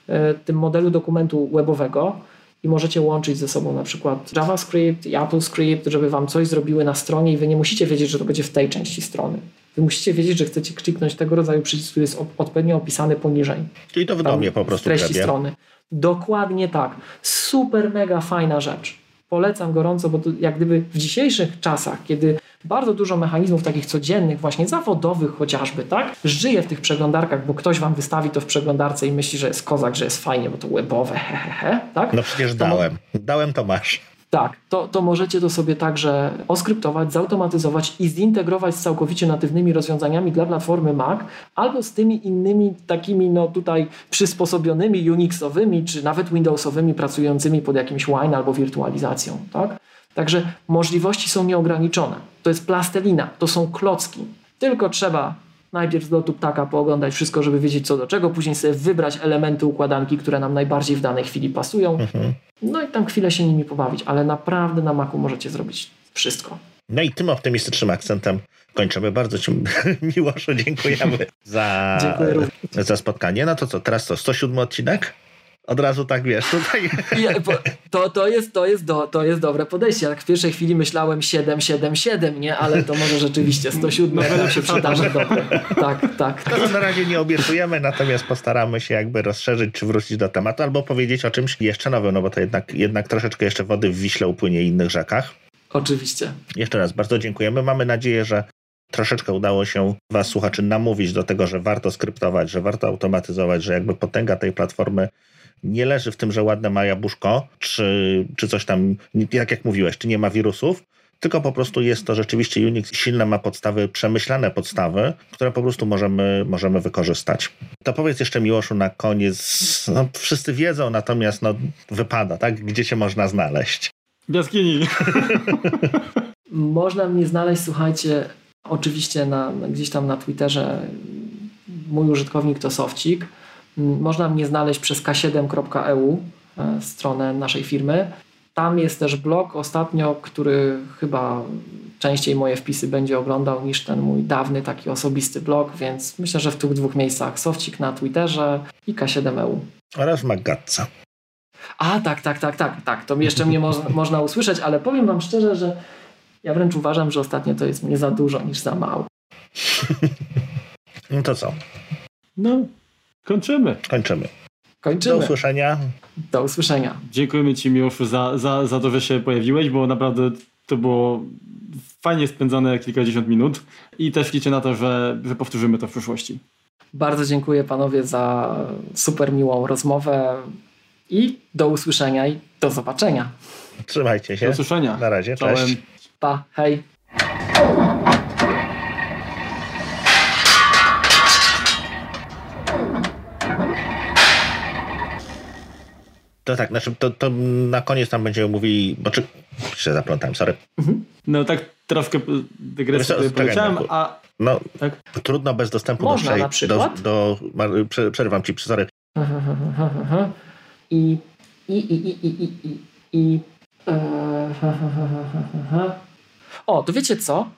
y, y, tym modelu dokumentu webowego i możecie łączyć ze sobą na przykład JavaScript i AppleScript, żeby wam coś zrobiły na stronie i wy nie musicie wiedzieć, że to będzie w tej części strony. Wy musicie wiedzieć, że chcecie kliknąć tego rodzaju przycisk, który jest odpowiednio opisany poniżej. Czyli to w domie po prostu. treści strony. Dokładnie tak. Super, mega fajna rzecz. Polecam gorąco, bo to jak gdyby w dzisiejszych czasach, kiedy bardzo dużo mechanizmów takich codziennych, właśnie zawodowych chociażby, tak? Żyje w tych przeglądarkach, bo ktoś wam wystawi to w przeglądarce i myśli, że jest kozak, że jest fajnie, bo to webowe, hehehe, tak? No przecież dałem. Dałem to masz. Tak, to, to możecie to sobie także oskryptować, zautomatyzować i zintegrować z całkowicie natywnymi rozwiązaniami dla platformy Mac albo z tymi innymi takimi no tutaj przysposobionymi Unixowymi czy nawet Windowsowymi pracującymi pod jakimś Wine albo wirtualizacją, tak? Także możliwości są nieograniczone. To jest plastelina, to są klocki. Tylko trzeba najpierw z lotu ptaka pooglądać wszystko, żeby wiedzieć co do czego, później sobie wybrać elementy układanki, które nam najbardziej w danej chwili pasują. Mhm. No i tam chwilę się nimi pobawić, ale naprawdę na Macu możecie zrobić wszystko. No i tym optymistycznym akcentem kończymy. Bardzo Ci, Miłoszu, dziękujemy za, za spotkanie. No to co, teraz to 107 odcinek? Od razu tak wiesz, tutaj. To, to, jest, to, jest do, to jest dobre podejście. Jak w pierwszej chwili myślałem 7, 7, 7, nie? Ale to może rzeczywiście 107 no, się przydarzy dobre. Tak, tak. To na razie nie obiecujemy, natomiast postaramy się jakby rozszerzyć czy wrócić do tematu, albo powiedzieć o czymś jeszcze nowym, no bo to jednak, jednak troszeczkę jeszcze wody w Wiśle upłynie i innych rzekach. Oczywiście. Jeszcze raz bardzo dziękujemy. Mamy nadzieję, że troszeczkę udało się Was, słuchaczy, namówić do tego, że warto skryptować, że warto automatyzować, że jakby potęga tej platformy nie leży w tym, że ładne ma jabłuszko, czy, czy coś tam, jak, jak mówiłeś, czy nie ma wirusów, tylko po prostu jest to rzeczywiście Unix silne, ma podstawy, przemyślane podstawy, które po prostu możemy, możemy wykorzystać. To powiedz jeszcze Miłoszu na koniec, no, wszyscy wiedzą, natomiast no, wypada, tak? Gdzie się można znaleźć? W jaskini. można mnie znaleźć, słuchajcie, Oczywiście na, gdzieś tam na Twitterze mój użytkownik to Sofcik. Można mnie znaleźć przez k7.eu, e, stronę naszej firmy. Tam jest też blog ostatnio, który chyba częściej moje wpisy będzie oglądał niż ten mój dawny taki osobisty blog, więc myślę, że w tych dwóch miejscach Sofcik na Twitterze i K7EU. Oraz w Maggatce. A, tak, tak, tak, tak, tak. To jeszcze mnie mo można usłyszeć, ale powiem wam szczerze, że ja wręcz uważam, że ostatnio to jest mnie za dużo niż za mało. no to co? No, kończymy. Kończymy. Kończymy. Do usłyszenia. Do usłyszenia. Dziękujemy Ci, Miłoszu, za, za, za to, że się pojawiłeś, bo naprawdę to było fajnie spędzone kilkadziesiąt minut i też liczę na to, że, że powtórzymy to w przyszłości. Bardzo dziękuję panowie za super miłą rozmowę i do usłyszenia i do zobaczenia. Trzymajcie się. Do usłyszenia. Na razie. Cześć. Czołem. Pa, hej. To tak, znaczy to, to na koniec tam będziemy mówili, bo czy się zaplątałem, sorry. No tak troszkę dygresję czekaj, powiedziałem, a No, tak? trudno bez dostępu Można do, na przykład? do, do prze- Przerwam ci, sorry. I, i, i, i, i, i, i, i. e, O, to wiecie co?